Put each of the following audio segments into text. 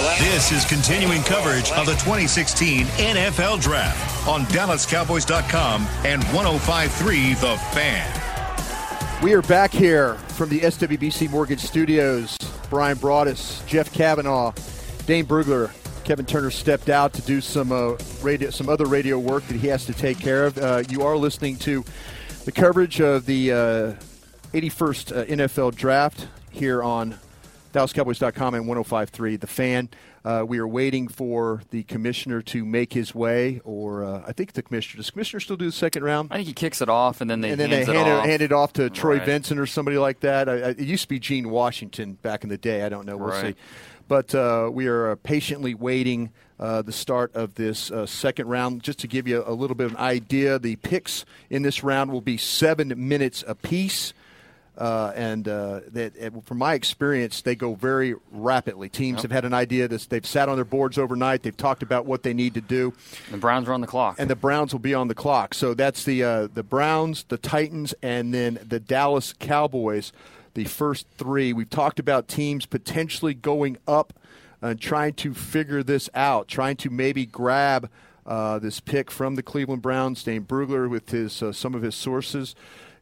This is continuing coverage of the 2016 NFL Draft on DallasCowboys.com and 1053 The Fan. We are back here from the SWBC Mortgage Studios. Brian Broaddus, Jeff Cavanaugh, Dane Brugler, Kevin Turner stepped out to do some uh, radio, some other radio work that he has to take care of. Uh, you are listening to the coverage of the uh, 81st uh, NFL Draft here on DallasCowboys.com and 105.3 The Fan. Uh, we are waiting for the commissioner to make his way, or uh, I think the commissioner. Does the commissioner still do the second round? I think he kicks it off, and then they and then they hand, hand it, hand it off to Troy Right. Vincent or somebody like that. I, I, it used to be Gene Washington back in the day. I don't know. We'll Right. see. But uh, we are uh, patiently waiting uh, the start of this uh, second round. Just to give you a little bit of an idea, the picks in this round will be seven minutes apiece. Uh, and uh, that, uh, from my experience, they go very rapidly. Teams have had an idea. This, they've sat on their boards overnight. They've talked about what they need to do The Browns are on the clock. and the Browns will be on the clock. So that's the uh, the Browns, the Titans, and then the Dallas Cowboys. The first three. We've talked about teams potentially going up and trying to figure this out, trying to maybe grab uh, this pick from the Cleveland Browns. Dane Brugler, with his uh, some of his sources,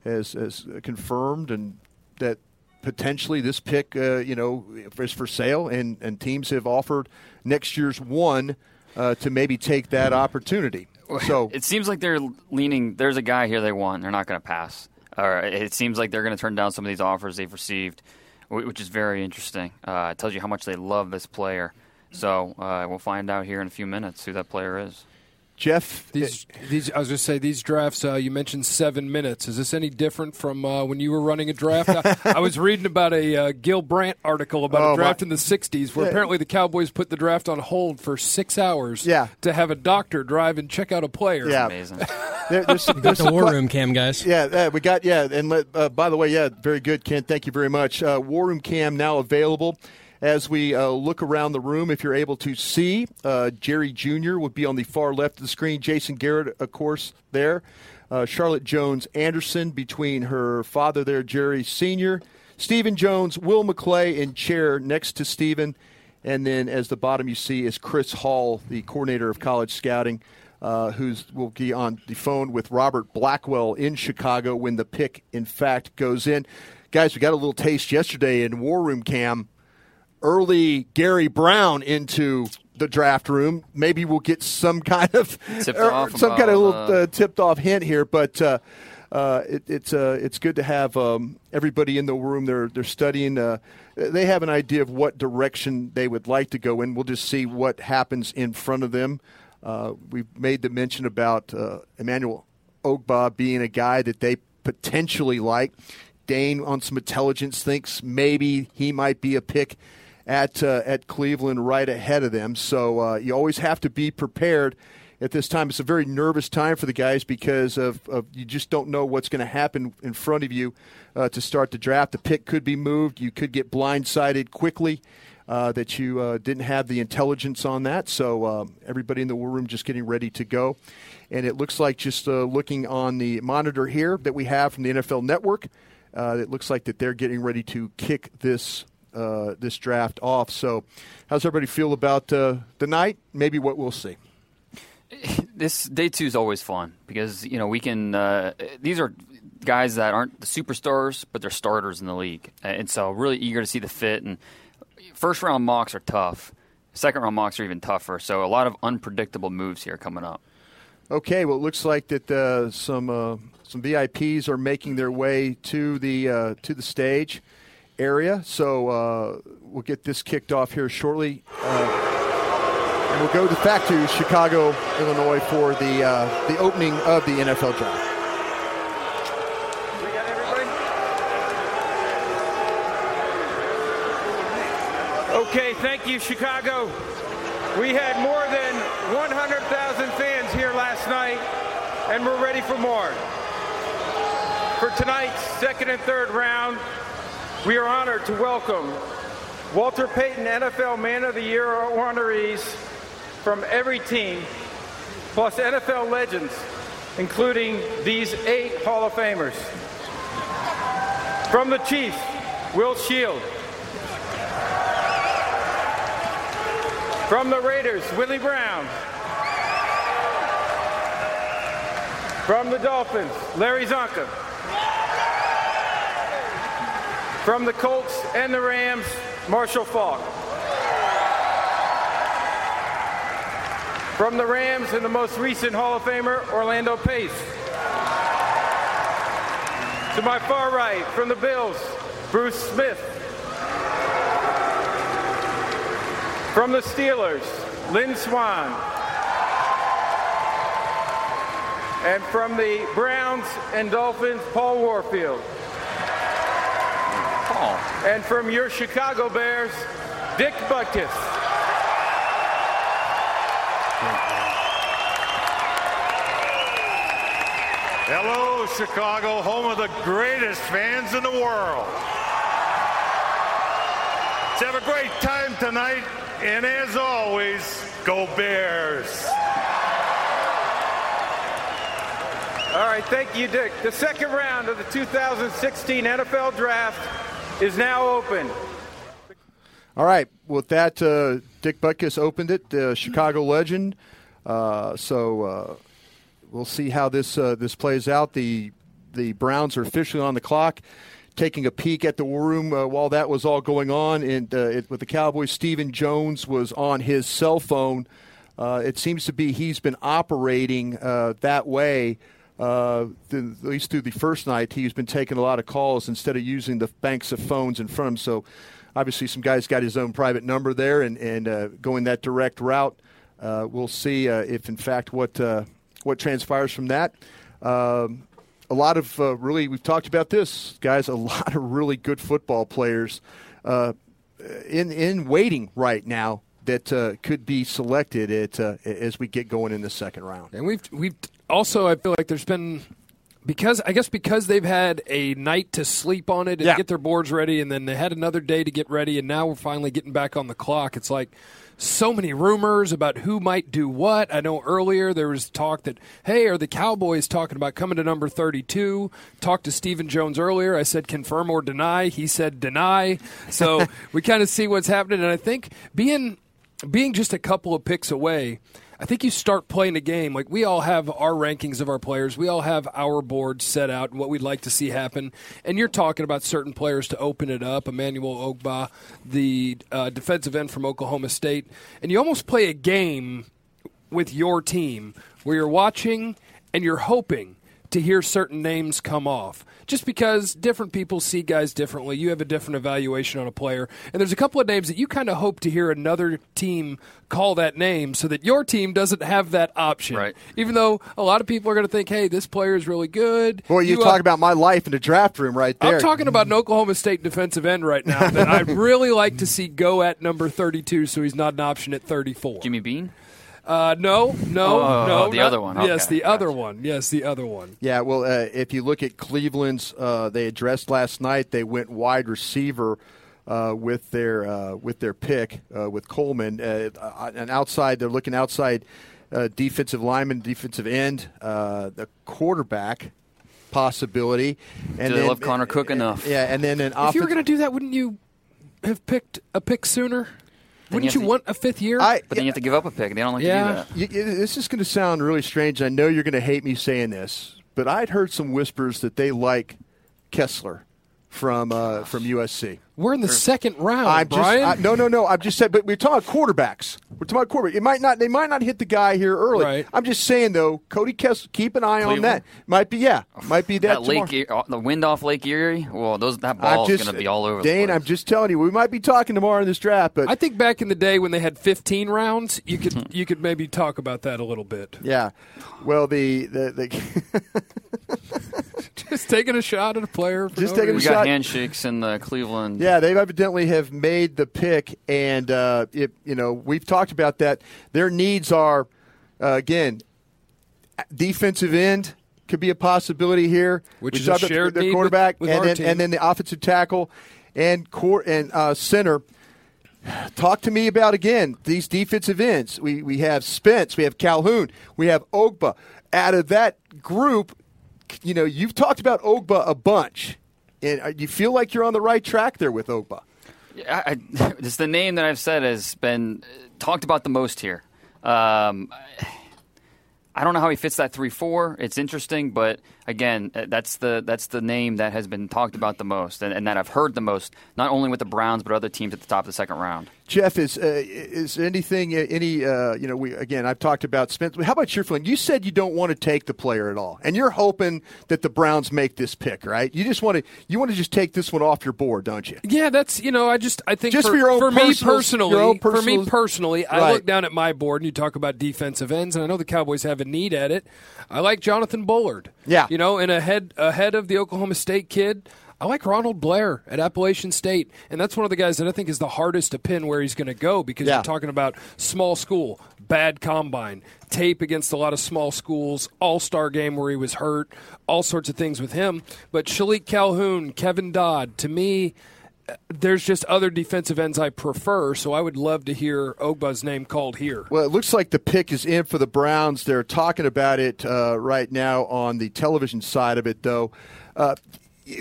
has, has confirmed and that potentially this pick, uh, you know, is for sale, and, and teams have offered next year's one uh, to maybe take that opportunity. So it seems like they're leaning. There's a guy here they want. They're not going to pass. Or it seems like they're going to turn down some of these offers they've received, which is very interesting. Uh, it tells you how much they love this player. So uh, we'll find out here in a few minutes who that player is. Jeff, These, these, I was going to say, these drafts. Uh, you mentioned seven minutes. Is this any different from uh, when you were running a draft? I, I was reading about a uh, Gil Brandt article about Oh, a draft my- in the '60s, where Yeah. apparently the Cowboys put the draft on hold for six hours. Yeah. to have a doctor drive and check out a player. Yeah. Amazing. there, there's some, there's the war que- room cam, guys. Yeah, uh, we got yeah, and let, uh, by the way, yeah, very good, Ken. Thank you very much. Uh, War Room Cam now available. As we uh, look around the room, if you're able to see, uh, Jerry Jr. would be on the far left of the screen. Jason Garrett, of course, there. Uh, Charlotte Jones Anderson between her father there, Jerry Sr. Stephen Jones, Will McClay in chair next to Stephen. And then as the bottom you see is Chris Hall, the coordinator of college scouting, uh, who's will be on the phone with Robert Blackwell in Chicago when the pick, in fact, goes in. Guys, we got a little taste yesterday in War Room Cam. Early Gary Brown into the draft room. Maybe we'll get some kind of er, off some kind of little uh, uh, tipped off hint here, but. Uh, uh, it, it's uh, it's good to have um, everybody in the room. They're they're studying. Uh, they have an idea of what direction they would like to go in. We'll just see what happens in front of them. Uh, we've made the mention about uh, Emmanuel Ogbah being a guy that they potentially like. Dane, on some intelligence, thinks maybe he might be a pick at uh, at Cleveland right ahead of them. So uh, you always have to be prepared at this time. It's a very nervous time for the guys because of, of you just don't know what's going to happen in front of you uh, to start the draft. The pick could be moved. You could get blindsided quickly. Uh, that you uh, didn't have the intelligence on that. So um, everybody in the war room just getting ready to go. And it looks like just uh, looking on the monitor here that we have from the NFL Network, uh, it looks like that they're getting ready to kick this uh, this draft off. So, how's everybody feel about uh, the night? Maybe what we'll see. this day two is always fun because you know we can. Uh, these are guys that aren't the superstars, but they're starters in the league, and so really eager to see the fit. And first round mocks are tough. Second round mocks are even tougher. So a lot of unpredictable moves here coming up. Okay, well, it looks like that uh, some uh, some VIPs are making their way to the uh, to the stage area. So uh, we'll get this kicked off here shortly, uh, and we'll go back to Chicago, Illinois, for the uh, the opening of the NFL draft. Okay, thank you, Chicago. We had more than 100,000 fans here last night, and we're ready for more. For tonight's second and third round, we are honored to welcome Walter Payton NFL Man of the Year honorees from every team, plus NFL legends, including these eight Hall of Famers. From the Chiefs, Will Shield. From the Raiders, Willie Brown. From the Dolphins, Larry Csonka. From the Colts and the Rams, Marshall Faulk. From the Rams and the most recent Hall of Famer, Orlando Pace. To my far right, from the Bills, Bruce Smith. From the Steelers, Lynn Swann. And from the Browns and Dolphins, Paul Warfield. Paul. And from your Chicago Bears, Dick Butkus. Hello, Chicago, home of the greatest fans in the world. Let's have a great time tonight, and as always, go Bears. All right, thank you, Dick. The second round of the 2016 NFL Draft is now open. All right, with that, uh, Dick Butkus opened it, uh, Chicago legend. Uh, so uh, we'll see how this uh, this plays out. The the Browns are officially on the clock. Taking a peek at the war room uh, while that was all going on, and it, with the Cowboys, Stephen Jones was on his cell phone. it seems to be he's been operating that way. Uh, at least through the first night, he's been taking a lot of calls instead of using the banks of phones in front of him. So, obviously, some guys got his own private number there and, and uh, going that direct route. Uh, we'll see uh, if, in fact, what uh, what transpires from that. Um, a lot of really, we've talked about this, guys. A lot of really good football players in in waiting right now that uh, could be selected at, uh, as we get going in the second round. And we've we've also I feel like there's been because I guess because they've had a night to sleep on it and Yeah. get their boards ready, and then they had another day to get ready, and now we're finally getting back on the clock. It's like so many rumors about who might do what. I know earlier there was talk that hey, are the Cowboys talking about coming to number thirty-two? Talked to Stephen Jones earlier. I said confirm or deny. He said deny. So we kind of see what's happening, and I think being being just a couple of picks away, I think you start playing a game. Like we all have our rankings of our players, we all have our board set out and what we'd like to see happen. And you're talking about certain players to open it up. Emmanuel Ogbah, the uh, defensive end from Oklahoma State, and you almost play a game with your team where you're watching and you're hoping to hear certain names come off. Just because different people see guys differently, you have a different evaluation on a player. And there's a couple of names that you kind of hope to hear another team call that name so that your team doesn't have that option. Right. Even though a lot of people are going to think, hey, this player is really good. Boy, you, uh, talk about my life in the draft room right there. I'm talking about an Oklahoma State defensive end right now that I'd really like to see go at number 32 so he's not an option at 34. Jimmy Bean? Uh, no, no, Oh, no. the not- other one. Yes, Okay, the other one. Yes, the other one. Yeah, well, uh, if you look at Cleveland's, uh, they addressed last night. They went wide receiver uh, with their uh, with their pick uh, with Coleman, uh, uh, and outside they're looking outside uh, defensive lineman, defensive end, uh, the quarterback possibility. And Do they love Connor Cook enough? Yeah, and then an If you were going to do that, wouldn't you have picked a pick sooner? Then Wouldn't you you, to- want a fifth year? I, But then you have to give up a pick. They don't like Yeah. to do that. You- you- this is going to sound really strange. I know you're going to hate me saying this, but I'd heard some whispers that they like Kessler from uh, from USC. We're in the second round, I'm just Brian. I, no, no, no. I'm just said, but we're talking quarterbacks. We're talking about quarterback. It might not. They might not hit the guy here early. Right. I'm just saying though, Cody Kessler. Keep an eye on that. Might be yeah. Might be that. That. Lake, E- the wind off Lake Erie. Well, those that I'm ball is going to be all over. Dane, the place. I'm just telling you, we might be talking tomorrow in this draft, but I think back in the day when they had 15 rounds, you could you could maybe talk about that a little bit. yeah. Well, the the, the Just taking a shot at a player. For Just no taking a we reason. got shot- handshakes in the Cleveland. Yeah, they evidently have made the pick, and uh, it, you know we've talked about that. Their needs are uh, again defensive end could be a possibility here, Which We is a talked shared the need with- quarterback, with and our then team. and then the offensive tackle and court and uh, center. Talk to me about again these defensive ends. We we have Spence, we have Calhoun, we have Ogbah. Out of that group, you know you've talked about Ogbah a bunch, and uh, you feel like you're on the right track there with Ogbah. Yeah, I, it's the name that I've said has been talked about the most here. Um, I don't know how he fits that three four. It's interesting, but again, uh, that's the that's the name that has been talked about the most, and, and that I've heard the most, not only with the Browns but other teams at the top of the second round. Jeff, is uh, is anything uh, any uh, you know we again I've talked about Spence. How about your feeling? You said you don't want to take the player at all, and you're hoping that the Browns make this pick, right? You just want to you want to just take this one off your board, don't you? Yeah, that's you know I just I think Just for, for your own for me personally your own for me personally I Right. look down at my board and you talk about defensive ends and I know the Cowboys have a need at it. I like Jonathan Bullard. Yeah. you know, and ahead ahead of the Oklahoma State kid. I like Ronald Blair at Appalachian State, and that's one of the guys that I think is the hardest to pin where he's going to go because Yeah. you're talking about small school, bad combine, tape against a lot of small schools, all star game where he was hurt, all sorts of things with him. But Shilique Calhoun, Kevin Dodd, to me, there's just other defensive ends I prefer, so I would love to hear Ogbah's name called here. Well, it looks like the pick is in for the Browns. They're talking about it uh, right now on the television side of it, though. Uh,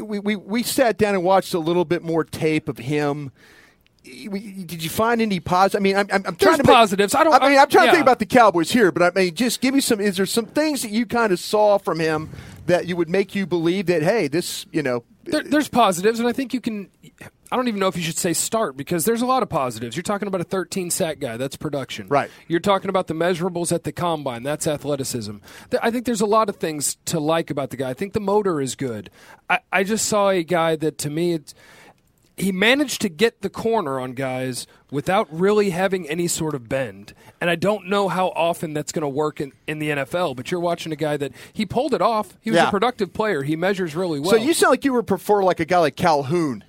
we, we, we sat down and watched a little bit more tape of him. Did you find any positive? I mean, I'm, I'm, I'm trying There's to make- positives. I don't- I mean, I'm trying yeah. to think about the Cowboys here, but I mean, just give me some. Is there some things that you kind of saw from him that you would make you believe that, hey, this, you know, There, there's positives, and I think you can. I don't even know if you should say start because there's a lot of positives. You're talking about a 13 sack guy, that's production. Right. You're talking about the measurables at the combine, that's athleticism. I think there's a lot of things to like about the guy. I think the motor is good. I, I just saw a guy that to me, it's, he managed to get the corner on guys without really having any sort of bend. And I don't know how often that's going to work in, in the NFL, but you're watching a guy that he pulled it off. He was Yeah. a productive player. He measures really well. So you sound like you would prefer like a guy like Calhoun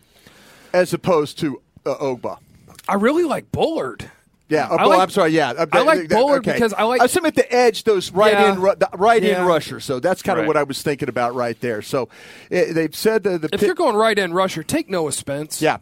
as opposed to uh, Ogbah. I really like Bullard. Yeah, uh, I Bull- like- I'm sorry. Yeah, Uh, I like uh, Bullard okay. because I like- I assume at the edge those right Yeah. in ru- the right in rusher. So that's kind of Right. what I was thinking about right there. So eh, they've said the, the If pick- you're going right in rusher, take Noah Spence. yeah.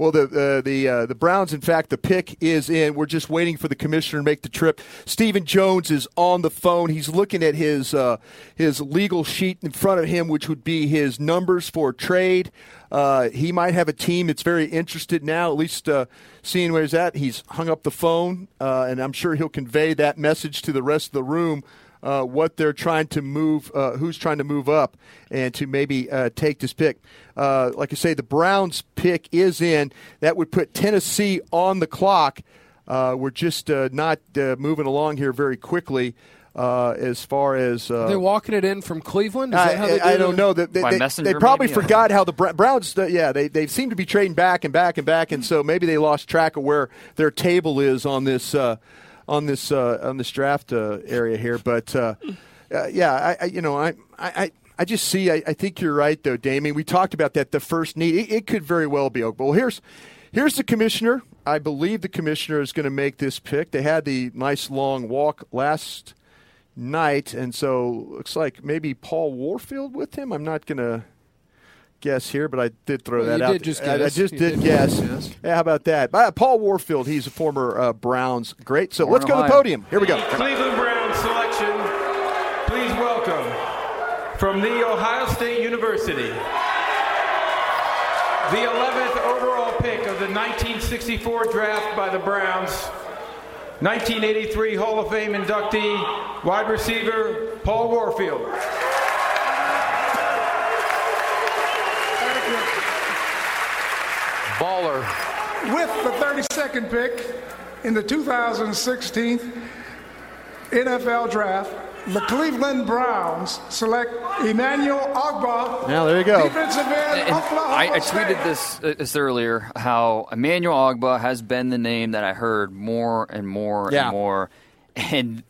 Well, the uh, the uh, the Browns, in fact, the pick is in. We're just waiting for the commissioner to make the trip. Stephen Jones is on the phone. He's looking at his uh, his legal sheet in front of him, which would be his numbers for trade. Uh, he might have a team that's very interested now, at least uh, seeing where he's at. He's hung up the phone, uh, and I'm sure he'll convey that message to the rest of the room uh, what they're trying to move, uh, who's trying to move up, and to maybe uh, take this pick. Uh, like I say, the Browns pick is in. That would put Tennessee on the clock. Uh, we're just uh, not uh, moving along here very quickly uh, as far as. Uh, They're walking it in from Cleveland. Is that how I, they I do don't it? know that they, they, they probably maybe? forgot how the Browns. yeah, they they seem to be trading back and back and back, and so maybe they lost track of where their table is on this uh, on this uh, on this draft uh, area here. But uh, uh, yeah, I, I you know I I. I just see. I, I think you're right, though, Damien. We talked about that. The first need. It, it could very well be Oak. Here's here's the commissioner. I believe the commissioner is going to make this pick. They had the nice long walk last night, and so looks like maybe Paul Warfield with him. I'm not going to guess here, but I did throw Well, that you out. did just I- I, just You did did guess. guess. Yeah, how about that? Uh, Paul Warfield, he's a former uh, Browns great. So let's go to the podium. Here we go. Cleveland Browns selection. Please welcome from the Ohio State University, the 11th overall pick of the 1964 draft by the Browns, 1983 Hall of Fame inductee, wide receiver Paul Warfield. Baller. With the 32nd pick in the 2016 NFL Draft, the Cleveland Browns select Emmanuel Ogbah, Now there you go. defensive end, And I, I tweeted this, uh, this earlier how Emmanuel Ogbah has been the name that I heard more and more Yeah. and more. And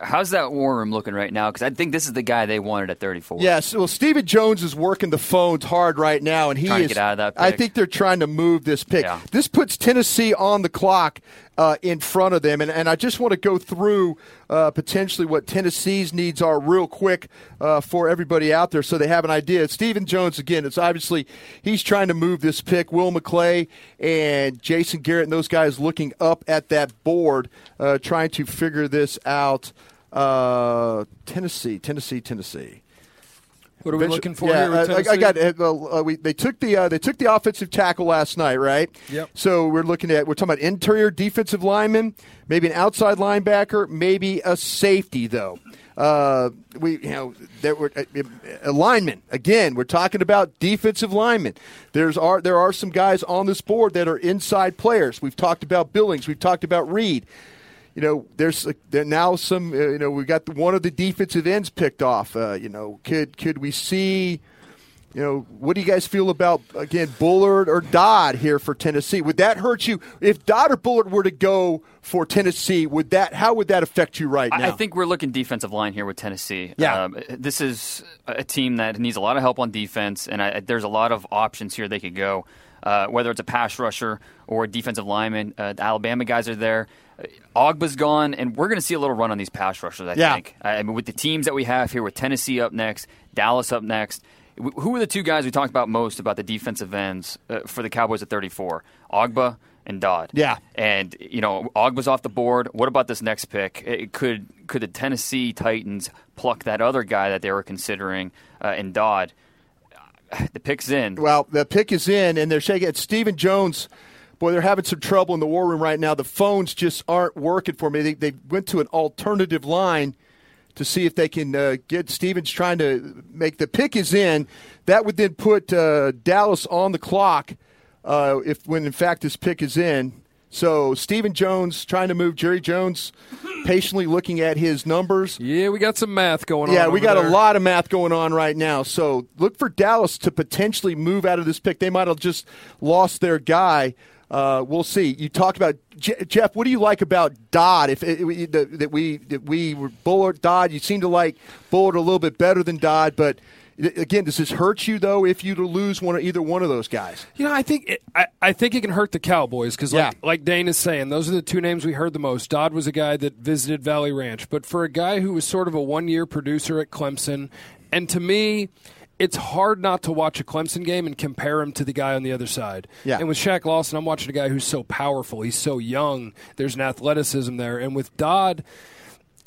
how's that war room looking right now? Because I think this is the guy they wanted at 34. Yes, well, Stephen Jones is working the phones hard right now, and he Trying to is. get out of that I think they're trying to move this pick. Yeah. This puts Tennessee on the clock uh, in front of them, and, and I just want to go through uh, potentially what Tennessee's needs are real quick uh, for everybody out there, so they have an idea. Stephen Jones again. It's obviously he's trying to move this pick. Will McClay and Jason Garrett and those guys looking up at that board, uh, trying to figure this out. Uh, Tennessee, Tennessee, Tennessee. What are we looking for yeah, here? uh, I, I got. Uh, uh, we, they took the uh, they took the offensive tackle last night, right? Yep. So we're looking at we're talking about interior defensive lineman, maybe an outside linebacker, maybe a safety though. Uh, we you know there were uh, uh, linemen again. We're talking about defensive linemen. There's are there are some guys on this board that are inside players. We've talked about Billings. We've talked about Reed you know, there's uh, there now some. Uh, you know, we got the, one of the defensive ends picked off. Uh, you know, could could we see? You know, what do you guys feel about again Bullard or Dodd here for Tennessee? Would that hurt you if Dodd or Bullard were to go for Tennessee? Would that how would that affect you right now? I I think we're looking defensive line here with Tennessee. Yeah. Um, this is a team that needs a lot of help on defense, and I, there's a lot of options here they could go. Uh, whether it's a pass rusher or a defensive lineman, uh, the Alabama guys are there. Ogbah's gone, and we're going to see a little run on these pass rushers. I Yeah. think. I mean, with the teams that we have here, with Tennessee up next, Dallas up next. Who are the two guys we talked about most about the defensive ends uh, for the Cowboys at 34? Ogbah and Dodd. Yeah. And you know, Ogbah's off the board. What about this next pick? It could could the Tennessee Titans pluck that other guy that they were considering uh, in Dodd? The pick's in. Well, the pick is in, and they're shaking. It's Stephen Jones. Boy, they're having some trouble in the war room right now. The phones just aren't working for me. They, they went to an alternative line to see if they can uh, get Stevens trying to make the pick is in. That would then put uh, Dallas on the clock uh, if when in fact this pick is in. So Stephen Jones trying to move Jerry Jones, patiently looking at his numbers. yeah, we got some math going on. Yeah, we got there. a lot of math going on right now. So look for Dallas to potentially move out of this pick. They might have just lost their guy. Uh, we'll see. You talked about Je- Jeff. What do you like about Dodd? If it, it- that that we that we were Bullard Dodd, you seem to like Bullard a little bit better than Dodd. But again, does this hurt you though if you to lose one or either one of those guys? You know, I think it, I, I think it can hurt the Cowboys because, like, Yeah. like Dane is saying, those are the two names we heard the most. Dodd was a guy that visited Valley Ranch, but for a guy who was sort of a one-year producer at Clemson, and to me, it's hard not to watch a Clemson game and compare him to the guy on the other side. Yeah. And with Shaq Lawson, I'm watching a guy who's so powerful. He's so young. There's an athleticism there, and with Dodd,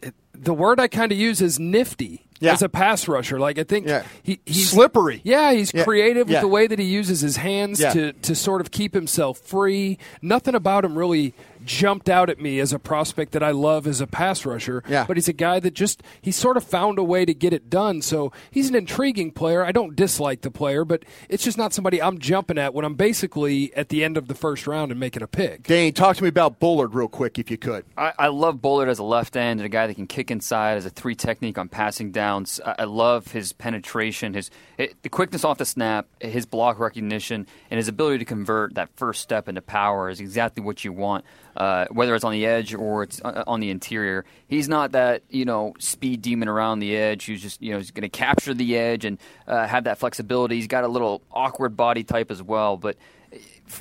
it, the word I kind of use is nifty. Yeah. As a pass rusher, like I think Yeah. he, he's Slippery. Yeah, he's Yeah. creative with the way that he uses his hands to, to sort of keep himself free. Nothing about him really jumped out at me as a prospect that I love as a pass rusher. Yeah. But he's a guy that just he sort of found a way to get it done. So he's an intriguing player. I don't dislike the player, but it's just not somebody I'm jumping at when I'm basically at the end of the first round and making a pick. Dane, talk to me about Bullard real quick, if you could. I, I love Bullard as a left end and a guy that can kick inside as a three technique on passing downs. I, I love his penetration, his it, the quickness off the snap, his block recognition, and his ability to convert that first step into power is exactly what you want. Uh, whether it's on the edge or it's uh, on the interior, he's not that you know speed demon around the edge who's just you know going to capture the edge and uh, have that flexibility. He's got a little awkward body type as well, but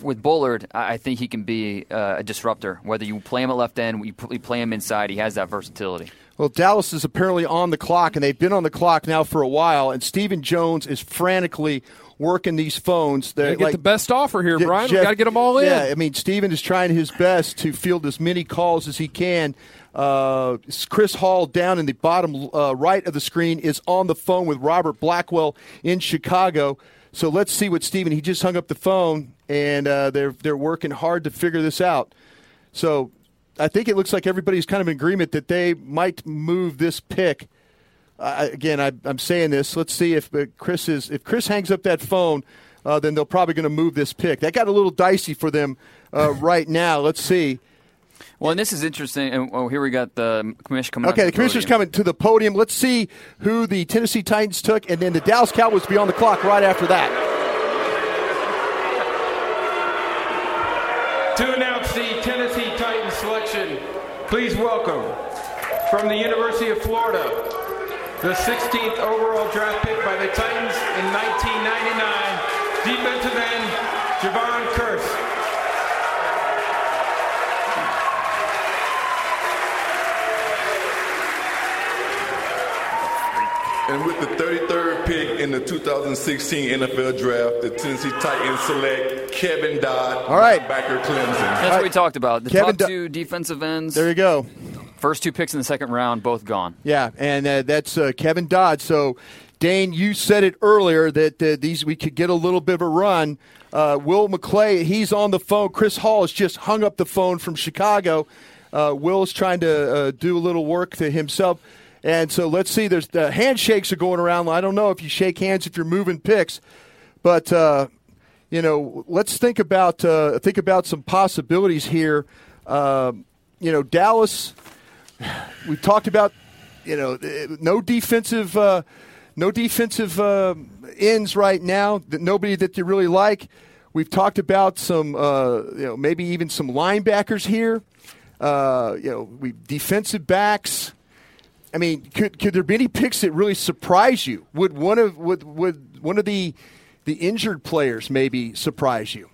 with Bullard, I think he can be uh, a disruptor. Whether you play him at left end, you play him inside, he has that versatility. Well, Dallas is apparently on the clock, and they've been on the clock now for a while. And Stephen Jones is frantically working these phones. They're Gotta get like- the best offer here, Brian. Jeff- we got to get them all in. Yeah, I mean, Stephen is trying his best to field as many calls as he can. Uh, Chris Hall down in the bottom uh, right of the screen is on the phone with Robert Blackwell in Chicago. So let's see what Stephen. He just hung up the phone, and uh, they're they're working hard to figure this out. So I think it looks like everybody's kind of in agreement that they might move this pick. Uh, again, I, I'm saying this. Let's see if uh, Chris is if Chris hangs up that phone, uh, then they're probably going to move this pick. That got a little dicey for them uh, right now. Let's see. Well, and this is interesting. And oh, here we got the commissioner coming. Okay, up the to commissioner's podium. coming to the podium. Let's see who the Tennessee Titans took, and then the Dallas Cowboys be on the clock right after that. To announce the Tennessee Titans selection, please welcome from the University of Florida, the 16th overall draft pick by the Titans in 1999, defensive end Jevon Kearse. And with the 33rd pick in the 2016 NFL Draft, the Tennessee Titans select Kevin Dodd, All right. backer Clemson. That's what we talked about. The Kevin top Du- two defensive ends. There you go. First two picks in the second round, both gone. Yeah, and uh, that's uh, Kevin Dodd. So Dane, you said it earlier that uh, these we could get a little bit of a run. Uh, Will McClay, he's on the phone. Chris Hall has just hung up the phone from Chicago. Uh, Will's trying to uh, do a little work to himself. And so let's see. There's the handshakes are going around. I don't know if you shake hands if you're moving picks, but uh, you know, let's think about uh, think about some possibilities here. Uh, you know, Dallas. We've talked about you know no defensive uh, no defensive uh, ends right now. That nobody that you really like. We've talked about some uh, you know maybe even some linebackers here. Uh, you know, we defensive backs. I mean, could could there be any picks that really surprise you? Would one of would would one of the the injured players maybe surprise you?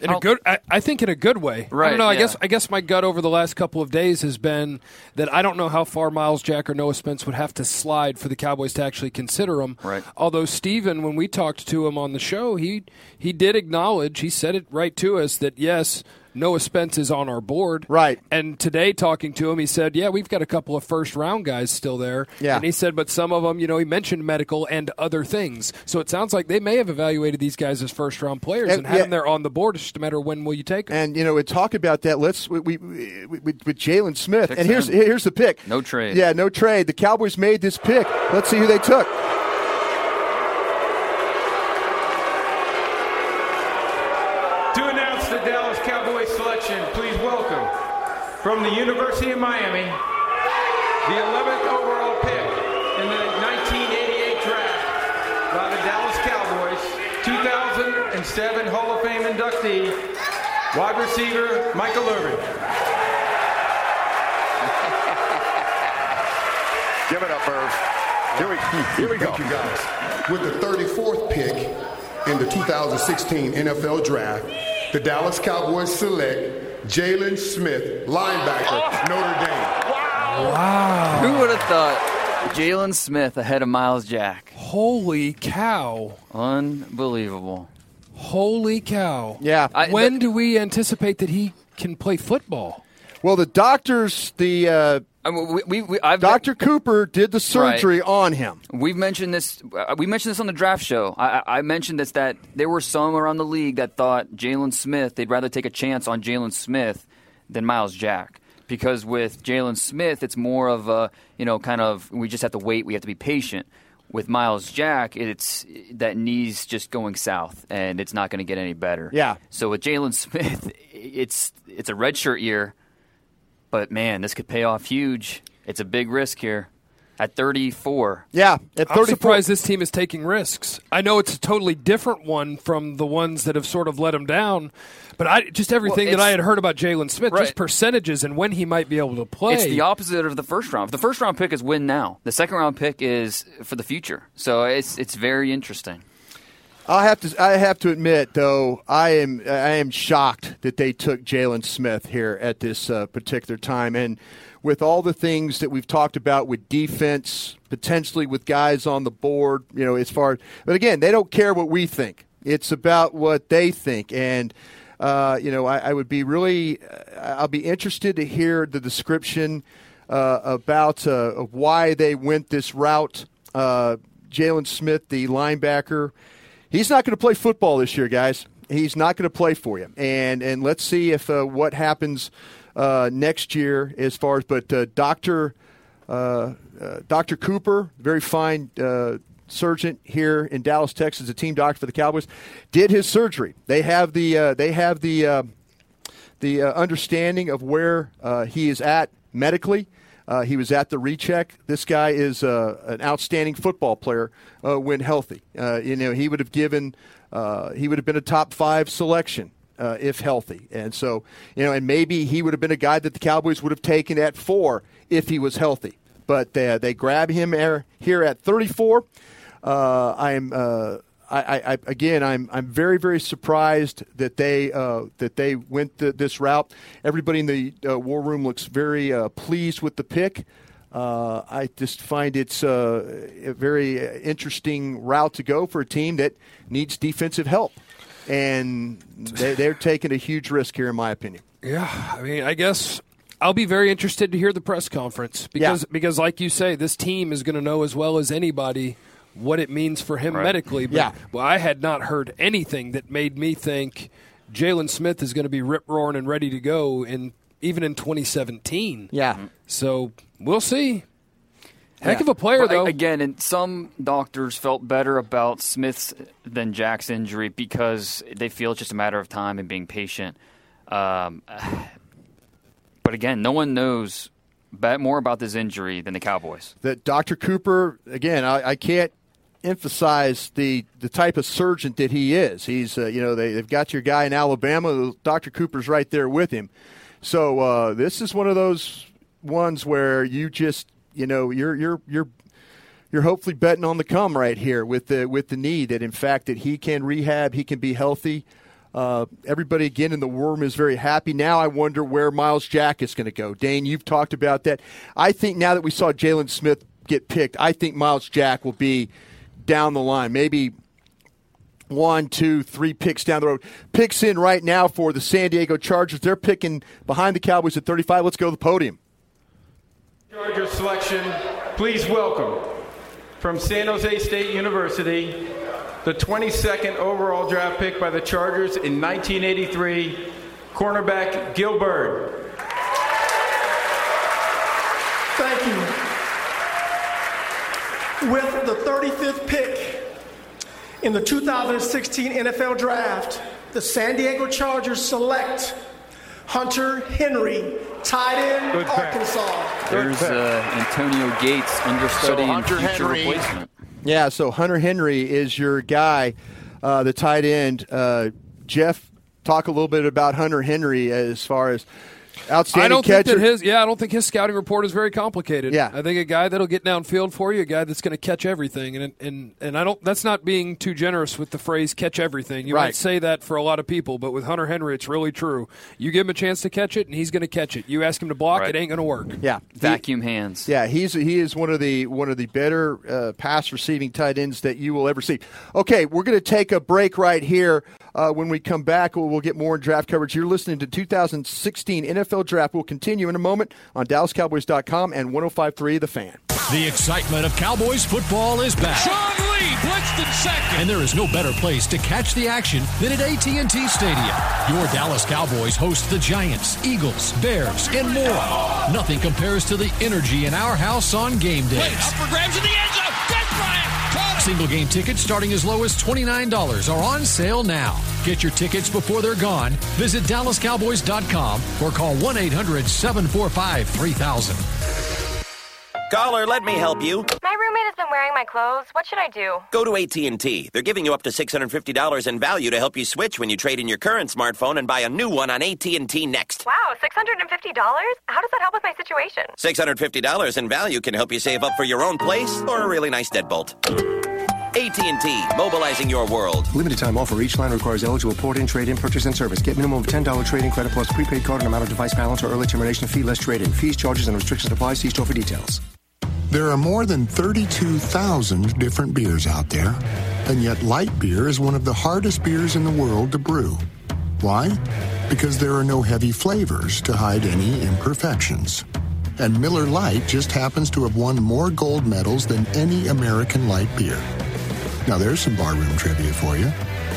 In a good, I, I think in a good way. Right. I don't know. I yeah. guess I guess my gut over the last couple of days has been that I don't know how far Myles Jack or Noah Spence would have to slide for the Cowboys to actually consider him. Right. Although Stephen, when we talked to him on the show, he he did acknowledge, he said it right to us that yes, Noah Spence is on our board. Right. And today talking to him, he said, yeah, we've got a couple of first round guys still there. Yeah. And he said, but some of them, you know, he mentioned medical and other things. So it sounds like they may have evaluated these guys as first round players and, And- had yeah. them there on the board. It's just a matter of when will you take them. And you know, we talk about that. Let's we, we, we with, with Jaylon Smith. Pick and here's here's the pick. No trade. Yeah, no trade. The Cowboys made this pick. Let's see who they took. To announce the Dallas Cowboys selection, please welcome from the University of Miami, the 11th overall pick in the 1988 draft by the Dallas Cowboys, 2007 Hall of Fame inductee, wide receiver Michael Irvin. Give it up, Irv. Here we, here we go. Thank you guys. With the 34th pick in the 2016 NFL Draft, the Dallas Cowboys select Jaylon Smith, linebacker, Notre Dame. Wow. Who would have thought Jaylon Smith ahead of Myles Jack? Holy cow. Unbelievable. Holy cow. Yeah. I- when do we anticipate that he can play football? Well, the doctors, the uh, I mean, we, we, Dr. Cooper did the surgery on him. We've mentioned this. Uh, we mentioned this on the draft show. I, I I mentioned this that there were some around the league that thought Jaylon Smith. They'd rather take a chance on Jaylon Smith than Myles Jack because with Jaylon Smith, it's more of a you know kind of we just have to wait. We have to be patient. With Myles Jack, it's that knee's just going south, and it's not going to get any better. Yeah. So with Jaylon Smith, it's it's a redshirt year, but man, this could pay off huge. It's a big risk here. At 34, Yeah, at 34. I'm 34 surprised this team is taking risks. I know it's a totally different one from the ones that have sort of let him down, but I just everything that I had heard about Jaylon Smith, Right. just percentages and when he might be able to play. It's the opposite of the first round. The first round pick is win now. The second round pick is for the future. So it's it's very interesting. I have to. I have to admit, though, I am. I am shocked that they took Jaylon Smith here at this uh, particular time, and with all the things that we've talked about with defense, potentially with guys on the board, you know, as far. But again, they don't care what we think. It's about what they think, and uh, you know, I, I would be really. uh, I'll be interested to hear the description uh, about uh, why they went this route. Uh, Jaylon Smith, the linebacker. He's not going to play football this year, guys. He's not going to play for you. And and let's see if uh, what happens uh, next year as far as. But uh, Doctor uh, uh, Doctor Cooper, very fine uh, surgeon here in Dallas, Texas, a team doctor for the Cowboys, did his surgery. They have the they have the the understanding of where he is at medically. Uh, he was at the recheck. This guy is uh, an outstanding football player uh, when healthy. Uh, you know, he would have given, uh, he would have been a top five selection uh, if healthy. And so, you know, and maybe he would have been a guy that the Cowboys would have taken at four if he was healthy. But they grab him here at 34. Uh, I'm. Uh, I, I, again, I'm I'm very very surprised that they uh, that they went th- this route. Everybody in the uh, war room looks very uh, pleased with the pick. Uh, I just find it's uh, a very interesting route to go for a team that needs defensive help, and they, they're taking a huge risk here, in my opinion. Yeah, I mean, I guess I'll be very interested to hear the press conference because Yeah. because like you say, this team is going to know as well as anybody what it means for him Right. medically. But, Yeah. well, I had not heard anything that made me think Jaylon Smith is going to be rip roaring and ready to go in even in 2017. Yeah. So we'll see. Heck Yeah. of a player, But though. again, and some doctors felt better about Smith's than Jack's injury because they feel it's just a matter of time and being patient. Um, but again, no one knows more about this injury than the Cowboys. that Dr. Cooper, again, I, I can't emphasize the, the type of surgeon that he is. He's, uh, you know, they, they've got your guy in Alabama. Dr. Cooper's right there with him. So uh, this is one of those ones where you just, you know, you're you're you're you're hopefully betting on the come right here with the with the knee that in fact that he can rehab, he can be healthy. Uh, everybody again in the room is very happy. Now I wonder where Myles Jack is going to go. Dane, you've talked about that. I think now that we saw Jaylon Smith get picked, I think Myles Jack will be down the line. Maybe one, two, three picks down the road. Picks in right now for the San Diego Chargers. They're picking behind the Cowboys at 35. Let's go to the podium. Charger selection, please welcome from San Jose State University, the 22nd overall draft pick by the Chargers in 1983, cornerback Gill Byrd. Thank you. With the 35th pick in the 2016 NFL Draft, the San Diego Chargers select Hunter Henry, tight end, Good pick. Arkansas. There's uh, Antonio Gates, understudy and future Henry- replacement. Yeah, so Hunter Henry is your guy, uh, the tight end. Uh, Jeff, talk a little bit about Hunter Henry as far as outstanding I don't catcher. think that his yeah, I don't think his scouting report is very complicated. Yeah. I think a guy that'll get downfield for you, a guy that's going to catch everything, and and and I don't. That's not being too generous with the phrase "catch everything." You Right. might say that for a lot of people, but with Hunter Henry, it's really true. You give him a chance to catch it, and he's going to catch it. You ask him to block, Right. it ain't going to work. yeah, Vacuum hands. Yeah, he's he is one of the one of the better uh, pass receiving tight ends that you will ever see. Okay, we're going to take a break right here. Uh, when we come back, we'll, we'll get more draft coverage. You're listening to 2016 NFL Draft. We'll continue in a moment on DallasCowboys.com and 105.3 The Fan. The excitement of Cowboys football is back. Sean Lee blitzed in second. And there is no better place to catch the action than at AT&T Stadium. Your Dallas Cowboys host the Giants, Eagles, Bears, and more. Nothing compares to the energy in our house on game Wait, days. up for grabs in the end zone. Single game tickets starting as low as $29 are on sale now. Get your tickets before they're gone. Visit DallasCowboys.com or call 1 800 745 3000. Caller, let me help you. My roommate has been wearing my clothes. What should I do? Go to AT&T. They're giving you up to $650 in value to help you switch when you trade in your current smartphone and buy a new one on AT&T Next. Wow, $650? How does that help with my situation? $650 in value can help you save up for your own place or a really nice deadbolt. AT&T, mobilizing your world. Limited time offer. Each line requires eligible port-in, trade-in, purchase, and service. Get minimum of $10 trade-in credit plus prepaid card and amount of device balance or early termination fee less trade-in. Fees, charges, and restrictions apply. See store for details. There are more than 32,000 different beers out there, and yet light beer is one of the hardest beers in the world to brew. Why? Because there are no heavy flavors to hide any imperfections. And Miller Lite just happens to have won more gold medals than any American light beer. Now there's some barroom trivia for you.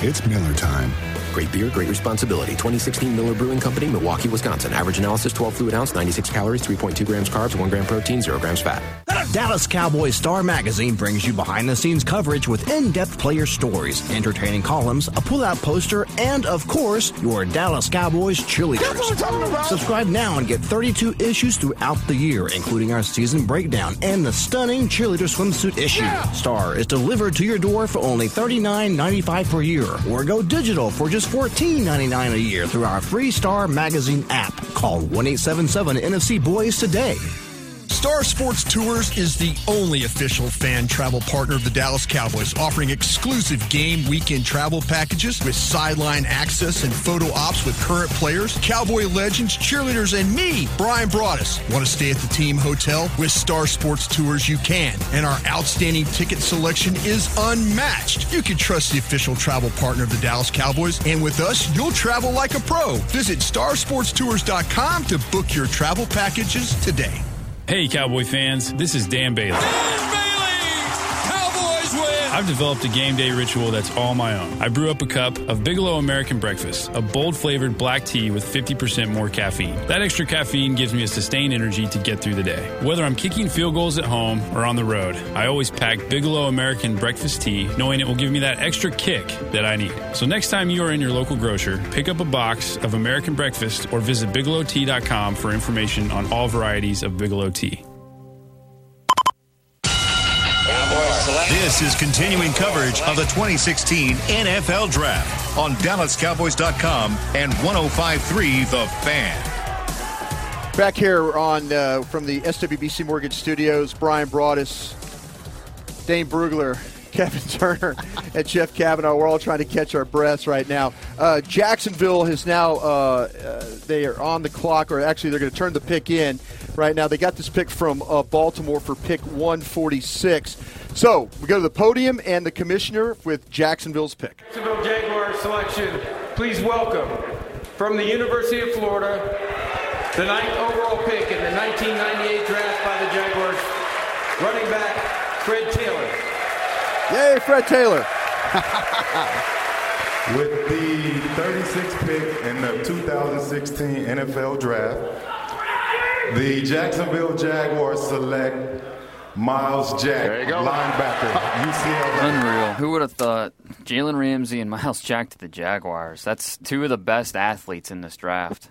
It's Miller time. Great beer, great responsibility. 2016 Miller Brewing Company, Milwaukee, Wisconsin. Average analysis 12 fluid ounce, 96 calories, 3.2 grams carbs, 1 gram protein, 0 grams fat. Dallas Cowboys Star Magazine brings you behind the scenes coverage with in depth player stories, entertaining columns, a pull out poster, and, of course, your Dallas Cowboys cheerleaders. Subscribe now and get 32 issues throughout the year, including our season breakdown and the stunning cheerleader swimsuit issue. Star is delivered to your door for only $39.95 per year, or go digital for just $14.99 a year through our free Star Magazine app. Call 1 877 NFC Boys today. Star Sports Tours is the only official fan travel partner of the Dallas Cowboys, offering exclusive game weekend travel packages with sideline access and photo ops with current players, Cowboy legends, cheerleaders, and me, Brian Broaddus. Want to stay at the team hotel? With Star Sports Tours, you can. And our outstanding ticket selection is unmatched. You can trust the official travel partner of the Dallas Cowboys, and with us, you'll travel like a pro. Visit starsportstours.com to book your travel packages today. Hey, Cowboy fans, this is Dan Bailey. Cowboys win. I've developed a game day ritual that's all my own. I brew up a cup of Bigelow American Breakfast, a bold flavored black tea with 50% more caffeine. That extra caffeine gives me a sustained energy to get through the day. Whether I'm kicking field goals at home or on the road, I always pack Bigelow American Breakfast tea, knowing it will give me that extra kick that I need. So next time you are in your local grocer, pick up a box of American Breakfast or visit bigelowtea.com for information on all varieties of Bigelow tea. This is continuing coverage of the 2016 NFL Draft on DallasCowboys.com and 105.3 The Fan. Back here on uh, from the SWBC Mortgage Studios, Brian Broaddus, Dane Brugler, Kevin Turner, and Jeff Kavanaugh. We're all trying to catch our breaths right now. Uh, Jacksonville has now uh, uh, they are on the clock, or actually they're going to turn the pick in right now. They got this pick from uh, Baltimore for pick 146. So we go to the podium and the commissioner with Jacksonville's pick. Jacksonville Jaguars selection. Please welcome from the University of Florida, the ninth overall pick in the 1998 draft by the Jaguars, running back Fred Taylor. Yay, Fred Taylor. With the 36th pick in the 2016 NFL Draft, the Jacksonville Jaguars select Myles Jack, linebacker, UCLA. Unreal. Who would have thought Jalen Ramsey and Myles Jack to the Jaguars? That's two of the best athletes in this draft.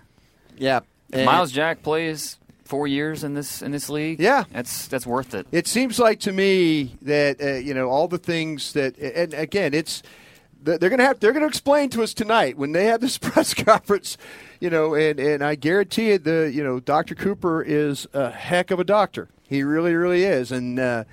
Yeah. Myles Jack plays four years in this in this league. Yeah, that's that's worth it. It seems like to me that uh, you know all the things that, and again, it's they're going to have they're going to explain to us tonight when they have this press conference. You know, and and I guarantee you, the you know Dr. Cooper is a heck of a doctor. He really, really is. And uh,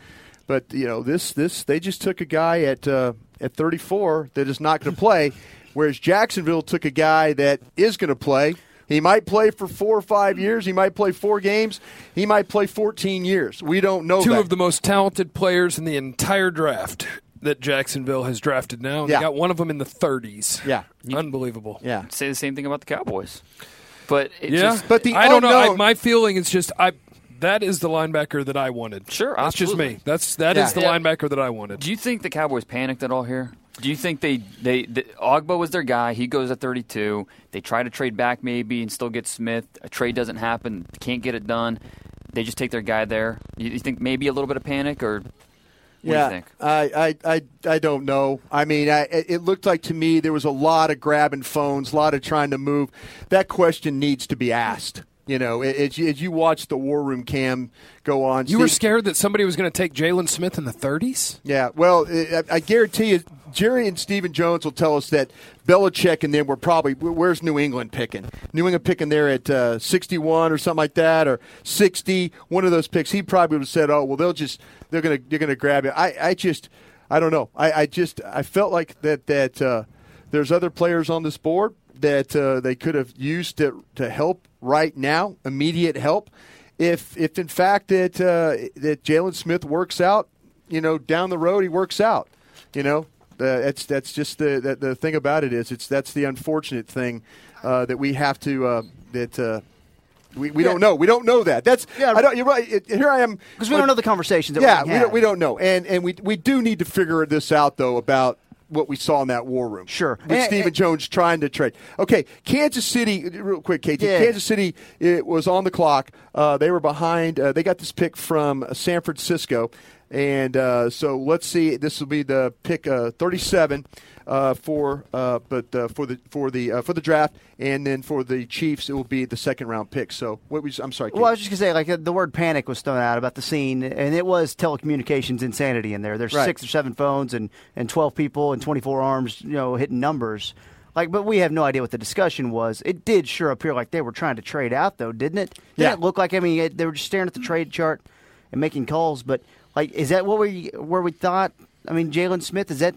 but you know this this they just took a guy at uh, at 34 that is not going to play, whereas Jacksonville took a guy that is going to play. He might play for four or five years. He might play four games. He might play 14 years. We don't know. Two that. of the most talented players in the entire draft that Jacksonville has drafted now. Yeah. They got one of them in the 30s. Yeah. Unbelievable. Yeah. Say the same thing about the Cowboys. But it yeah, just, but the I don't know. I, my feeling is just I. That is the linebacker that I wanted. Sure, that's just me. That's that is Yeah. the Yeah. linebacker that I wanted. Do you think the Cowboys panicked at all here? Do you think they they the, Ogbah was their guy? He goes at 32. They try to trade back maybe and still get Smith. A trade doesn't happen. Can't get it done. They just take their guy there. You, you think maybe a little bit of panic or what yeah, do you think? I, I, I, I don't know. I mean, I, it looked like to me there was a lot of grabbing phones, a lot of trying to move. That question needs to be asked. You know, as you, as you watch the War Room cam go on, You were scared that somebody was going to take Jaylon Smith in the 30s. Yeah, well, I, I guarantee you, Jerry and Stephen Jones will tell us that Belichick and them were probably where's New England picking? New England picking there at uh, 61 or something like that, or 60. One of those picks. He probably would have said, "Oh, well, they'll just they're gonna they're gonna grab it." I, I just I don't know. I, I just I felt like that that uh, there's other players on this board that uh, they could have used to to help right now, immediate help. If if in fact that uh, that Jaylon Smith works out, you know, down the road he works out. You know, uh, that's that's just the, the the thing about it is it's that's the unfortunate thing uh, that we have to uh, that. Uh, we, we Yeah. don't know. We don't know that. That's Yeah. I don't. You're right. It, here I am Because we don't know the conversations that yeah, we don't, we don't know, and and we we do need to figure this out though about what we saw in that war room. Sure, with And- Stephen Jones trying to trade. Okay, Kansas City, real quick, KT. Yeah. Kansas City it was on the clock. Uh, they were behind. Uh, they got this pick from San Francisco, and uh, so let's see. This will be the pick uh, thirty-seven. Uh, for uh, but uh, for the for the uh, for the draft and then for the Chiefs it will be the second round pick. So what was I'm sorry. Well, I was just gonna say, like uh, the word panic was thrown out about the scene, and it was telecommunications insanity in there. There's Right. six or seven phones and and twelve people and twenty four arms, you know, hitting numbers. Like, but we have no idea what the discussion was. It did sure appear like they were trying to trade out, though, didn't it? Didn't Yeah. it look like? I mean, it, they were just staring at the trade chart and making calls. But like, is that what we where we thought? I mean, Jaylon Smith is that?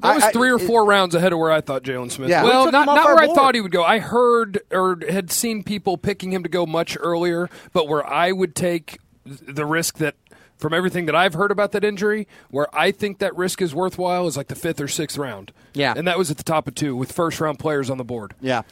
That was I- I- three or it- four rounds ahead of where I thought Jaylon Smith. Yeah. Well, We not, not our where I thought he would go. I heard or had seen people picking him to go much earlier, but where I would take the risk that, from everything that I've heard about that injury, where I think that risk is worthwhile is like the fifth or sixth round. Yeah. and that was at the top of two with first round players on the board. Yeah.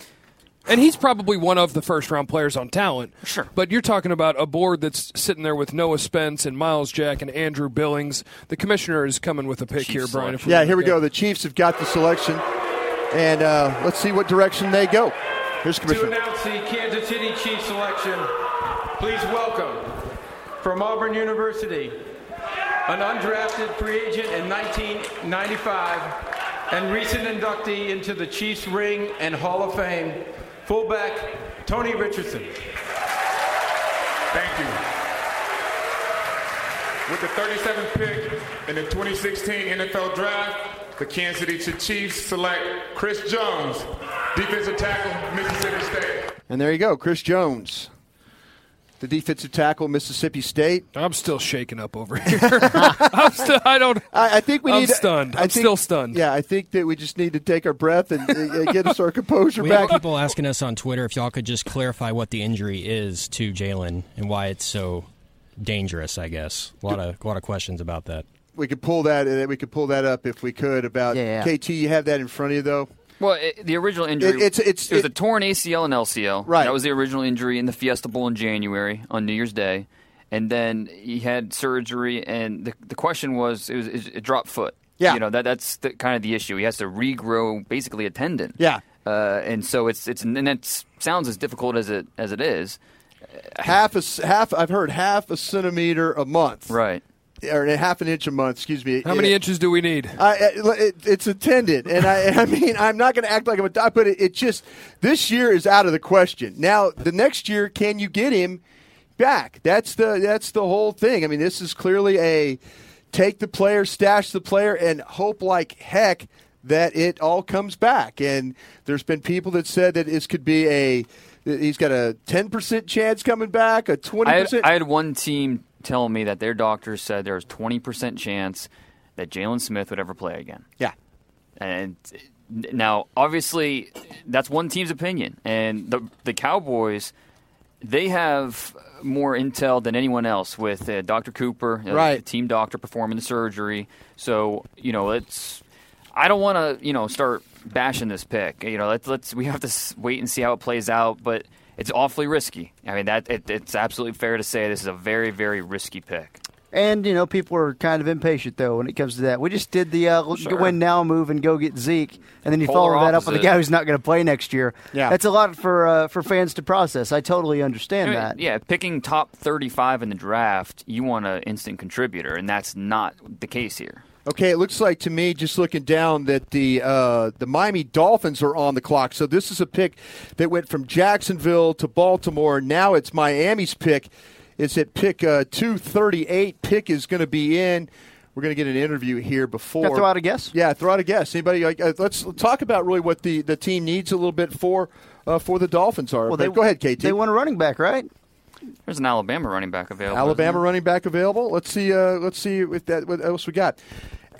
And he's probably one of the first round players on talent. Sure. But you're talking about a board that's sitting there with Noah Spence and Myles Jack and Andrew Billings. The commissioner is coming with a pick here, Brian. if Yeah, here we go. The Chiefs have got the selection, and uh, let's see what direction they go. Here's Commissioner. To Commissioner. announce the Kansas City Chiefs selection, please welcome from Auburn University, an undrafted free agent in 1995 and recent inductee into the Chiefs Ring and Hall of Fame, fullback Tony Richardson. Thank you. With the 37th pick in the 2016 NFL Draft, the Kansas City Chiefs select Chris Jones, defensive tackle, Mississippi State. And there you go, Chris Jones, the defensive tackle, Mississippi State. I'm still shaking up over here. I'm still. I don't. I, I think we I'm need. stunned. I I'm think- still stunned. Yeah, I think that we just need to take our breath and uh, get us our composure We back. have people asking us on Twitter if y'all could just clarify what the injury is to Jaylon and why it's so dangerous. I guess a lot of a lot of questions about that. We could pull that. Uh, we could pull that up if we could. About Yeah. KT. You have that in front of you though. Well, it, the original injury It- it's- it's- it was it- a torn ACL and LCL. Right. That was the original injury in the Fiesta Bowl in January on New Year's Day, and then he had surgery. And the the question was, it was it dropped foot. Yeah. You know that that's the, kind of the issue. He has to regrow basically a tendon. Yeah. Uh, and so it's it's and it sounds as difficult as it as it is. half a half. I've heard half a centimeter a month. Right. Or a half an inch a month. Excuse me. How many inches do we need? I, it, it's a tendon, and I, I mean, I'm not going to act like I'm a doc, but it, it just this year is out of the question. Now, the next year, can you get him back? That's the that's the whole thing. I mean, this is clearly a take the player, stash the player, and hope like heck that it all comes back. And there's been people that said that this could be a he's got a 10 percent chance coming back, a 20 I had, percent. I had one team tell me that their doctors said there was twenty percent chance that Jaylon Smith would ever play again. Yeah. And now, obviously, that's one team's opinion, and the the Cowboys, they have more intel than anyone else with uh, Dr. Cooper, uh, Right. the team doctor performing the surgery. So you know, it's I don't want to you know start bashing this pick. You know, let's let's we have to wait and see how it plays out, but. It's awfully risky. I mean, that it, it's absolutely fair to say this is a very, very risky pick. And you know, people are kind of impatient though when it comes to that. We just did the uh, Sure. win now move and go get Zeke, and then you Polar follow that up with a guy who's not going to play next year. Yeah. that's a lot for uh, for fans to process. I totally understand I mean, that. Yeah, picking top 35 in the draft, you want an instant contributor, and that's not the case here. Okay, it looks like to me, just looking down, that the uh, the Miami Dolphins are on the clock. So this is a pick that went from Jacksonville to Baltimore. Now it's Miami's pick. It's at pick uh, two thirty eight. Pick is going to be in. We're going to get an interview here before. Throw out a guess? Yeah, throw out a guess. Anybody? Like, uh, let's talk about really what the, the team needs a little bit for uh, for the Dolphins are. Well, But they go ahead, KT. They want a running back, right? There's an Alabama running back available. Alabama running back available. Let's see. Uh, let's see what that. What else we got?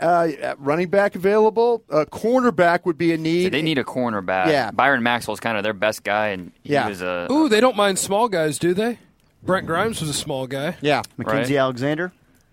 Uh, running back available. Uh, cornerback would be a So need. they need a cornerback. Yeah. Byron Maxwell's kind of their best guy, and he Yeah. was a. Ooh, they don't mind small guys, do they? Brent Grimes was a small guy. Yeah, Mackenzie Alexander.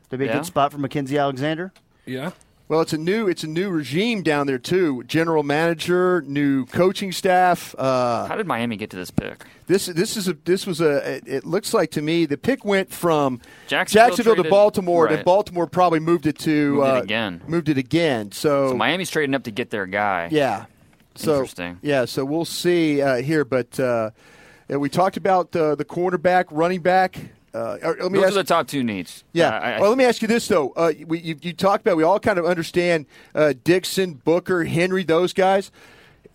That'd be a Yeah. good spot for Mackenzie Alexander. Yeah. Well, it's a new it's a new regime down there too. General manager, new coaching staff. Uh, How did Miami get to this pick? this this is a this was a it, it looks like to me the pick went from Jacksonville to traded- Baltimore. and right. Baltimore probably moved it to Moved it uh, again. Moved it again. So, So Miami's trading up to get their guy. Yeah. So, Interesting. Yeah, so we'll see uh, here. But uh, we talked about uh, the cornerback, running back. Uh, let me Those ask, are the top two needs. yeah. Uh, I- I- well, let me ask you this though. Uh, we, you, you talked about we all kind of understand uh, Dixon, Booker, Henry, those guys.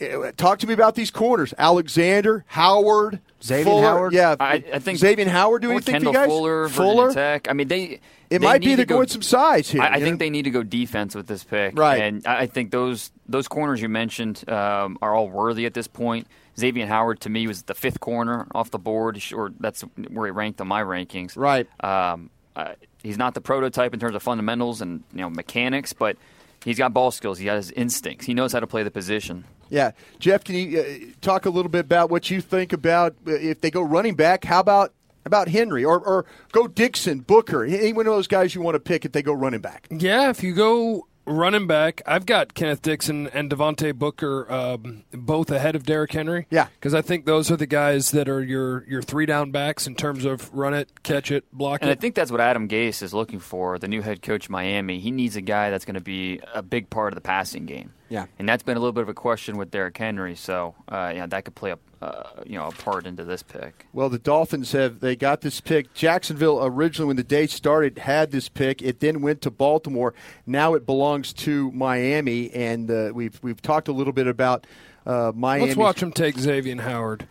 Uh, Talk to me about these corners: Alexander, Howard, Xavier Fuller. Howard? Yeah, I, I think Xavier Howard. Do or anything Kendall for you guys? Fuller, Fuller. Tech. I mean, they. It they might be need they're go- going some size here. I, I think know? they need to go defense with this pick, Right. And I I think those those corners you mentioned um, are all worthy at this point. Xavier Howard to me was the fifth corner off the board, or that's where he ranked on my rankings. Right. Um, uh, he's not the prototype in terms of fundamentals and you know mechanics, but he's got ball skills. He has instincts. He knows how to play the position. Yeah, Jeff, can you uh, talk a little bit about what you think about uh, if they go running back? How about about Henry or or go Dixon, Booker, any one of those guys you want to pick if they go running back? Yeah, if you go running back, I've got Kenneth Dixon and Devontae Booker um, both ahead of Derrick Henry. Yeah, because I think those are the guys that are your your three down backs in terms of run it, catch it, block it. And I think that's what Adam Gase is looking for, the new head coach of Miami. He needs a guy that's going to be a big part of the passing game. Yeah. And that's been a little bit of a question with Derrick Henry. So, uh, yeah, that could play a uh, you know a part into this pick. Well, the Dolphins have they got this pick. Jacksonville originally, when the day started, had this pick. It then went to Baltimore. Now it belongs to Miami, and uh, we've we've talked a little bit about uh, Miami. Let's watch him take Xavier Howard.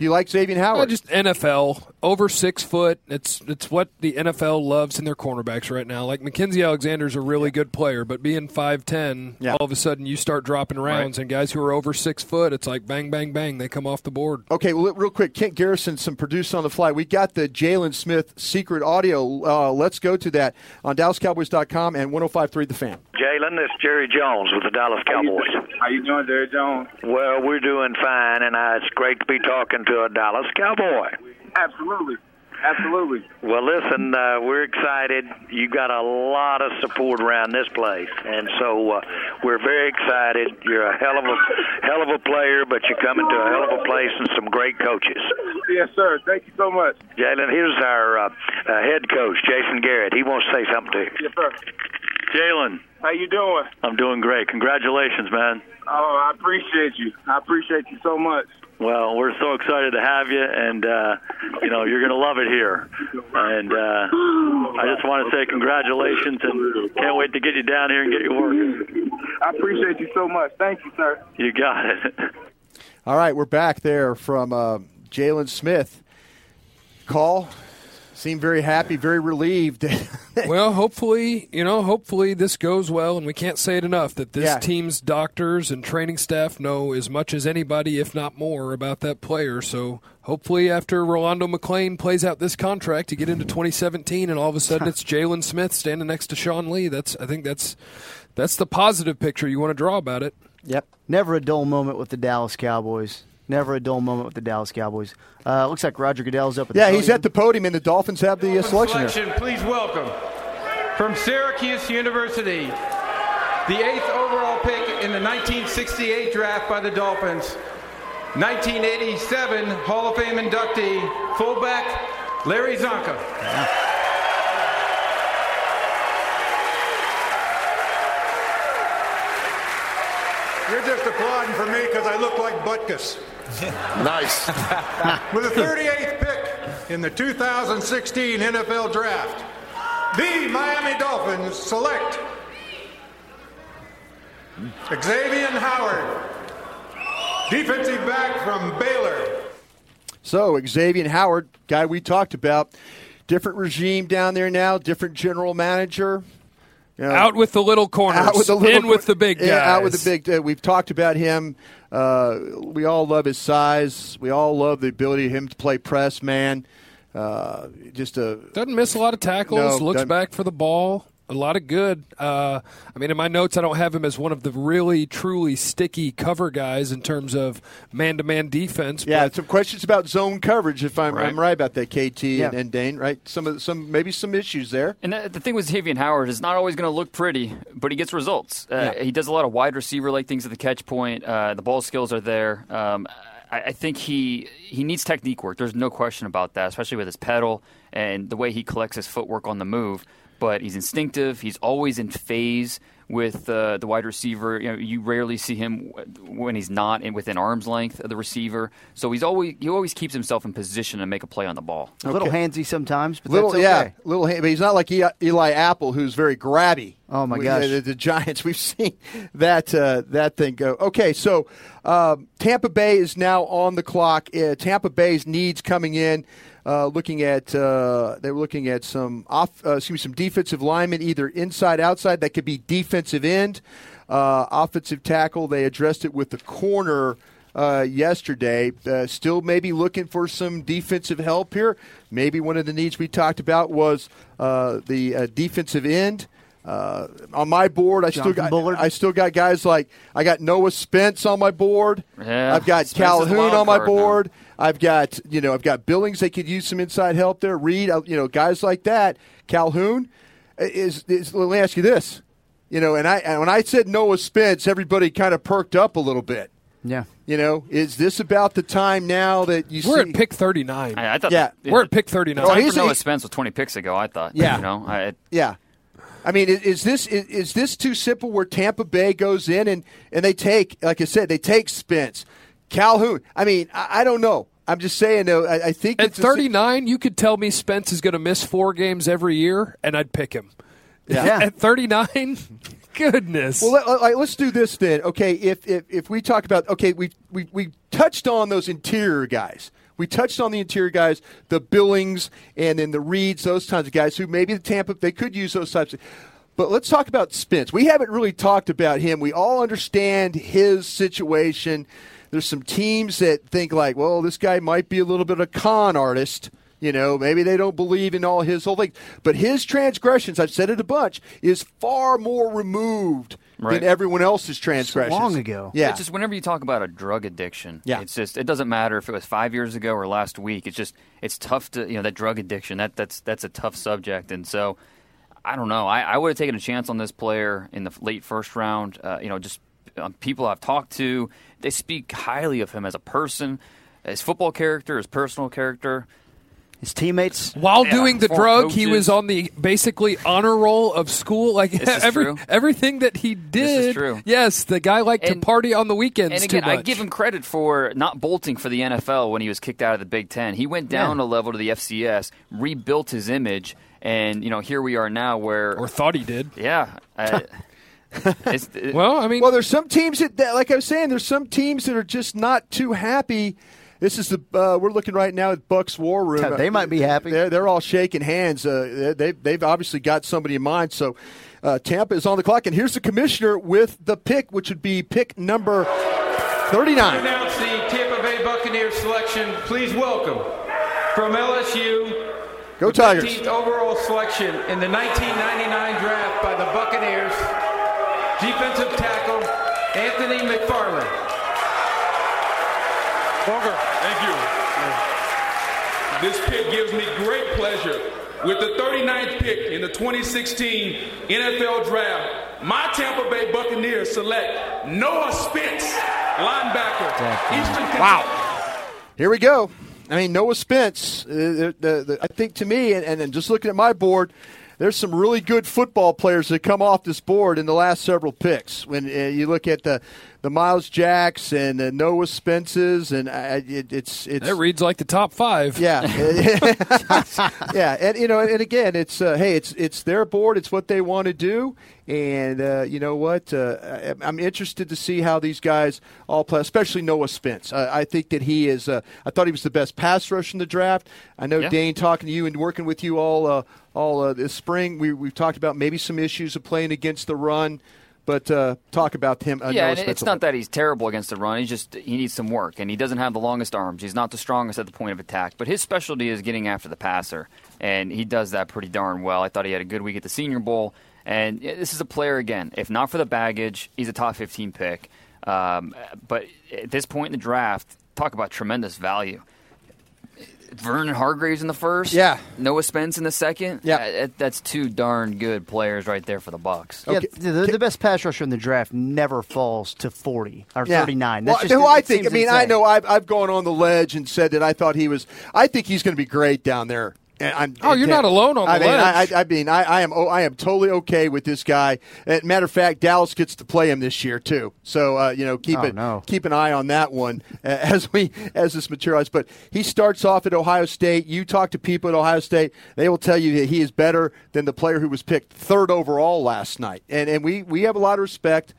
Do you like Xavier Howard? Uh, just NFL over six foot. It's it's what the NFL loves in their cornerbacks right now. Like Mackenzie Alexander's a really good player, but being five ten, Yeah. all of a sudden you start dropping rounds, and guys who are over six foot, it's like bang bang bang, they come off the board. Okay, well, real quick, Kent Garrison, some produced on the fly. We got the Jaylon Smith secret audio. Uh, let's go to that on DallasCowboys.com and 105.3 The Fan. Jaylon, this is Jerry Jones with the Dallas Cowboys. How you doing, Jerry Jones? Well, we're doing fine, and uh, it's great to be talking to a Dallas Cowboy. Absolutely. Absolutely. Well, listen, uh, we're excited. You got a lot of support around this place, and so uh, we're very excited. You're a hell of a hell of a player, but you're coming to a hell of a place and some great coaches. Yes, sir. Thank you so much. Jaylon, here's our uh, uh, head coach, Jason Garrett. He wants to say something to you. Yes, sir. Jaylon, How you doing? I'm doing great. Congratulations, man. Oh, I appreciate you. I appreciate you so much. Well, we're so excited to have you, and uh, you know you're going to love it here. And uh, I just want to say congratulations, and can't wait to get you down here and get you working. I appreciate you so much. Thank you, sir. You got it. All right, we're back there from uh, Jaylon Smith. Call seemed very happy, very relieved. well, hopefully, you know, hopefully this goes well, and we can't say it enough that this Yeah. team's doctors and training staff know as much as anybody, if not more, about that player. So hopefully, after Rolando McClain plays out this contract, you get into 2017, and all of a sudden it's Jaylon Smith standing next to Sean Lee. That's I think that's that's the positive picture you want to draw about it. Yep. Never a dull moment with the Dallas Cowboys. Never a dull moment with the Dallas Cowboys. Uh, looks like Roger Goodell's up at the yeah, he's at the podium, and the Dolphins have the uh, selection there. Selection, please welcome from Syracuse University, the eighth overall pick in the 1968 draft by the Dolphins, 1987 Hall of Fame inductee, fullback Larry Csonka. You're just applauding for me because I look like Butkus. nice. With the 38th pick in the 2016 NFL Draft, the Miami Dolphins select Xavier Howard, defensive back from Baylor. So Xavier Howard, guy we talked about, different regime down there now, different general manager. You know, Out with the little corners, out with the little in with the big guys. Yeah, out with the big. Uh, we've talked about him. Uh, we all love his size. We all love the ability of him to play press man. Uh, just a Doesn't miss a lot of tackles. No, looks back for the ball. A lot of good. Uh, I mean, in my notes, I don't have him as one of the really, truly sticky cover guys in terms of man-to-man defense. yeah. but Some questions about zone coverage. If I'm Right. I'm right about that, KT Yeah. and, and Dane. Right. Some of some maybe some issues there. And the, the thing with Xavier Howard is not always going to look pretty, but he gets results. Uh, He does a lot of wide receiver like things at the catch point. Uh, the ball skills are there. Um, I, I think he he needs technique work. There's no question about that, especially with his pedal and the way he collects his footwork on the move. But he's instinctive. He's always in phase with uh, the wide receiver. You know, you rarely see him when he's not in within arm's length of the receiver. So he's always he always keeps himself in position to make a play on the ball. A little handsy sometimes, but little, that's yeah, okay. little, hand, but he's not like Eli, Eli Apple, who's very grabby. Oh, my We- gosh. the, the Giants. We've seen that uh, that thing go. Okay, so um, Tampa Bay is now on the clock. Uh, Tampa Bay's needs coming in. Uh, looking at uh, they were looking at some off, uh, excuse me, some defensive linemen, either inside, outside. That could be defensive end, uh, offensive tackle. They addressed it with the corner uh, yesterday. Uh, still maybe looking for some defensive help here. Maybe one of the needs we talked about was uh, the uh, defensive end. Uh, on my board, I still Jonathan got I still got guys like I got Noah Spence on my board. Yeah, I've got Spence Calhoun on my card now. Board. I've got you know I've got Billings. They could use some inside help there. Reed, uh, you know guys like that. Calhoun is, is. Let me ask you this: You know, and I and when I said Noah Spence, everybody kind of perked up a little bit. Yeah. You know, is this about the time now that you We're see? at pick 39. I, I thought Yeah. We're at pick 39. Time he's for a- Noah Spence was 20 picks ago. I thought. Yeah. You know, I, Yeah. I mean, is, is this is, is this too simple? Where Tampa Bay goes in and, and they take, like I said, they take Spence, Calhoun. I mean, I, I don't know. I'm just saying though. I, I think At it's a- 39, you could tell me Spence is going to miss four games every year, and I'd pick him. Yeah. At 39, goodness. Well, let, us do this then. Okay, if, if if we talk about okay, we we we touched on those interior guys. We touched on the interior guys, the Billings and then the Reeds, those kinds of guys who maybe the Tampa they could use those types. of But let's talk about Spence. We haven't really talked about him. We all understand his situation. There's some teams that think like, well, this guy might be a little bit of a con artist. You know, maybe they don't believe in all his whole thing. But his transgressions, I've said it a bunch, is far more removed Right. than everyone else's transgressions. So long ago. Yeah. It's just whenever you talk about a drug addiction, Yeah. it's just it doesn't matter if it was five years ago or last week. It's just it's tough to you know that drug addiction that that's that's a tough subject, and so I don't know. I, I would have taken a chance on this player in the late first round. Uh, you know, just Um, people I've talked to, they speak highly of him as a person, his football character, his personal character. His teammates. While Yeah, doing the former drug, he was on the basically honor roll of school. Like This is every true. everything that he did. is true. Yes, the guy liked And- to party on the weekends And again, too much. I give him credit for not bolting for the NFL when he was kicked out of the Big Ten. He went down Yeah. a level to the FCS, rebuilt his image, and you know here we are now where or thought he did. Yeah. I, it's, it- well, I mean, well, there's some teams that, that, like I was saying, there's some teams that are just not too happy. This is the uh, we're looking right now at Bucks War Room. They might be happy. They're, they're all shaking hands. Uh, they they've obviously got somebody in mind. So uh, Tampa is on the clock, and here's the commissioner with the pick, which would be pick number To thirty-nine. announce the Tampa Bay Buccaneers selection, please welcome from LSU. Go the Tigers. 15th overall selection in the 1999 draft by the Buccaneers, defensive tackle Anthony McFarland. Walker. Thank you. This pick gives me great pleasure. With the 39th pick in the 2016 NFL Draft, my Tampa Bay Buccaneers select Noah Spence, linebacker, Eastern Wow. Here we go. I mean, Noah Spence. Uh, the, the, the, I think to me, and, and just looking at my board, there's some really good football players that come off this board in the last several picks. When uh, you look at the the Myles Jacks and the Noah Spences, and uh, it, it's it's That reads like the top five. yeah, yeah, and you know, and again, it's uh, hey, it's it's their board, it's what they want to do, and uh, you know what, uh, I- I'm interested to see how these guys all play, especially Noah Spence. Uh, I think that he is. Uh, I thought he was the best pass rush in the draft. I know Yeah. Dane talking to you and working with you all uh, all uh, this spring. We we've talked about maybe some issues of playing against the run. But uh, talk about him. Uh, yeah, Noah and Spence it's not that he's terrible against the run. He just he needs some work, and he doesn't have the longest arms. He's not the strongest at the point of attack, but his specialty is getting after the passer, and he does that pretty darn well. I thought he had a good week at the Senior Bowl, and this is a player again. If not for the baggage, he's a top 15 pick. Um, but at this point in the draft, talk about tremendous value. Vernon Hargreaves in the first, Yeah. Noah Spence in the second. Yeah, that's two darn good players right there for the Bucks. Yeah, the, the best pass rusher in the draft never falls to 40 or Yeah. 39. Well, just, who it I think. I seems mean, I know I've, I've gone on the ledge and said that I thought he was. I think he's going to be great down there. And I'm, Oh, you're not alone on I the mean, ledge. I, I, I mean, I, I am. Oh, I am totally okay with this guy. And matter of fact, Dallas gets to play him this year too. So uh, you know, keep Oh, it, no. keep an eye on that one uh, as we as this materializes. But he starts off at Ohio State. You talk to people at Ohio State, they will tell you that he is better than the player who was picked third overall last night. And and we we have a lot of respect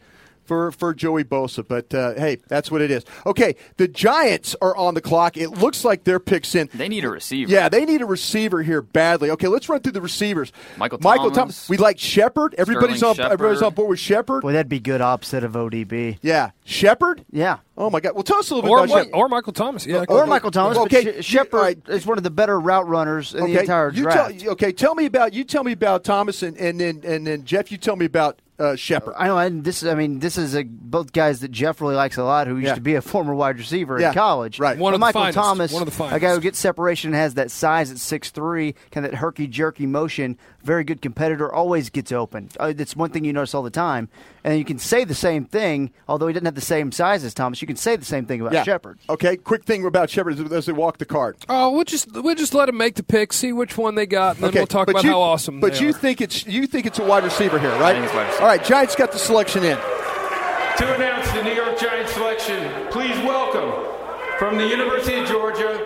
for for Joey Bosa. But uh, hey, that's what it is. Okay, the Giants are on the clock. It looks like their picks in. They need a receiver. Yeah, they need a receiver here badly. Okay, let's run through the receivers. Michael Michael Thomas. Thomas. We like Shepard. Everybody's Sterling on. Everybody's on board with Shepard. Boy, that'd be good opposite of ODB. Yeah, Shepard. Yeah. Oh my God. Well, tell us a little bit Or, about Mi- or Michael Thomas. Yeah. Or Michael Thomas. Okay, Okay, Shepard is one of the better route runners in the entire you draft. Tell, okay, tell me about you. Tell me about Thomas, and, and then and then Jeff. You tell me about uh, Shepard. I know, and this is, I mean, this is a, both guys that Jeff really likes a lot, who used Yeah. to be a former wide receiver Yeah, in college. right. One But of Michael finest. Thomas, One of the a guy finest. who gets separation and has that size at 6'3", kind of that herky jerky motion. Very good competitor, always gets open. Uh, It's one thing you notice all the time, and you can say the same thing. Although he doesn't have the same size as Thomas, you can say the same thing about Yeah. Shepard. Okay, quick thing about Shepard as they walk the card. Oh, we'll just we'll just let them make the pick, see which one they got, and then we'll talk but about you, how awesome. But they you are. think it's you think it's a wide receiver here, right? Think it's wide receiver. All right, Giants got the selection in. To announce the New York Giants selection, please welcome from the University of Georgia,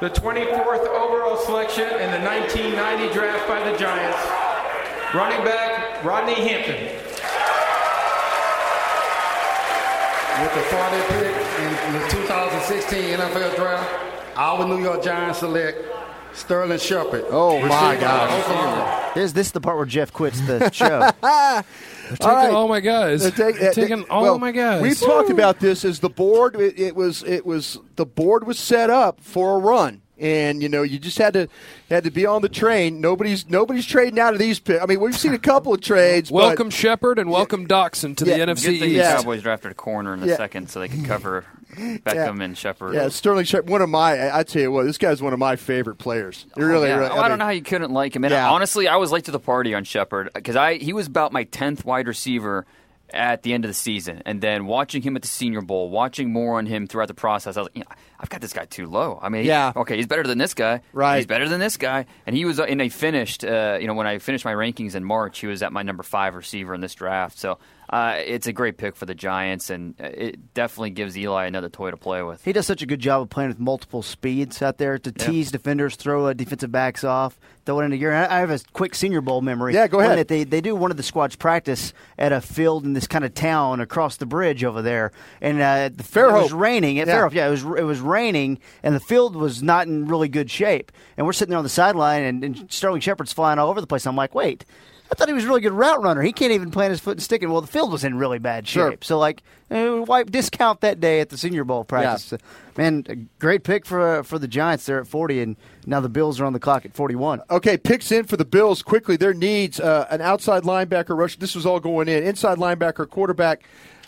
the 24th overall selection in the 1990 draft by the Giants, running back Rodney Hampton. With the 40th pick in the 2016 NFL Draft, our New York Giants select Sterling Shepard. Oh, my out gosh. of This, this is the part where Jeff quits the show. They're taking all my guys. They're take- They're taking they- all well, my guys. We've talked about this as the board. It, it was it was the board was set up for a run, and you know you just had to had to be on the train. Nobody's nobody's trading out of these picks. I mean, we've seen a couple of trades. but- welcome Shepard and welcome Doctson to Yeah. the Good NFC thing East. the Cowboys drafted a corner in the Yeah. second so they could cover Beckham and Shepard. Yeah, Sterling Shepard, one of my. I I tell you what, this guy's one of my favorite players. He oh, really, Yeah. really. Oh, I, mean- don't know how you couldn't like him. And Yeah. honestly, I was late to the party on Shepard because I he was about my tenth wide receiver at the end of the season, and then watching him at the Senior Bowl, watching more on him throughout the process, I was like, you know, I've got this guy too low. I mean, he- Yeah. okay, he's better than this guy. Right. he's better than this guy, and he was. And I finished. Uh, you know, when I finished my rankings in March, he was at my number five receiver in this draft. So. Uh, it's a great pick for the Giants, and uh, it definitely gives Eli another toy to play with. He does such a good job of playing with multiple speeds out there to tease defenders, throw uh, defensive backs off, throw it into gear. I I have a quick Senior Bowl memory. Yeah, go ahead. They, they do one of the squads practice at a field in this kind of town across the bridge over there, and uh, the, Fairhope. it was raining at Yeah. Fairhope. Yeah, it was it was raining, and the field was not in really good shape. And we're sitting there on the sideline, and, and Sterling Shepard's flying all over the place. I'm like, wait. I thought he was a really good route runner. He can't even plant his foot and stick it. Well, the field was in really bad shape. Sure. So, like, eh, why discount that day at the Senior Bowl practice? Man, a great pick for uh, for the Giants. They're at 40, and now the Bills are on the clock at 41. Okay, picks in for the Bills quickly. Their needs uh, an outside linebacker rush. This was all going in. Inside linebacker, quarterback.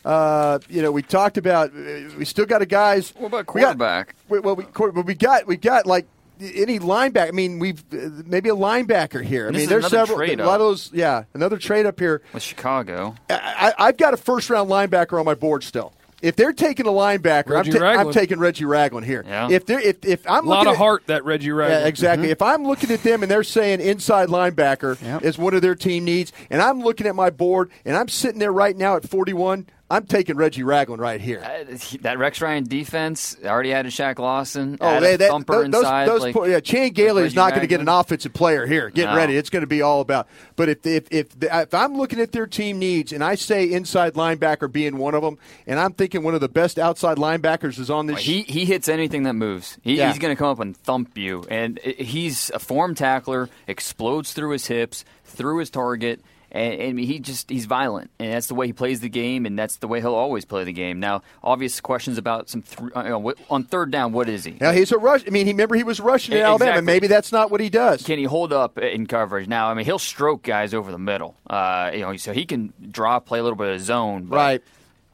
Uh, you know, we talked about. uh, We still got a guys. What about we got- quarterback? we- well, we, quarter- but we got we got like any linebacker. I mean, we've uh, maybe a linebacker here. I And mean, is there's several. trade a lot of those. Yeah, another trade up here. With Chicago, I, I, I've got a first round linebacker on my board still. If they're taking a linebacker, I'm, ta- I'm taking Reggie Ragland here. Yeah. If they're if, if I'm A lot looking of at- heart that Reggie Ragland. yeah, exactly. If I'm looking at them and they're saying inside linebacker Yep. is one of their team needs, and I'm looking at my board and I'm sitting there right now at 41, I'm taking Reggie Ragland right here. Uh, that Rex Ryan defense already added Shaq Lawson. Oh, they, that, thumper those, inside. those, like, po- yeah, Chan Gailey is not going to get an offensive player here. Get No. ready. It's going to be all about. But if if if, the, if I'm looking at their team needs and I say inside linebacker being one of them, and I'm thinking one of the best outside linebackers is on this. He he hits anything that moves. He, Yeah. He's going to come up and thump you. And he's a form tackler. Explodes through his hips, through his target, and, and he just he's violent. And that's the way he plays the game, and that's the way he'll always play the game. Now, obvious questions about some th- uh, you know, what, on third down. What is he? now he's a rush. I mean, he remember he was rushing in Yeah, Alabama. Maybe that's not what he does. Can he hold up in coverage? Now, I mean, he'll stroke guys over the middle. Uh, you know, so he can draw, play a little bit of zone. But Right.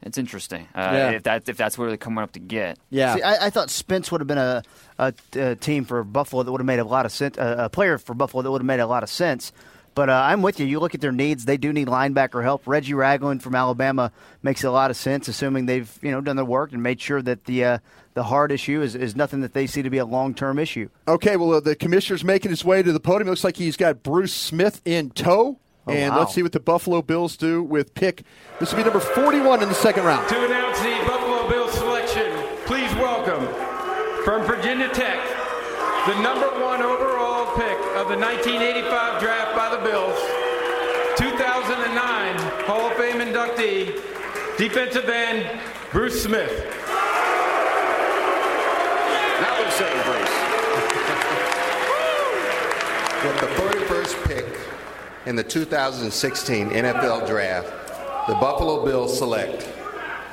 It's interesting. Uh, Yeah. If that if that's what they're coming up to get. Yeah. See, I, I thought Spence would have been a, a, a team for Buffalo that would have made a lot of sense, a, a player for Buffalo that would have made a lot of sense. But uh, I'm with you. You look at their needs; they do need linebacker help. Reggie Ragland from Alabama makes a lot of sense, assuming they've you know done their work and made sure that the uh, the hard issue is, is nothing that they see to be a long term issue. Okay, well, uh, the commissioner's making his way to the podium. It Looks like he's got Bruce Smith in tow. Oh, and wow. let's see what the Buffalo Bills do with pick. This will be number 41 in the second round. To announce the Buffalo Bills selection, please welcome from Virginia Tech, the number one overall pick of the 1985 draft by the Bills, 2009 Hall of Fame inductee, defensive end Bruce Smith. Now we're Bruce. With the 31st pick in the 2016 NFL Draft, the Buffalo Bills select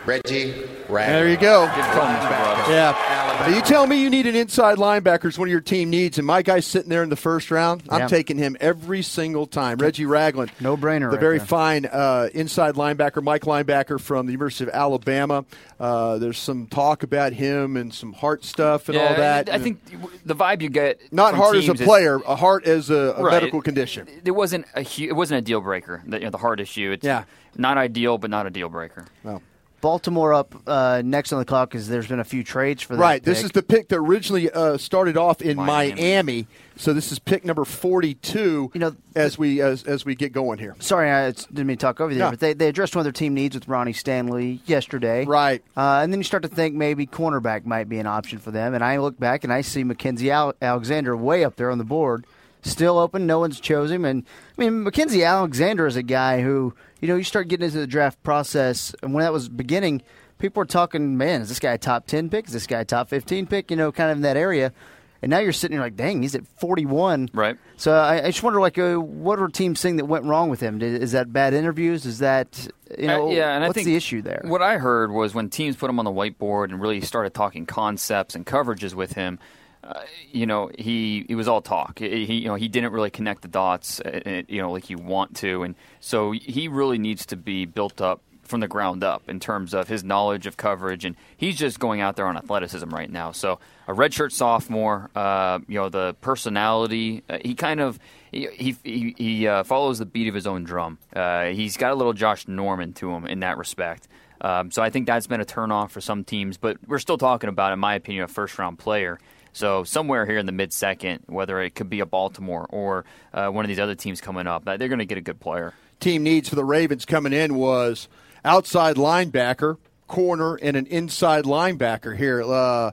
Reggie Ragland. There you go. Linebacker. Yeah. Now, you tell me you need an inside linebacker is one of your team needs, and my guy's sitting there in the first round. I'm Yeah. taking him every single time. Reggie Ragland. No brainer. The right very there. fine uh, inside linebacker, Mike linebacker from the University of Alabama. Uh, there's some talk about him and some heart stuff and all that. I think the vibe you get not from heart as a teams is- player, a heart as a, a Right. medical condition. It wasn't a it wasn't a deal breaker. The, you know, the heart issue. It's Yeah. not ideal, but not a deal breaker. No. Baltimore up uh, next on the clock because there's been a few trades for that. Right. This is the pick that originally uh, started off in Miami. Miami. So this is pick number 42 you know, as we as, as we get going here. Sorry, I didn't mean to talk over you there, No. but they, they addressed one of their team needs with Ronnie Stanley yesterday. Right. Uh, and then you start to think maybe cornerback might be an option for them. And I look back and I see Mackenzie Al- Alexander way up there on the board, still open. No one's chose him. And I mean, Mackenzie Alexander is a guy who, you know, you start getting into the draft process, and when that was beginning, people were talking, man, is this guy a top 10 pick? Is this guy a top 15 pick? You know, kind of in that area. And now you're sitting here like, dang, he's at 41. Right. So I, I just wonder, like, uh, what are teams saying that went wrong with him? Did, is that bad interviews? Is that you know? Uh, yeah, and what's I think the issue there? What I heard was when teams put him on the whiteboard and really started talking concepts and coverages with him. Uh, you know, he he was all talk. He you know he didn't really connect the dots. uh, uh, You know, like you want to, and so he really needs to be built up from the ground up in terms of his knowledge of coverage, and he's just going out there on athleticism right now. So a redshirt sophomore, uh, you know, the personality, uh, he kind of he he, he, he uh, follows the beat of his own drum. Uh, he's got a little Josh Norman to him in that respect. Um, so I think that's been a turnoff for some teams, but we're still talking about, in my opinion, a first round player. So somewhere here in the mid second, whether it could be a Baltimore or uh, one of these other teams coming up, uh, they're going to get a good player. Team needs for the Ravens coming in was outside linebacker, corner, and an inside linebacker here. Uh,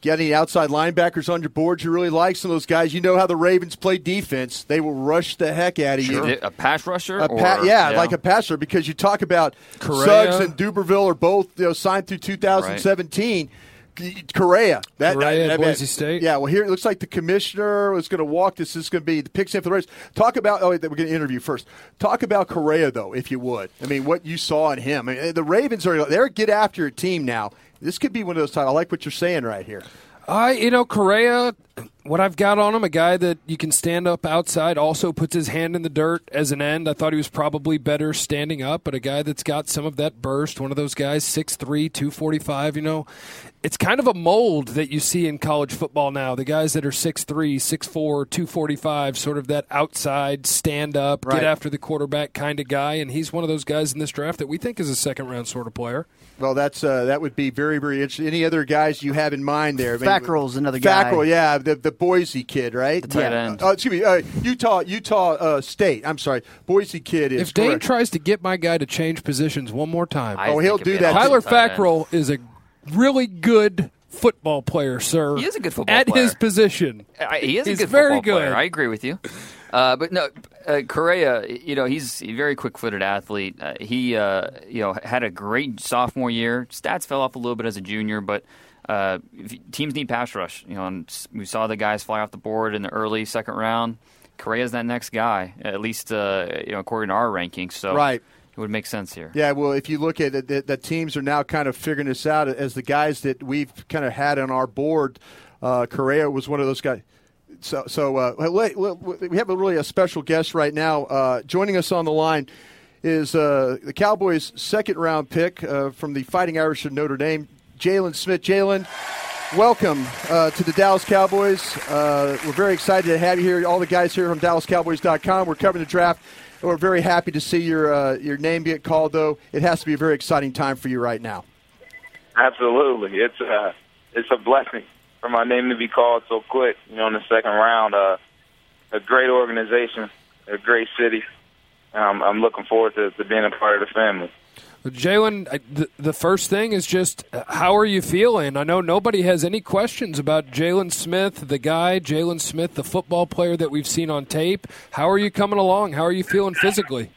Get any outside linebackers on your board you really like? Some of those guys, you know how the Ravens play defense. They will rush the heck out of you. A pass rusher? A pa- or- yeah, like a passer because you talk about Correa. Suggs and Dumervil are both you know, signed through 2017. Correa, that, Correa that- that- Boise State. Yeah, well, here it looks like the commissioner was going to walk this. Is going to be the picks in for the race. Talk about. Oh, wait, we're going to interview first. Talk about Correa though, if you would. I mean, what you saw in him. I mean, the Ravens are they're a get after your team now. This could be one of those times. I like what you're saying right here. I, you know, Correa, what I've got on him, a guy that you can stand up outside, also puts his hand in the dirt as an end. I thought he was probably better standing up, but a guy that's got some of that burst, one of those guys, 6'3, 245, you know. It's kind of a mold that you see in college football now. The guys that are 6'3, 6'4, 245, sort of that outside, stand up, Right. get after the quarterback kind of guy, and he's one of those guys in this draft that we think is a second round sort of player. Well, that's uh, that would be very very interesting. Any other guys you have in mind there? I mean, Fackrell's another guy. Fackrell, yeah, the the Boise kid, right? The tight yeah. end. Uh, excuse me, uh, Utah Utah uh, State. I'm sorry, Boise kid is. If Dane correct. tries to get my guy to change positions one more time, I Oh, he'll do that. Kyler awesome. Fackrell is a really good football player, sir. He is a good football player. at player. his position. I- he is He's a good very football player. good. I agree with you. Uh, but no, uh, Correa, you know, he's a very quick-footed athlete. Uh, he, uh, you know, had a great sophomore year. Stats fell off a little bit as a junior, but uh, teams need pass rush. You know, and we saw the guys fly off the board in the early second round. Correa's that next guy, at least uh, you know, according to our rankings. So Right. It would make sense here. Yeah, well, if you look at it, the, the teams are now kind of figuring this out as the guys that we've kind of had on our board. Uh, Correa was one of those guys. So, so uh, we have a really a special guest right now. Uh, joining us on the line is uh, the Cowboys' second round pick uh, from the Fighting Irish of Notre Dame, Jaylon Smith. Jaylon, welcome uh, to the Dallas Cowboys. Uh, we're very excited to have you here. All the guys here from DallasCowboys.com. We're covering the draft. We're very happy to see your uh, your name get called. Though it has to be a very exciting time for you right now. Absolutely, it's uh, it's a blessing for my name to be called so quick. You know, in the second round, uh, a great organization, a great city. Um, I'm looking forward to, to being a part of the family. Jaylon, the, the first thing is just uh, how are you feeling? I know nobody has any questions about Jaylon Smith, the guy, Jaylon Smith, the football player that we've seen on tape. How are you coming along? How are you feeling physically?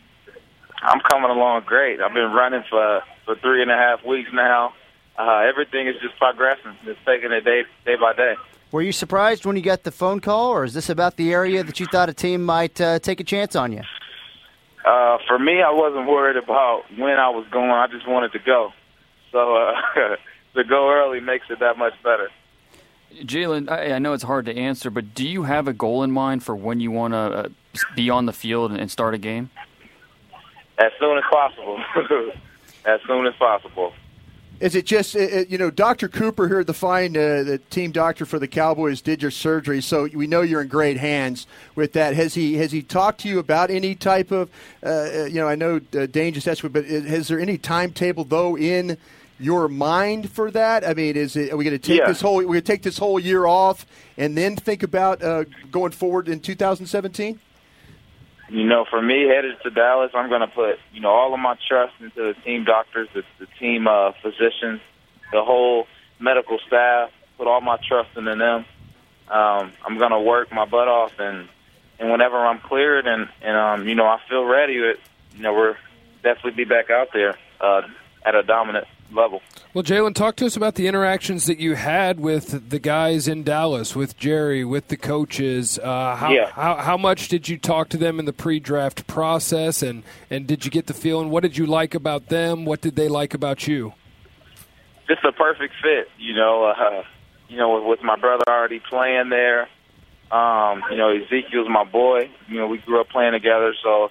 I'm coming along great. I've been running for for three and a half weeks now. Uh, everything is just progressing. It's taking it day day by day. Were you surprised when you got the phone call, or is this about the area that you thought a team might uh, take a chance on you? Uh, for me, I wasn't worried about when I was going. I just wanted to go. So uh, to go early makes it that much better. Jaylon, I, I know it's hard to answer, but do you have a goal in mind for when you want to uh, be on the field and start a game? As soon as possible. as soon as possible. Is it just uh, uh, you know Dr. Cooper here, the fine uh, the team doctor for the Cowboys, did your surgery, so we know you're in great hands with that. Has he has he talked to you about any type of uh, uh you know I know uh, Dane just asked, but has there any timetable though in your mind for that? I mean, is it are we going to take Yeah. this whole we're going to take this whole year off and then think about uh, going forward in 2017? You know, for me, headed to Dallas, I'm going to put, you know, all of my trust into the team doctors, the, the team uh, physicians, the whole medical staff, put all my trust into them. Um, I'm going to work my butt off, and and whenever I'm cleared and, and um, you know, I feel ready, it, you know, we're definitely be back out there uh, at a dominant level. Well, Jaylon, talk to us about the interactions that you had with the guys in Dallas, with Jerry, with the coaches. Uh, how, Yeah. how how much did you talk to them in the pre-draft process, and and did you get the feeling? What did you like about them? What did they like about you? just a perfect fit, you know. Uh, you know, with, with my brother already playing there. Um, you know, Ezekiel's my boy. You know, we grew up playing together, so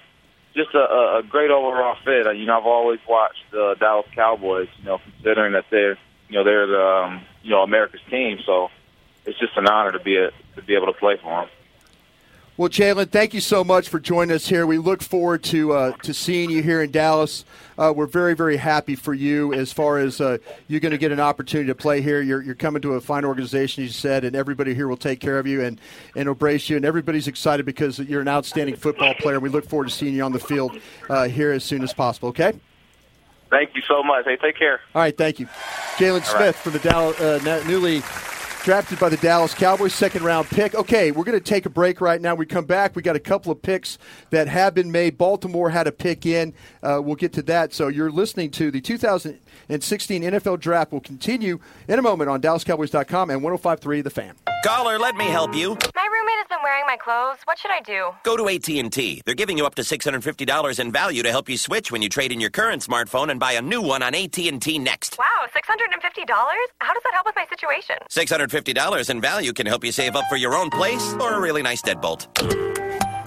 just a, a, great overall fit. Uh, You know, I've always watched the Dallas Cowboys. You know, considering that they're you know they're the um, you know America's team, so it's just an honor to be a, to be able to play for them. Well, Jaylon, thank you so much for joining us here. We look forward to uh, to seeing you here in Dallas. Uh, we're very, very happy for you as far as uh, you're going to get an opportunity to play here. You're, you're coming to a fine organization, you said, and everybody here will take care of you and, and embrace you. And everybody's excited because you're an outstanding football player. We look forward to seeing you on the field uh, here as soon as possible, okay? Thank you so much. Hey, take care. All right, thank you. Jaylon Smith right. from the Dallas, uh, newly drafted by the Dallas Cowboys, second round pick. Okay, we're going to take a break right now. We come back. We got a couple of picks that have been made. Baltimore had a pick in. Uh, we'll get to that. So you're listening to the 2016 NFL Draft. We'll continue in a moment on DallasCowboys.com and 105.3 The Fan. Caller, let me help you. My roommate isn't wearing my clothes. What should I do? Go to AT&T. They're giving you up to $650 in value to help you switch when you trade in your current smartphone and buy a new one on AT&T Next. Wow, $650? How does that help with my situation? $650 in value can help you save up for your own place or a really nice deadbolt.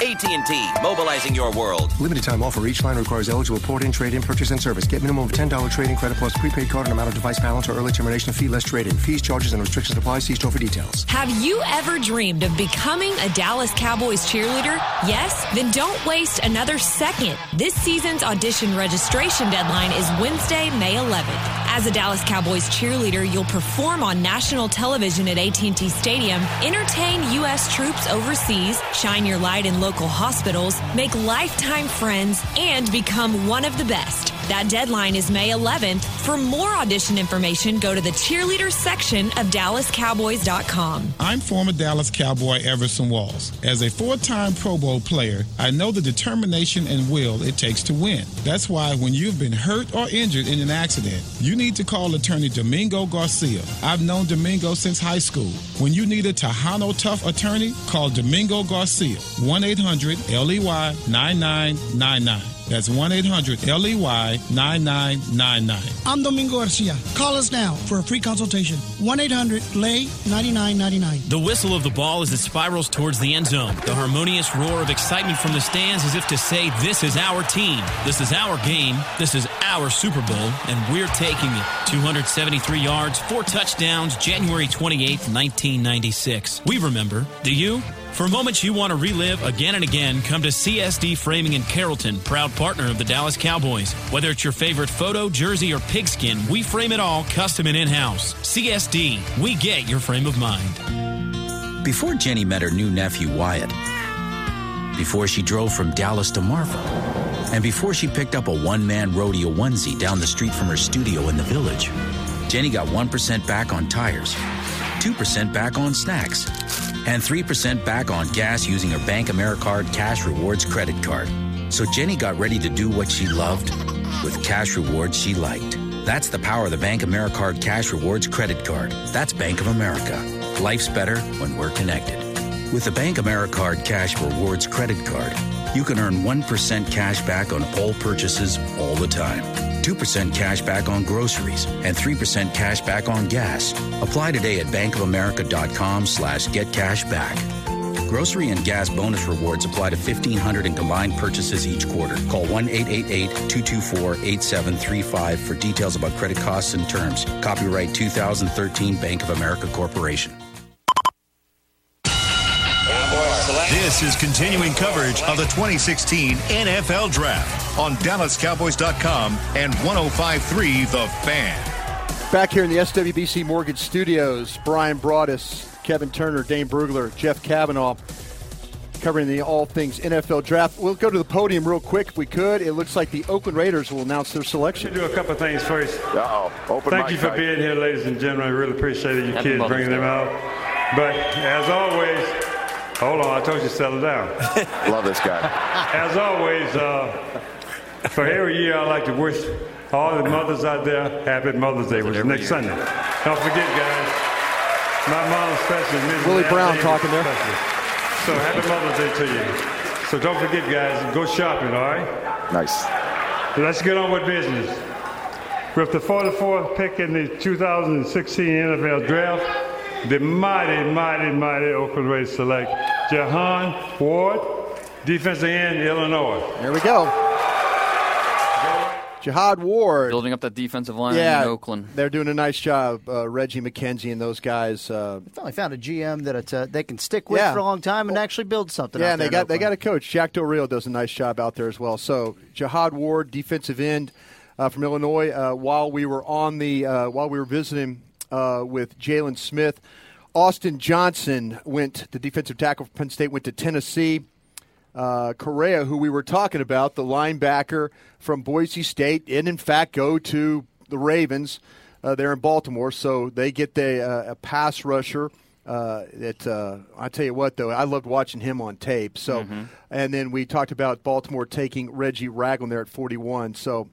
AT&T, mobilizing your world. Limited time offer. Each line requires eligible port-in, trade-in, purchase, and service. Get minimum of $10 trade-in credit plus prepaid card and amount of device balance or early termination fee less trade-in. Fees, charges, and restrictions apply. See store for details. Have you ever dreamed of becoming a Dallas Cowboys cheerleader? Yes? Then don't waste another second. This season's audition registration deadline is Wednesday, May 11th. As a Dallas Cowboys cheerleader, you'll perform on national television at AT&T Stadium, entertain U.S. troops overseas, shine your light in local hospitals, make lifetime friends, and become one of the best. That deadline is May 11th. For more audition information, go to the cheerleader section of DallasCowboys.com. I'm former Dallas Cowboy Everson Walls. As a four time Pro Bowl player, I know the determination and will it takes to win. That's why when you've been hurt or injured in an accident, you need to call attorney Domingo Garcia. I've known Domingo since high school. When you need a Tejano Tough attorney, call Domingo Garcia. 1 800 LEY 9999. That's 1 800 LEY 9999. I'm Domingo Garcia. Call us now for a free consultation. 1 800 LAY 9999. The whistle of the ball as it spirals towards the end zone. The harmonious roar of excitement from the stands as if to say, This is our team. This is our game. This is our Super Bowl, and we're taking it. 273 yards, four touchdowns, January 28th, 1996. We remember. Do you? For moments you want to relive again and again, come to CSD Framing in Carrollton, proud partner of the Dallas Cowboys. Whether it's your favorite photo, jersey, or pigskin, we frame it all custom and in house. CSD, we get your frame of mind. Before Jenny met her new nephew Wyatt, before she drove from Dallas to Marfa, and before she picked up a one man rodeo onesie down the street from her studio in the village, Jenny got 1% back on tires, 2% back on snacks, and 3% back on gas using her Bank AmeriCard Cash Rewards credit card. So Jenny got ready to do what she loved with cash rewards she liked. That's the power of the Bank AmeriCard Cash Rewards credit card. That's Bank of America. Life's better when we're connected. With the Bank AmeriCard Cash Rewards credit card, you can earn 1% cash back on all purchases all the time. 2% cash back on groceries, and 3% cash back on gas. Apply today at bankofamerica.com slash get cash back. Grocery and gas bonus rewards apply to 1,500 in combined purchases each quarter. Call 1-888-224-8735 for details about credit costs and terms. Copyright 2013 Bank of America Corporation. This is continuing coverage of the 2016 NFL Draft on DallasCowboys.com and 1053 The Fan. Back here in the SWBC Mortgage Studios, Brian Broaddus, Kevin Turner, Dane Brugler, Jeff Kavanaugh, covering the all things NFL Draft. We'll go to the podium real quick if we could. It looks like the Oakland Raiders will announce their selection. do a couple things first. Uh-oh. Open Thank mic you for night. being here, ladies and gentlemen. I really appreciate it. You Happy kids Mother's bringing them out. But as always, hold on. I told you to settle down. Love this guy. As always, uh, for every year, I like to wish all the mothers out there happy Mother's Day, which is next Sunday. Don't forget, guys, my mom especially. Mrs. Willie Brown Davis talking there. especially. So happy Mother's Day to you. So don't forget, guys, go shopping, all right? Nice. Let's get on with business. With the 44th pick in the 2016 NFL Draft, the mighty, mighty, mighty Oakland Raiders select Jihad Ward, defensive end, Illinois. There we go. Jihad Ward. Building up that defensive line yeah, in Oakland. They're doing a nice job. Uh, Reggie McKenzie and those guys. Uh, Finally found a GM that it's, uh, they can stick with Yeah. for a long time and actually build something. yeah, out and they there in got they got a coach. Jack Del Rio does a nice job out there as well. So Jihad Ward, defensive end uh, from Illinois. Uh, while we were on the uh, while we were visiting uh, with Jaylon Smith, Austin Johnson went the defensive tackle from Penn State went to Tennessee. Uh, Correa, who we were talking about, the linebacker from Boise State, and in fact go to the Ravens. Uh, they're in Baltimore, so they get the, uh, a pass rusher. Uh, that uh, I tell you what, though, I loved watching him on tape. So, Mhm. and then we talked about Baltimore taking Reggie Ragland there at 41. So,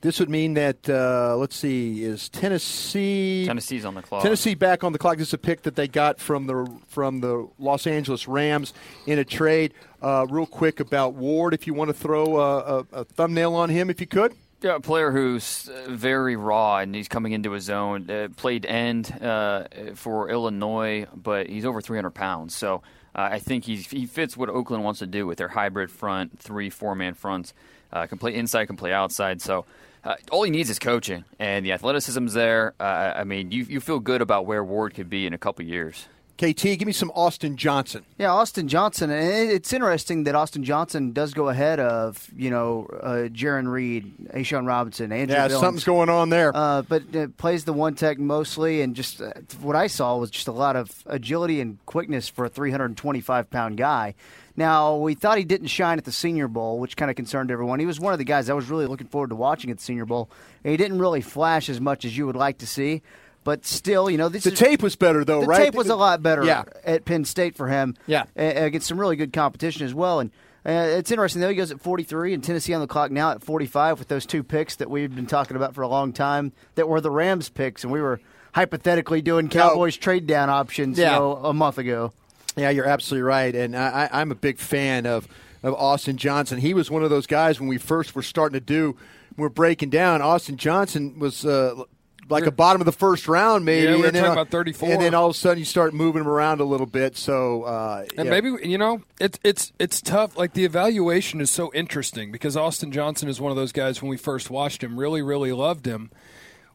this would mean that uh, let's see, is Tennessee Tennessee's on the clock. Tennessee back on the clock. This is a pick that they got from the from the Los Angeles Rams in a trade. Uh, real quick about Ward, if you want to throw a, a, a thumbnail on him, if you could. Yeah, a player who's uh, very raw and he's coming into his own. Uh, played end uh, for Illinois, but he's over 300 pounds. So uh, I think he's, he fits what Oakland wants to do with their hybrid front, three, four man fronts. Uh, can play inside, can play outside. So uh, all he needs is coaching, and the athleticism's there. Uh, I mean, you, you feel good about where Ward could be in a couple years. KT, give me some Austin Johnson. Yeah, Austin Johnson. And it's interesting that Austin Johnson does go ahead of, you know, uh, Jarran Reed, A'Shawn Robinson, Andrew Yeah, Billings. something's going on there. Uh, but uh, plays the one tech mostly, and just uh, what I saw was just a lot of agility and quickness for a 325 pound guy. Now we thought he didn't shine at the Senior Bowl, which kind of concerned everyone. He was one of the guys I was really looking forward to watching at the Senior Bowl. And he didn't really flash as much as you would like to see, but still, you know, this The is, tape was better, though, the right? The tape was a lot better Yeah. at Penn State for him. Yeah. against some really good competition as well. And uh, it's interesting though. He goes at 43, and Tennessee on the clock now at 45 with those two picks that we've been talking about for a long time that were the Rams picks, and we were hypothetically doing Cowboys trade down options Yeah. you know, a month ago. Yeah, you're absolutely right, and I, I- I'm a big fan of of Austin Johnson. He was one of those guys when we first were starting to do, we're breaking down. Austin Johnson was. Uh, like a bottom of the first round, maybe. Yeah, we were and then, talking uh, about 34. And then all of a sudden, you start moving him around a little bit. So, uh, And yeah. maybe you know it's it's it's tough. Like the evaluation is so interesting because Austin Johnson is one of those guys. When we first watched him, really really loved him.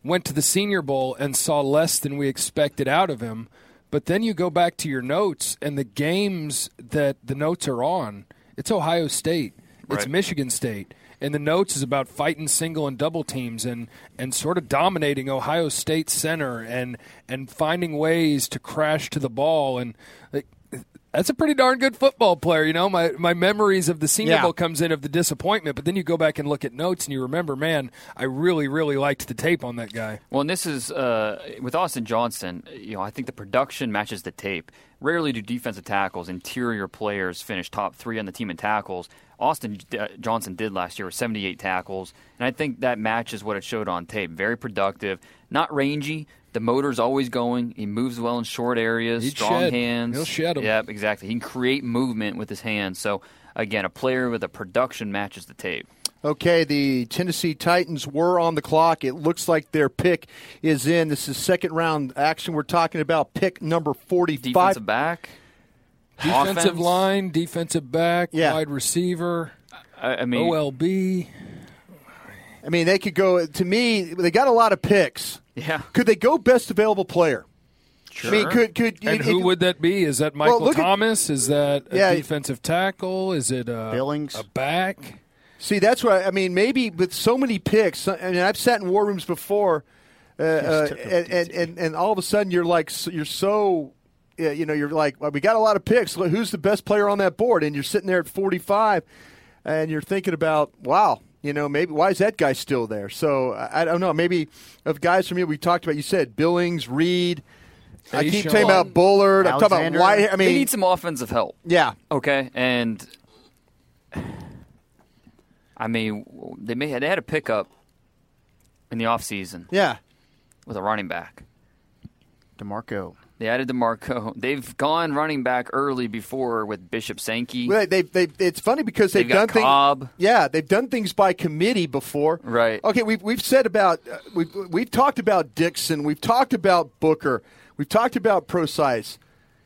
Went to the Senior Bowl and saw less than we expected out of him. But then you go back to your notes and the games that the notes are on. It's Ohio State. It's Right. Michigan State. And the notes is about fighting single and double teams and, and sort of dominating Ohio State center and and finding ways to crash to the ball. And like, that's a pretty darn good football player. You know, my my memories of the Senior Yeah. Bowl comes in of the disappointment, but then you go back and look at notes and you remember, man, I really really liked the tape on that guy. Well, and this is uh, with Austin Johnson. You know, I think the production matches the tape. Rarely do defensive tackles, interior players, finish top three on the team in tackles. Austin uh, Johnson did last year with 78 tackles, and I think that matches what it showed on tape. Very productive, not rangy. The motor's always going. He moves well in short areas, He'd strong shed. hands. He'll shed 'em. Yep, exactly. He can create movement with his hands. So again, a player with a production matches the tape. Okay, the Tennessee Titans were on the clock. It looks like their pick is in. This is second round action. We're talking about pick number 45. Defensive back. Defensive Offense? line, defensive back, Yeah. wide receiver, I, I mean, OLB. I mean, they could go, to me, they got a lot of picks. Yeah. Could they go best available player? Sure. I mean, could, could, And it- who it- would that be? Is that Michael look at- Thomas? Is that a Yeah. defensive tackle? Is it a, Billings? a back? See, that's what I, I mean. Maybe with so many picks, I mean, I've sat in war rooms before, uh, uh, and, and, and and all of a sudden you're like, you're so, you know, you're like, well, we got a lot of picks. Who's the best player on that board? And you're sitting there at 45, and you're thinking about, wow, you know, maybe why is that guy still there? So I, I don't know. Maybe of guys from you we talked about. You said Billings, Reed. I keep Facial. talking about Bullard. I'm talking about Alexander. White. I mean they need some offensive help. yeah, Okay, and I mean, they may they had a pickup in the offseason yeah. with a running back. DeMarco. They added DeMarco. They've gone running back early before with Bishop Sankey. Well, they, they, it's funny because they've, They've got done Cobb. things. Yeah, they've done things by committee before. Right. Okay, we've we've said about uh, we've we've talked about Dixon. We've talked about Booker. We've talked about Prosise.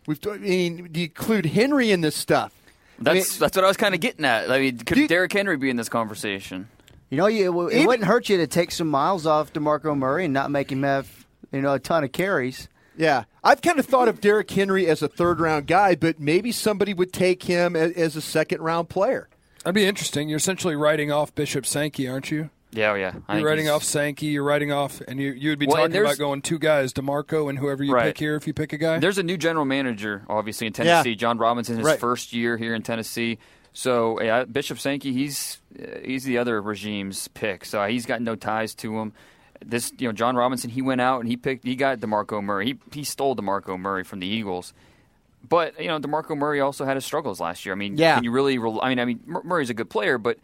We've I mean, do you include Henry in this stuff? I mean, That's that's what I was kind of getting at. I mean, could Do you- Derrick Henry be in this conversation? You know, you, it, it Even- wouldn't hurt you to take some miles off DeMarco Murray and not make him have you know a ton of carries. yeah, I've kind of thought of Derrick Henry as a third round guy, but maybe somebody would take him as, as a second round player. That'd be interesting. You're essentially writing off Bishop Sankey, aren't you? Yeah, oh, yeah. I You're writing he's- off Sankey. You're writing off, and you you would be Well, talking about going two guys, Demarco and whoever you Right. pick here. If you pick a guy, There's a new general manager, obviously in Tennessee. Yeah. Jon Robinson, his Right. first year here in Tennessee. So yeah, Bishop Sankey, he's uh, he's the other regime's pick. So he's got no ties to him. This you know Jon Robinson, he went out and he picked he got Demarco Murray. He he stole Demarco Murray from the Eagles. But you know Demarco Murray also had his struggles last year. I mean, Yeah. can you really? Rel- I mean, I mean Murray's a good player, but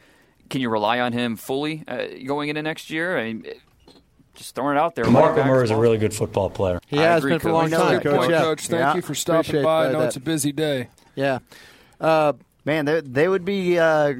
can you rely on him fully uh, going into next year? I mean, just throwing it out there. running Marco Murray is a really good football player. He I has agree, been for a long time, that, Coach. Yeah. Coach. Thank Yeah. you for stopping Appreciate by. I that. know it's a busy day. Yeah. Uh, Man, they, they would be uh,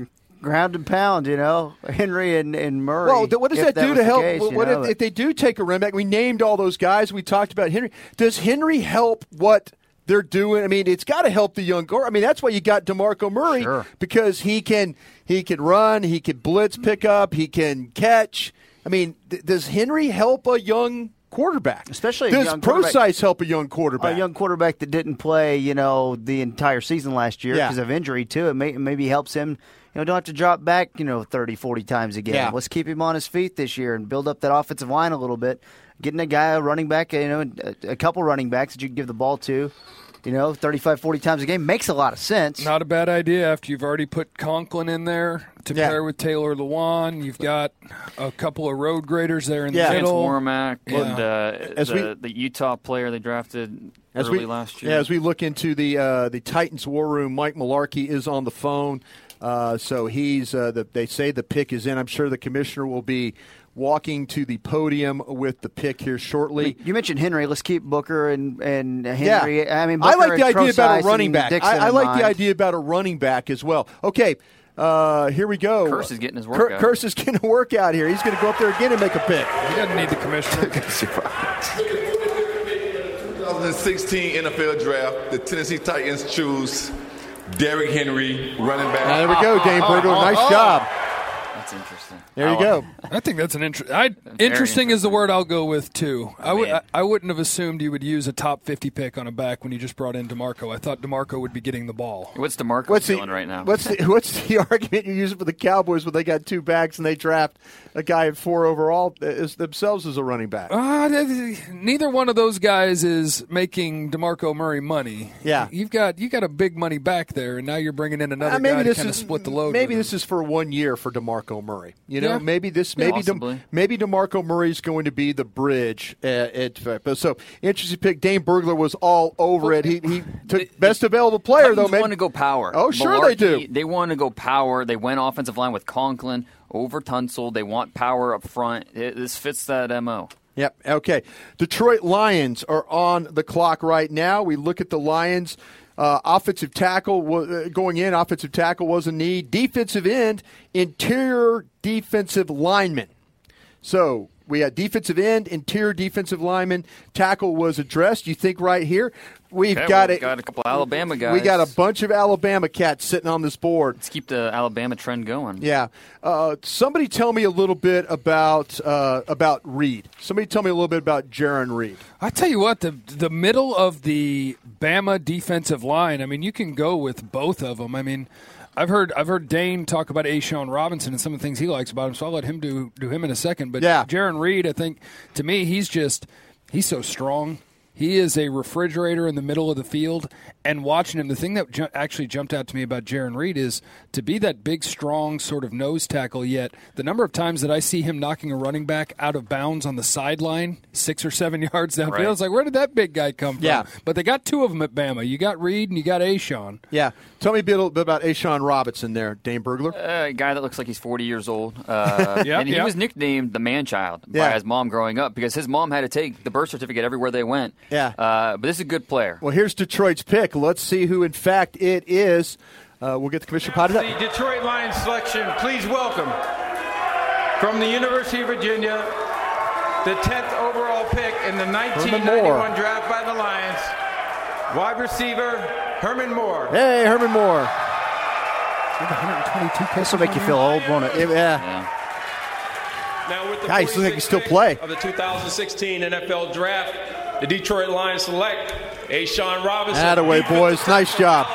ground and pound, you know, Henry and, and Murray. Well, what does if that do to help? case, what know, if, if they do take a running back? We named all those guys. We talked about Henry. Does Henry help what they're doing? I mean, it's got to help the young guard. I mean, that's why you got Demarco Murray Sure. because he can he can run, he can blitz pick up, he can catch. I mean, th- does Henry help a young quarterback? Especially does young quarterback- Prosise help a young quarterback? a young quarterback that didn't play, you know, the entire season last year Yeah. because of injury too. It may, maybe helps him, know, don't have to drop back, you know, 30, 40 times again. Yeah. Let's keep him on his feet this year and build up that offensive line a little bit. Getting a guy, a running back, you know, a, a couple running backs that you can give the ball to, you know, 35, 40 times a game makes a lot of sense. Not a bad idea after you've already put Conklin in there to Yeah. pair with Taylor Lewan. You've got a couple of road graders there in Yeah. the Chance middle. Warmack Yeah. and uh, As the, we- the Utah player they drafted As early we, last year. Yeah, as we look into the uh, the Titans war room, Mike Mularkey is on the phone. Uh, so he's uh, the, they say the pick is in. I'm sure the commissioner will be walking to the podium with the pick here shortly. You mentioned Henry. Let's keep Booker and and Henry. Yeah, I mean, I like the and idea about a running back. I, I like mind. the idea about a running back as well. Okay, uh, here we go. Kearse is getting his Cur- workout. Kearse is getting a workout here. He's going to go up there again and make a pick. He doesn't need the commissioner. 2016 NFL Draft, the Tennessee Titans choose Derrick Henry, running back. Now, there we go, Dane Brugler. Nice job. That's interesting. There you go. I think that's an inter- I, interesting is the word I'll go with too. I would mean- I, I wouldn't have assumed you would use a top 50 pick on a back when you just brought in Demarco. I thought Demarco would be getting the ball. What's Demarco What's the doing right now? What's the, what's the argument you're using for the Cowboys when they got two backs and they draft a guy at four overall as themselves as a running back? Uh, neither one of those guys is making Demarco Murray money. Yeah. you've got you got a big money back there, and now you're bringing in another Uh, maybe guy to this kind of is split the load. Maybe this is for one year for Demarco Murray. You know, Yeah. maybe this, maybe De, maybe Demarco Murray's going to be the bridge. At, at, but so interesting pick. Dane Brugler was all over it. He he took best available player though. They want to go power. Oh, sure they do. They want to go power. They went offensive line with Conklin over Tunsil. They want power up front. It, this fits that mo. Yep. Okay. Detroit Lions are on the clock right now. We look at the Lions. Uh, offensive tackle wa- uh, going in. Offensive tackle was a need. Defensive end, interior defensive lineman. So we had defensive end, interior defensive lineman, tackle was addressed. You think right here we've Okay, got we've it. got a couple Alabama guys. We got a bunch of Alabama cats sitting on this board. Let's keep the Alabama trend going. Yeah. Uh, somebody tell me a little bit about uh, about Reed. Somebody tell me a little bit about Jarran Reed. I tell you what, the the middle of the Bama defensive line. I mean, you can go with both of them. I mean, I've heard I've heard Dane talk about A'Shawn Robinson and some of the things he likes about him. So I'll let him do do him in a second. But Yeah. Jarran Reed, I think to me, he's just he's so strong. He is a refrigerator in the middle of the field. And watching him, the thing that ju- actually jumped out to me about Jarran Reed is to be that big, strong sort of nose tackle. Yet the number of times that I see him knocking a running back out of bounds on the sideline, six or seven yards downfield, Right. it's like, where did that big guy come from? Yeah. But they got two of them at Bama. You got Reed and you got A'Shawn. Yeah. Tell me a bit, little bit about A'Shawn Robinson there, Dane Brugler. Uh, a guy that looks like he's 40 years old. Uh, Yep, and he yep. was nicknamed the man child by his mom growing up because his mom had to take the birth certificate everywhere they went. Yeah. Uh, but this is a good player. Well, here's Detroit's pick. Let's see who, in fact, it is. Uh, we'll get the commissioner potted up. The Detroit Lions selection, please welcome from the University of Virginia, the 10th overall pick in the 1991 draft by the Lions, wide receiver Herman Moore. Hey, Herman Moore. 122 This will make you feel old, won't it? Yeah. Now with the Guys, look like he still play. of the 2016 NFL Draft, the Detroit Lions select A'Shawn Robinson. Attaway, boys. Nice job.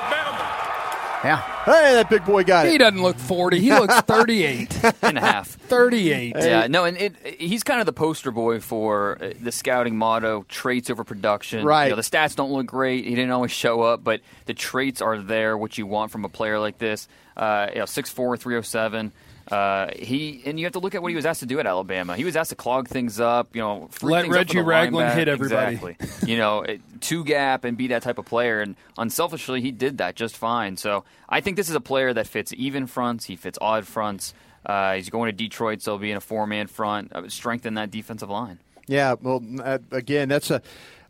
Yeah. Hey, that big boy got it. He doesn't look 40. He looks 38. and a half. 38. Yeah, no, and it, he's kind of the poster boy for uh, the scouting motto: traits over production. Right. You know, the stats don't look great. He didn't always show up, but the traits are there. What you want from a player like this. Uh, you know, 6'4", 307. Uh, he and you have to look at what he was asked to do at Alabama. He was asked to clog things up, you know, Let things up Reggie the Ragland linebacker. hit everybody. Exactly. you know, it- two gap and be that type of player. And unselfishly, he did that just fine. So I think this is a player that fits even fronts. He fits odd fronts. Uh, he's going to Detroit, so being a four man front, uh, strengthen that defensive line. Yeah, well, uh, again, that's a.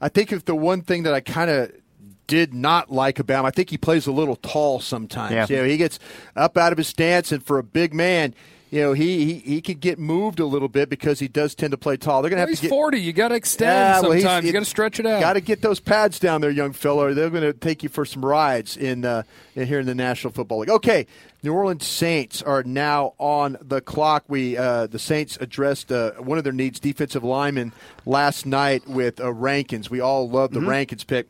I think if the one thing that I kind of did not like about him, I think he plays a little tall sometimes. Yeah. You know, he gets up out of his stance, and for a big man, you know, he he, he could get moved a little bit because he does tend to play tall. They're going to have he's to get 40. You got to extend Yeah, well, sometimes. you got to stretch it out. Got to get those pads down there, young fella. They're going to take you for some rides in, uh, in here in the National Football League. Okay, New Orleans Saints are now on the clock. We uh, the Saints addressed uh, one of their needs, defensive lineman, last night with uh, Rankins. We all love the Mm-hmm. Rankins pick.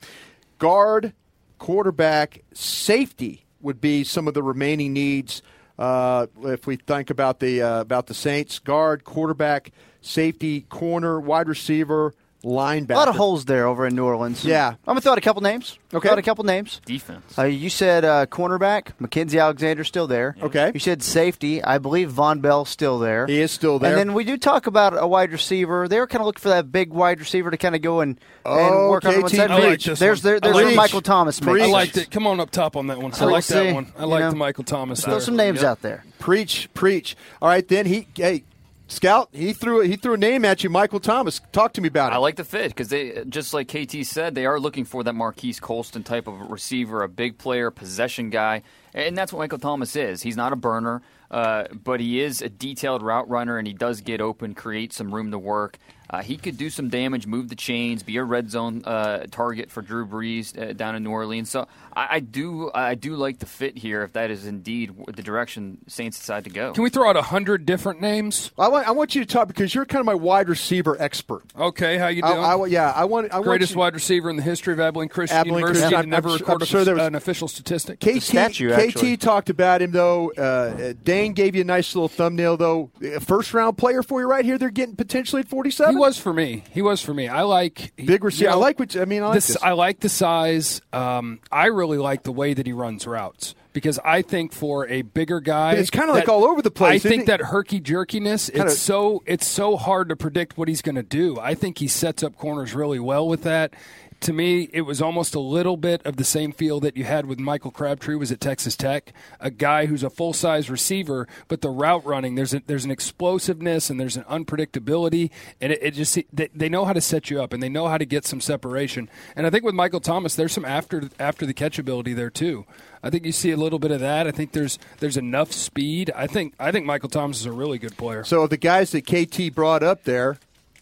Guard, quarterback, safety would be some of the remaining needs. Uh, if we think about the uh, about the Saints, guard, quarterback, safety, corner, wide receiver, linebacker. A lot of holes there over in New Orleans. Yeah. I'm going to throw out a couple names. Okay. Throw out a couple names. Defense. Uh, you said uh, cornerback, Mackensie Alexander's still there. Okay. You said safety. I believe Vonn Bell's still there. He is still there. And then we do talk about a wide receiver. They were kind of looking for that big wide receiver to kind of go and, and work on the one KT side. I like this there's one. there, there's I like. Michael Thomas makes I liked it. Come on up top on that one. So I we'll like that see. one. I You like know, the Michael Thomas. Throw there. some names Yep. out there. Preach, preach. All right, then he hey. Scout, he threw he threw a name at you, Michael Thomas. Talk to me about it. I like the fit because they, just like KT said, they are looking for that Marques Colston type of receiver, a big player, possession guy, and that's what Michael Thomas is. He's not a burner, uh, but he is a detailed route runner, and he does get open, create some room to work. Uh, he could do some damage, move the chains, be a red zone uh, target for Drew Brees uh, down in New Orleans. So I, I do, I do like the fit here if that is indeed the direction Saints decide to go. Can we throw out a hundred different names? I want I want you to talk because you're kind of my wide receiver expert. Okay, how you I, doing? I, yeah, I want I want Greatest you- wide receiver in the history of Abilene Christian Abilene University Christian. to never I'm- record I'm sure there was- an official statistic. KT, KT talked about him though. Uh, Dane gave you a nice little thumbnail though. A First round player for you right here. They're getting potentially at 47. Was for me. He was for me. I like Big receiver. you know, I like what I mean. I like this, this. I like the size. Um, I really like the way that he runs routes because I think for a bigger guy, But it's kinda like all over the place, I think it? that herky jerkiness. Kinda- It's so it's so hard to predict what he's going to do. I think he sets up corners really well with that. To me, it was almost a little bit of the same feel that you had with Michael Crabtree was at Texas Tech, a guy who's a full size receiver, but the route running there's a, there's an explosiveness and there's an unpredictability, and it, it just they, they know how to set you up and they know how to get some separation. And I think with Michael Thomas, there's some after after the catch ability there too. I think you see a little bit of that. I think there's there's enough speed. I think I think Michael Thomas is a really good player. So the guys that KT brought up there,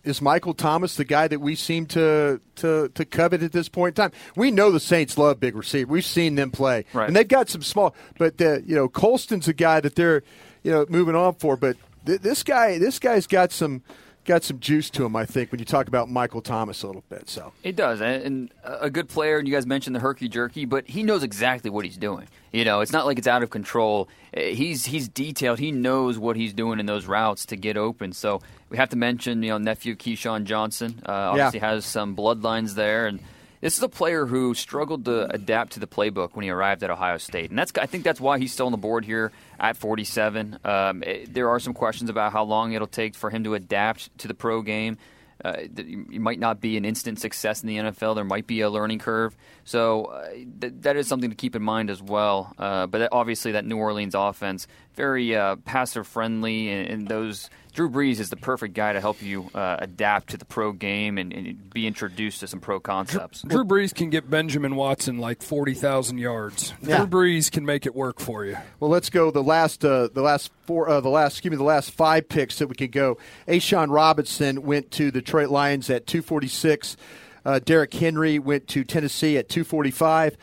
is Michael Thomas the guy that we seem to, to to covet at this point in time? We know the Saints love big receiver. We've seen them play, Right. and they've got some small. But the, you know, Colston's a guy that they're you know moving on for. But th- this guy, this guy's got some got some juice to him. I think when you talk about Michael Thomas a little bit. So It does, and a good player. And you guys mentioned the herky jerky, but he knows exactly what he's doing. You know, it's not like it's out of control. Eh, He's he's detailed. He knows what he's doing in those routes to get open. So we have to mention, you know, nephew Keyshawn Johnson. Uh, obviously has some bloodlines there, and this is a player who struggled to adapt to the playbook when he arrived at Ohio State, and that's I think that's why he's still on the board here at 47. Um, eh, there are some questions about how long it'll take for him to adapt to the pro game. Uh, you might not be an instant success in the NFL. There might be a learning curve. So uh, th- that is something to keep in mind as well. Uh, but that- obviously, that New Orleans offense very uh, passer friendly, and, and those Drew Brees is the perfect guy to help you uh, adapt to the pro game and, and be introduced to some pro concepts. Drew Brees can get Benjamin Watson like forty thousand yards. Yeah. Drew Brees can make it work for you. Well, let's go the last uh, the last four uh, the last excuse me the last five picks that we could go. A'Shawn Robinson went to the Detroit Lions at 246. Uh, Derrick Henry went to Tennessee at 245.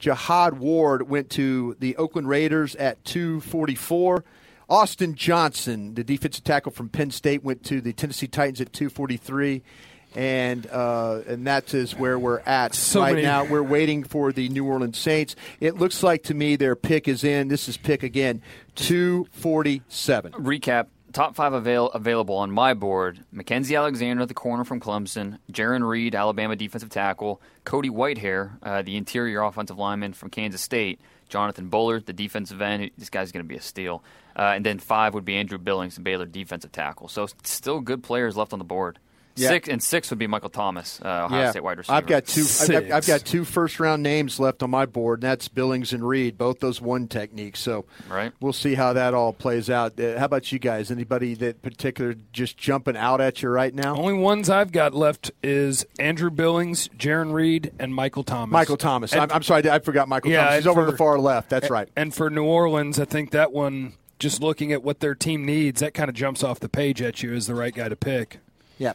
Jihad Ward went to the Oakland Raiders at 244. Austin Johnson, the defensive tackle from Penn State, went to the Tennessee Titans at 243. And uh, and that is where we're at So right many- now. We're waiting for the New Orleans Saints. It looks like to me their pick is in. This is pick again, 247. Recap top five avail- available on my board Mackensie Alexander, the corner from Clemson, Jarran Reed, Alabama defensive tackle, Cody Whitehair, uh, the interior offensive lineman from Kansas State, Jonathan Bullard, the defensive end. This guy's going to be a steal. Uh, and then five would be Andrew Billings, the Baylor defensive tackle. So still good players left on the board. Yeah. Six and six would be Michael Thomas, uh, Ohio State wide receiver. I've got two. I've got, I've got two first round names left on my board, and that's Billings and Reed, both those one techniques. So Right. we'll see how that all plays out. Uh, how about you guys? Anybody that particular just jumping out at you right now? Only ones I've got left is Andrew Billings, Jarran Reed, and Michael Thomas. Michael Thomas. And- I'm, I'm sorry, I forgot Michael Yeah, Thomas. He's over on for- the far left. That's right. And for New Orleans, I think that one, just looking at what their team needs, that kind of jumps off the page at you as the right guy to pick. Yeah.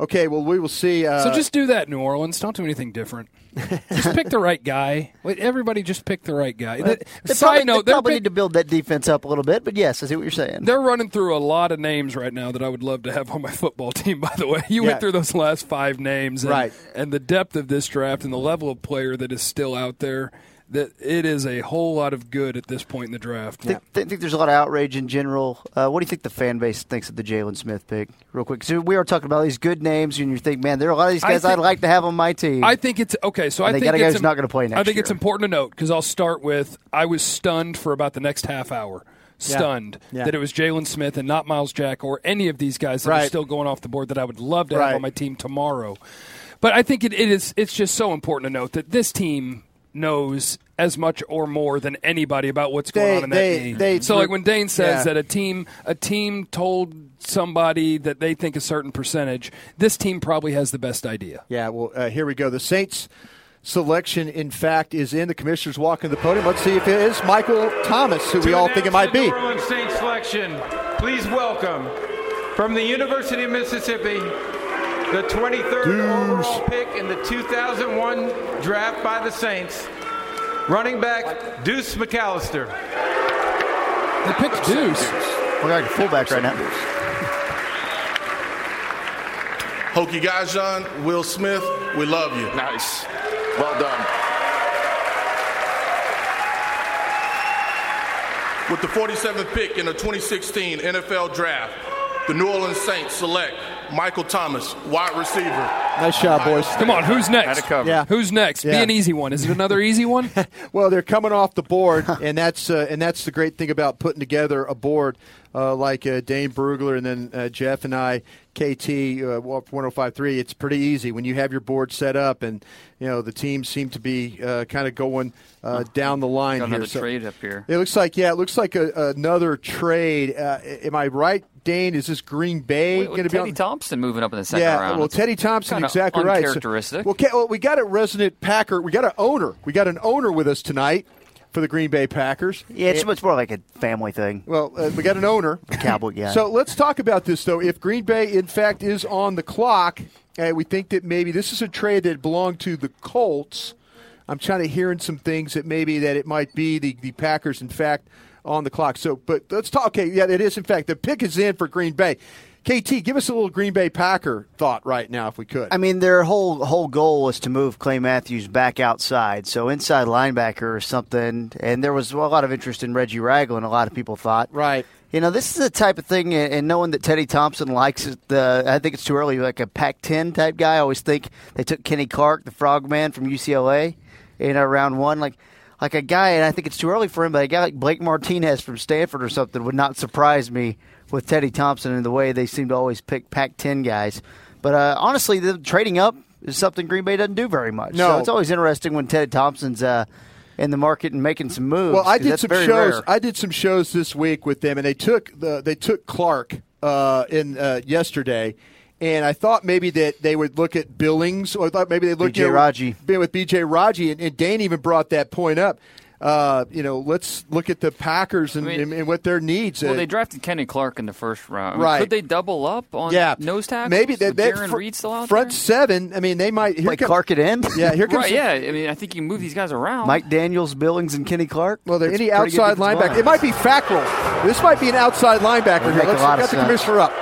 Okay. Well, we will see. Uh, so just do that, New Orleans. Don't do anything different. just pick the right guy. Wait, everybody just pick the right guy. Well, they side probably, note, they they're probably pick- need to build that defense up a little bit, but yes, I see what you're saying. They're running through a lot of names right now that I would love to have on my football team. By the way, you Yeah. went through those last five names, and, Right. And the depth of this draft and the level of player that is still out there, that it is a whole lot of good at this point in the draft. Think, think, think there's a lot of outrage in general. Uh, what do you think the fan base thinks of the Jaylon Smith pick? Real quick, so we are talking about these good names, and you think, man, there are a lot of these guys think- I'd like to have on my team. I think it's okay. So And I think guy it's who's not gonna play next I think it's important to note because I'll start with I was stunned for about the next half hour. Stunned Yeah. that it was Jaylon Smith and not Myles Jack or any of these guys that are still going off the board that I would love to Right. have on my team tomorrow. But I think it, it is it's just so important to note that this team knows as much or more than anybody about what's going They- on in that they- game. they- so like when Dane says Yeah. that a team a team told somebody that they think a certain percentage, this team probably has the best idea. Yeah, well, uh, here we go. The Saints selection, in fact, is in. The commissioner's walking to the podium. Let's see if it is Michael Thomas, who we all think it might be. New Orleans Saints selection. Please welcome from the University of Mississippi, the 23rd overall pick in the 2001 draft by the Saints, running back Deuce McAllister. They picked Deuce. We're like a fullback right now. Hokie Gajan, Will Smith, we love you. Nice. Well done. With the 47th pick in the 2016 NFL Draft, the New Orleans Saints select Michael Thomas, wide receiver, Nice shot, boys. Come on, who's next? Had it covered. Yeah. Who's next? Be an easy one. Is it another easy one? well, they're coming off the board, and that's uh, and that's the great thing about putting together a board uh, like uh, Dane Brugler and then uh, Jeff and I, KT uh, 1053. It's pretty easy when you have your board set up, and you know the teams seem to be uh, kind of going uh, down the line Got here. another So- trade up here. It looks like yeah, it looks like a, another trade. Uh, am I right, Dane? Is this Green Bay going to be Teddy on? Thompson moving up in the second yeah, round. well, It's Teddy Thompson, exactly right. So- Uncharacteristic. well, okay, well, we got a resident Packer. We got an owner. We got an owner with us tonight for the Green Bay Packers. Yeah, it's much more like a family thing. Well, uh, we got an owner. Cowboy guy. So let's talk about this, though. If Green Bay, in fact, is on the clock, uh, we think that maybe this is a trade that belonged to the Colts. I'm trying to hearing some things that maybe that it might be the, the Packers, in fact, on the clock. So, but let's talk. Okay, yeah, it is. In fact, the pick is in for Green Bay. KT, give us a little Green Bay Packer thought right now, if we could. I mean, their whole whole goal was to move Clay Matthews back outside. So inside linebacker or something. And there was a lot of interest in Reggie Ragland. A lot of people thought. Right. You know, this is the type of thing, and knowing that Teddy Thompson likes it, the, I think it's too early, like a Pac-10 type guy. I always think they took Kenny Clark, the frogman from UCLA, in round one. Like, like a guy, and I think it's too early for him, but a guy like Blake Martinez from Stanford or something would not surprise me with Teddy Thompson and the way they seem to always pick Pac-10 guys. But uh, honestly, the trading up is something Green Bay doesn't do very much. No. So it's always interesting when Teddy Thompson's uh, in the market and making some moves. Well, I did some shows. rare. I did some shows this week with them, and they took the they took Clark uh, in uh, yesterday, and I thought maybe that they would look at Billings, or I thought maybe they look B.J. at Raji. being with B.J. Raji, and, and Dane even brought that point up. Uh, you know, let's look at the Packers and, I mean- and, and what their needs. Well, uh, they drafted Kenny Clark in the first round. I mean, Right. Could they double up on yeah, nose tackles? Maybe they, With they Jarran fr- Reed still out there. front there? seven. I mean, they might here Like come- Clark at end? Yeah, here comes Right, yeah. I mean, I think you can move these guys around. Mike Daniels, Billings, and Kenny Clark. Well, there any outside linebacker. line. It might be Fackrell. This might be an outside linebacker here. Let's get the commissioner up.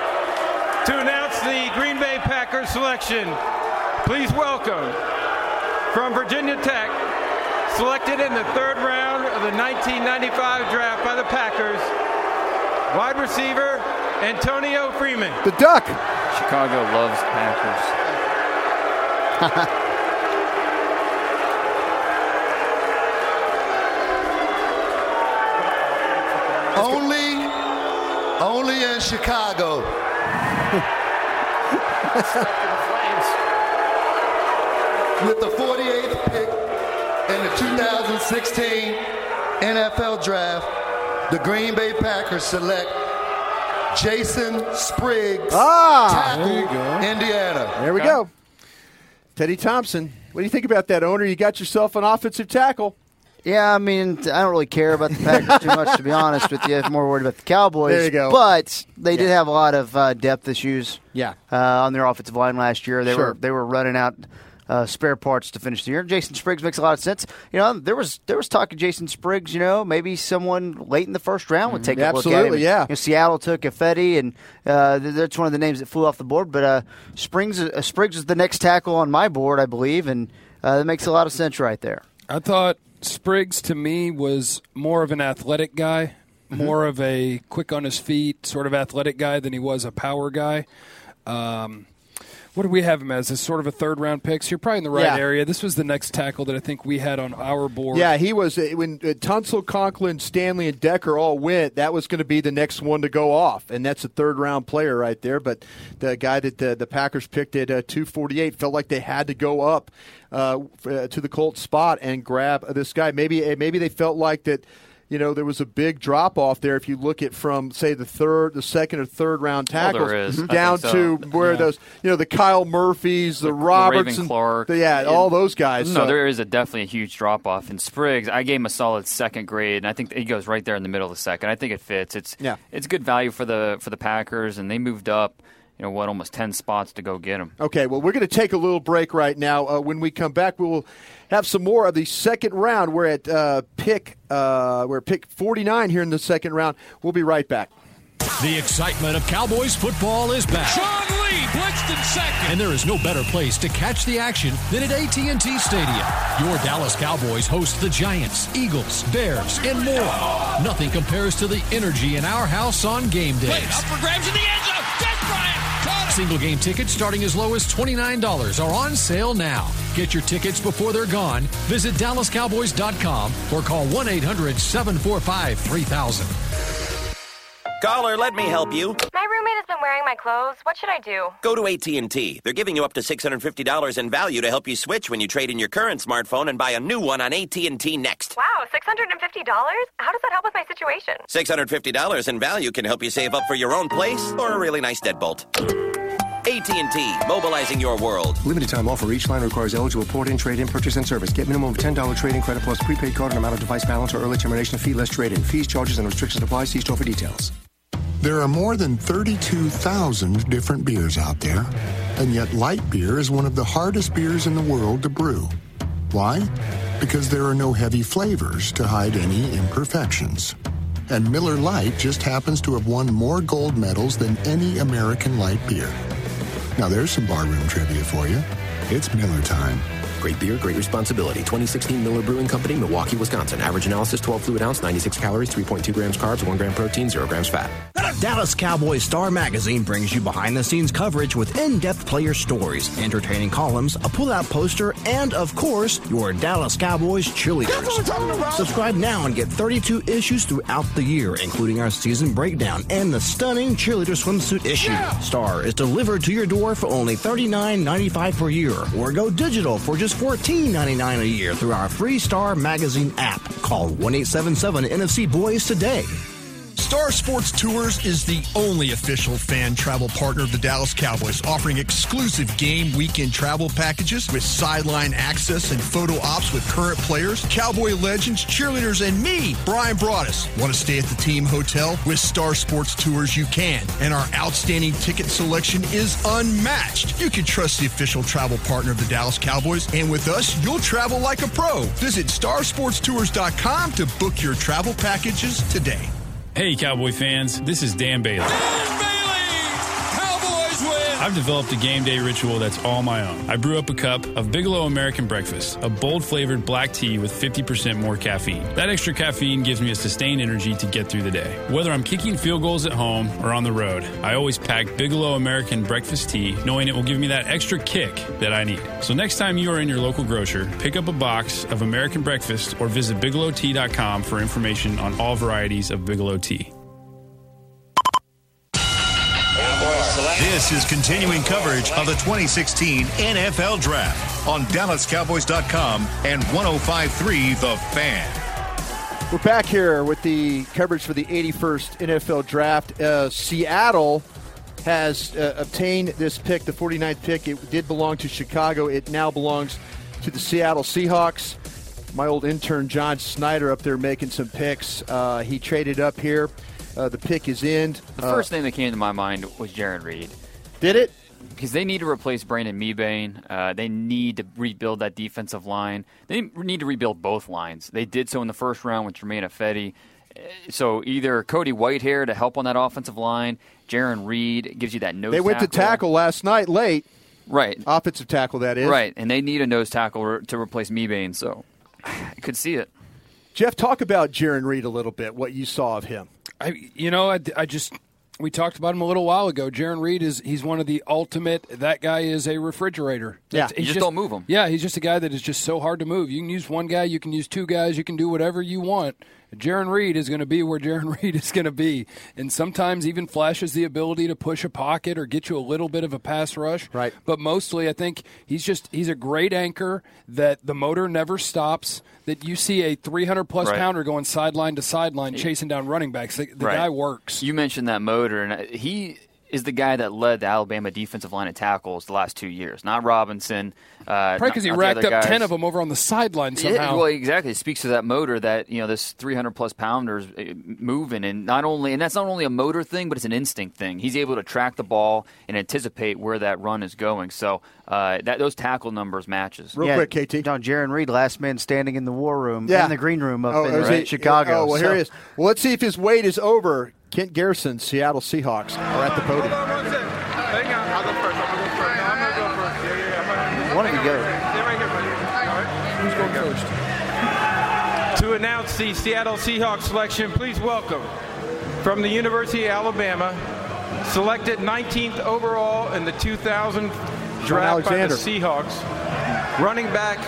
To announce the Green Bay Packers selection, please welcome from Virginia Tech, selected in the third round of the 1995 draft by the Packers, wide receiver Antonio Freeman. The Duck. Chicago loves Packers. Only, only in Chicago. With the 48th pick in the 2016 NFL Draft, the Green Bay Packers select Jason Spriggs, Ah, tackle, there you go. Indiana. There we go. Teddy Thompson. What do you think about that, owner? You got yourself an offensive tackle. Yeah, I mean, I don't really care about the Packers too much, to be honest with you. I'm more worried about the Cowboys. There you go. But they did have a lot of uh, depth issues. Yeah. uh, on their offensive line last year. They Sure. were they were running out uh, spare parts to finish the year. Jason Spriggs makes a lot of sense. You know, there was there was talk of Jason Spriggs. You know, maybe someone late in the first round would take a look at him. Mm-hmm. Absolutely, yeah. You know, Seattle took a Ifedi, and uh, that's one of the names that flew off the board. But uh, Springs uh, Spriggs is the next tackle on my board, I believe, and uh, that makes a lot of sense right there. I thought Spriggs to me was more of an athletic guy, Mm-hmm. more of a quick on his feet sort of athletic guy than he was a power guy. Um, what do we have him as? As sort of a third round pick. So you're probably in the right Yeah. area. This was the next tackle that I think we had on our board. Yeah, he was uh, when uh, Tunsil, Conklin, Stanley, and Decker all went. That was going to be the next one to go off, and that's a third round player right there. But the guy that the, the Packers picked at uh, 248 felt like they had to go up uh, uh, to the Colts spot and grab this guy. Maybe maybe they felt like that. You know, there was a big drop off there if you look at from, say, the third, the second or third round tackles down so. to where Yeah. those, you know, the Kyle Murphys, the, The Roberts, Raven and- Clark. the- yeah, all those guys. No, So- there is a definitely a huge drop off in Spriggs. I gave him a solid second grade, and I think he goes right there in the middle of the second. I think it fits. It's Yeah. it's good value for the for the Packers, and they moved up. You know what? Almost ten spots to go get him. Okay, well, we're going to take a little break right now. Uh, when we come back, we will have some more of the second round. We're at uh, pick uh, we're at pick 49 here in the second round. We'll be right back. The excitement of Cowboys football is back. Sean Lee blitzed in second. And there is no better place to catch the action than at AT&T Stadium. Your Dallas Cowboys host the Giants, Eagles, Bears, and more. Nothing compares to the energy in our house on game Played days. up for grabs in the end zone. Single game tickets starting as low as $29 are on sale now. Get your tickets before they're gone. Visit DallasCowboys.com or call 1 800 745 3000. Caller, let me help you. My roommate has been wearing my clothes. What should I do? Go to AT&T. They're giving you up to $650 in value to help you switch when you trade in your current smartphone and buy a new one on AT&T Next. Wow, $650? How does that help with my situation? $650 in value can help you save up for your own place or a really nice deadbolt. AT&T, mobilizing your world. Limited time offer. Each line requires eligible port-in, trade-in, purchase, and service. Get minimum of $10 trade-in credit plus prepaid card and amount of device balance or early termination fee less trade-in. Fees, charges, and restrictions apply. See store for details. There are more than 32,000 different beers out there, and yet light beer is one of the hardest beers in the world to brew. Why? Because there are no heavy flavors to hide any imperfections. And Miller Lite just happens to have won more gold medals than any American light beer. Now there's some barroom trivia for you. It's Miller time. Great beer, great responsibility. 2016 Miller Brewing Company, Milwaukee, Wisconsin. Average analysis 12 fluid ounce, 96 calories, 3.2 grams carbs, 1 gram protein, 0 grams fat. Dallas Cowboys Star Magazine brings you behind the scenes coverage with in depth player stories, entertaining columns, a pull out poster, and, of course, your Dallas Cowboys cheerleaders. Subscribe now and get 32 issues throughout the year, including our season breakdown and the stunning cheerleader swimsuit issue. Star is delivered to your door for only $39.95 per year, or go digital for just $14.99 a year through our free Star Magazine app. Call 1 877 NFC Boys today. Star Sports Tours is the only official fan travel partner of the Dallas Cowboys, offering exclusive game weekend travel packages with sideline access and photo ops with current players, Cowboy legends, cheerleaders, and me, Brian Broaddus. Want to stay at the team hotel? With Star Sports Tours, you can. And our outstanding ticket selection is unmatched. You can trust the official travel partner of the Dallas Cowboys, and with us, you'll travel like a pro. Visit starsportstours.com to book your travel packages today. Hey, Cowboy fans, this is Dan Bailey. I've developed a game day ritual that's all my own. I brew up a cup of Bigelow American Breakfast, a bold flavored black tea with 50% more caffeine. That extra caffeine gives me a sustained energy to get through the day. Whether I'm kicking field goals at home or on the road, I always pack Bigelow American Breakfast tea, knowing it will give me that extra kick that I need. So next time you are in your local grocer, pick up a box of American Breakfast or visit bigelowtea.com for information on all varieties of Bigelow tea. This is continuing coverage of the 2016 NFL Draft on DallasCowboys.com and 1053 The Fan. We're back here with the coverage for the 81st NFL Draft. Uh, Seattle has uh, obtained this pick, the 49th pick. It did belong to Chicago. It now belongs to the Seattle Seahawks. My old intern John Schneider up there making some picks. Uh, he traded up here. Uh, the pick is in. The first name that came to my mind was Jarran Reed. Did it? Because they need to replace Brandon Mebane. Uh, they need to rebuild that defensive line. They need to rebuild both lines. They did so in the first round with Germain Ifedi. So either Cody Whitehair to help on that offensive line, Jarran Reed gives you that nose. They went tackle. to tackle last night late. Right. Offensive tackle, that is. Right, and they need a nose tackle to replace Mebane. So I could see it. Jeff, talk about Jarran Reed a little bit. What you saw of him. I, you know, I, I just we talked about him a little while ago. Jarran Reed is he's one of the ultimate. That guy is a refrigerator. Yeah, you just, don't move him. Yeah, he's just a guy that is just so hard to move. You can use one guy, you can use two guys, you can do whatever you want. Jarran Reed is going to be where Jarran Reed is going to be, and sometimes even flashes the ability to push a pocket or get you a little bit of a pass rush. Right. But mostly, I think he's just he's a great anchor that the motor never stops. That you see a 300 plus Right. pounder going sideline to sideline, chasing down running backs. The, the Right. guy works. You mentioned that motor, and uh, he is the guy that led the Alabama defensive line of tackles the last two years, not Robinson. Uh, Probably because he not- not the racked up guys. ten of them over on the sideline Yeah, somehow. well, exactly. It speaks to that motor that you know this 300 plus pounders uh, moving, and not only and that's not only a motor thing, but it's an instinct thing. He's able to track the ball and anticipate where that run is going. So uh, that those tackle numbers matches. Real yeah, Don Jarran Reed, last man standing in the war room, Yeah. in the green room up Oh, in is uh, Chicago. Oh, well, So- here he is. Well, let's see if his wait is over. Kent Garrison, Seattle Seahawks, are at the podium. Hang on, I'll go first. I'm gonna go first. No, I'm gonna go first. Yeah, yeah, I'm gonna. One of you go. Stay right here, buddy. All right. Who's going first? To announce the Seattle Seahawks selection, please welcome from the University of Alabama, selected 19th overall in the 2000 draft by the Seahawks. Running back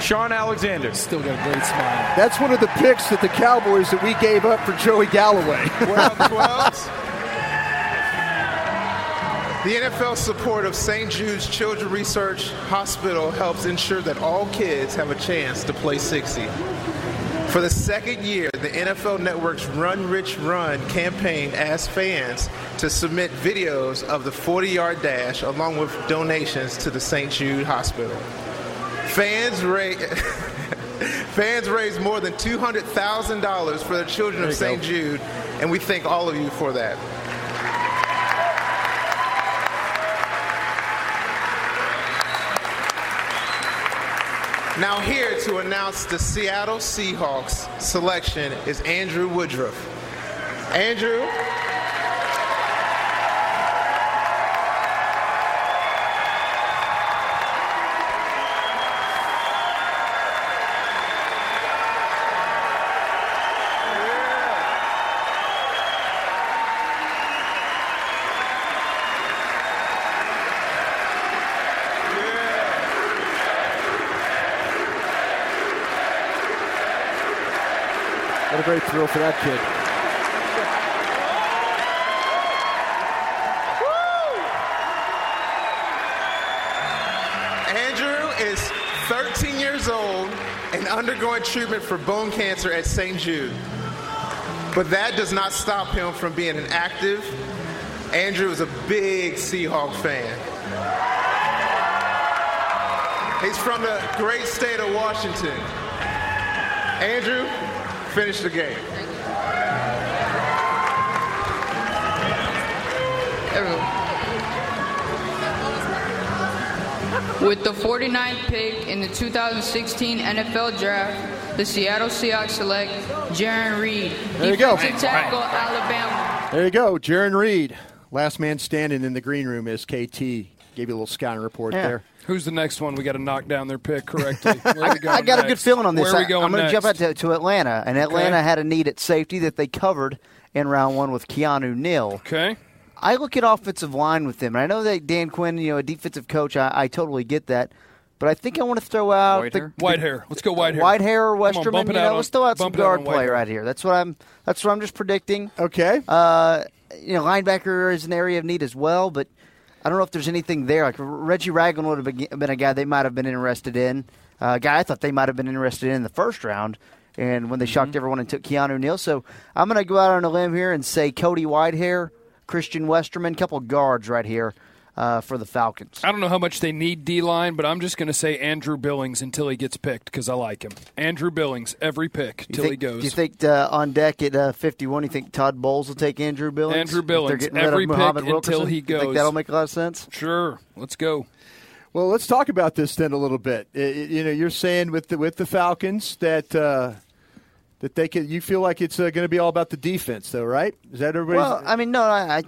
Shaun Alexander. Still got a great smile. That's one of the picks that the Cowboys that we gave up for Joey Galloway. The NFL support of St. Jude's Children's Research Hospital helps ensure that all kids have a chance to play 60. For the second year, the NFL Network's Run Rich Run campaign asked fans to submit videos of the 40 yard dash along with donations to the St. Jude Hospital. Fans raised. Fans raised more than $200,000 for the children There of. St. Jude, and we thank all of you for that. Now, here to announce the Seattle Seahawks selection is Andrew Woodruff. Andrew, For that kid. Andrew is 13 years old and undergoing treatment for bone cancer at St. Jude. But that does not stop him from being an active. Andrew is a big Seahawk fan. He's from the great state of Washington. Andrew, finish the game. With the 49th pick in the 2016 NFL Draft, the Seattle Seahawks select Jarran Reed, There you go. tackle, Alabama. There you go, Jarran Reed, last man standing in the green room as KT gave you a little scouting report Yeah. there. Who's the next one? We got to knock down their pick correctly. Where are I, we going I got a good feeling on this. Where are we I- going I'm going to jump out to, to Atlanta, and Atlanta had a need at safety that they covered in round one with Keanu Neal. Okay. I look at offensive line with them, and I know that Dan Quinn, you know, a defensive coach, I, I totally get that. But I think I want to throw out White the, hair? White hair. Let's go Whitehair. White hair or Come on, Westerman. bump it you know, on- let's throw out some bump it out guard play hair. right here. That's what I'm. That's what I'm just predicting. Okay. Uh, you know, linebacker is an area of need as well, but I don't know if there's anything there. Like Reggie Ragland would have been- a guy they might have been interested in. Uh, a guy I thought they might have been interested in in the first round. And when they Mm-hmm. shocked everyone and took Keanu Neal, so I'm going to go out on a limb here and say Cody Whitehair, Christian Westerman, couple guards right here uh, for the Falcons. I don't know how much they need D line, but I'm just going to say Andrew Billings until he gets picked because I like him. Andrew Billings, every pick You till think- he goes. Do you think uh, on deck at uh, 51, you think Todd Bowles will take Andrew Billings? Andrew If they're Billings, getting rid every of pick Muhammad until Wilkerson? he You think goes. that'll make a lot of sense? Sure. Let's go. Well, let's talk about this then a little bit. I- I- you know, you're saying with the with the Falcons that uh, that they could. You feel like it's uh, going to be all about the defense, though, right? Is that everybody's? Well, I mean, no, I, I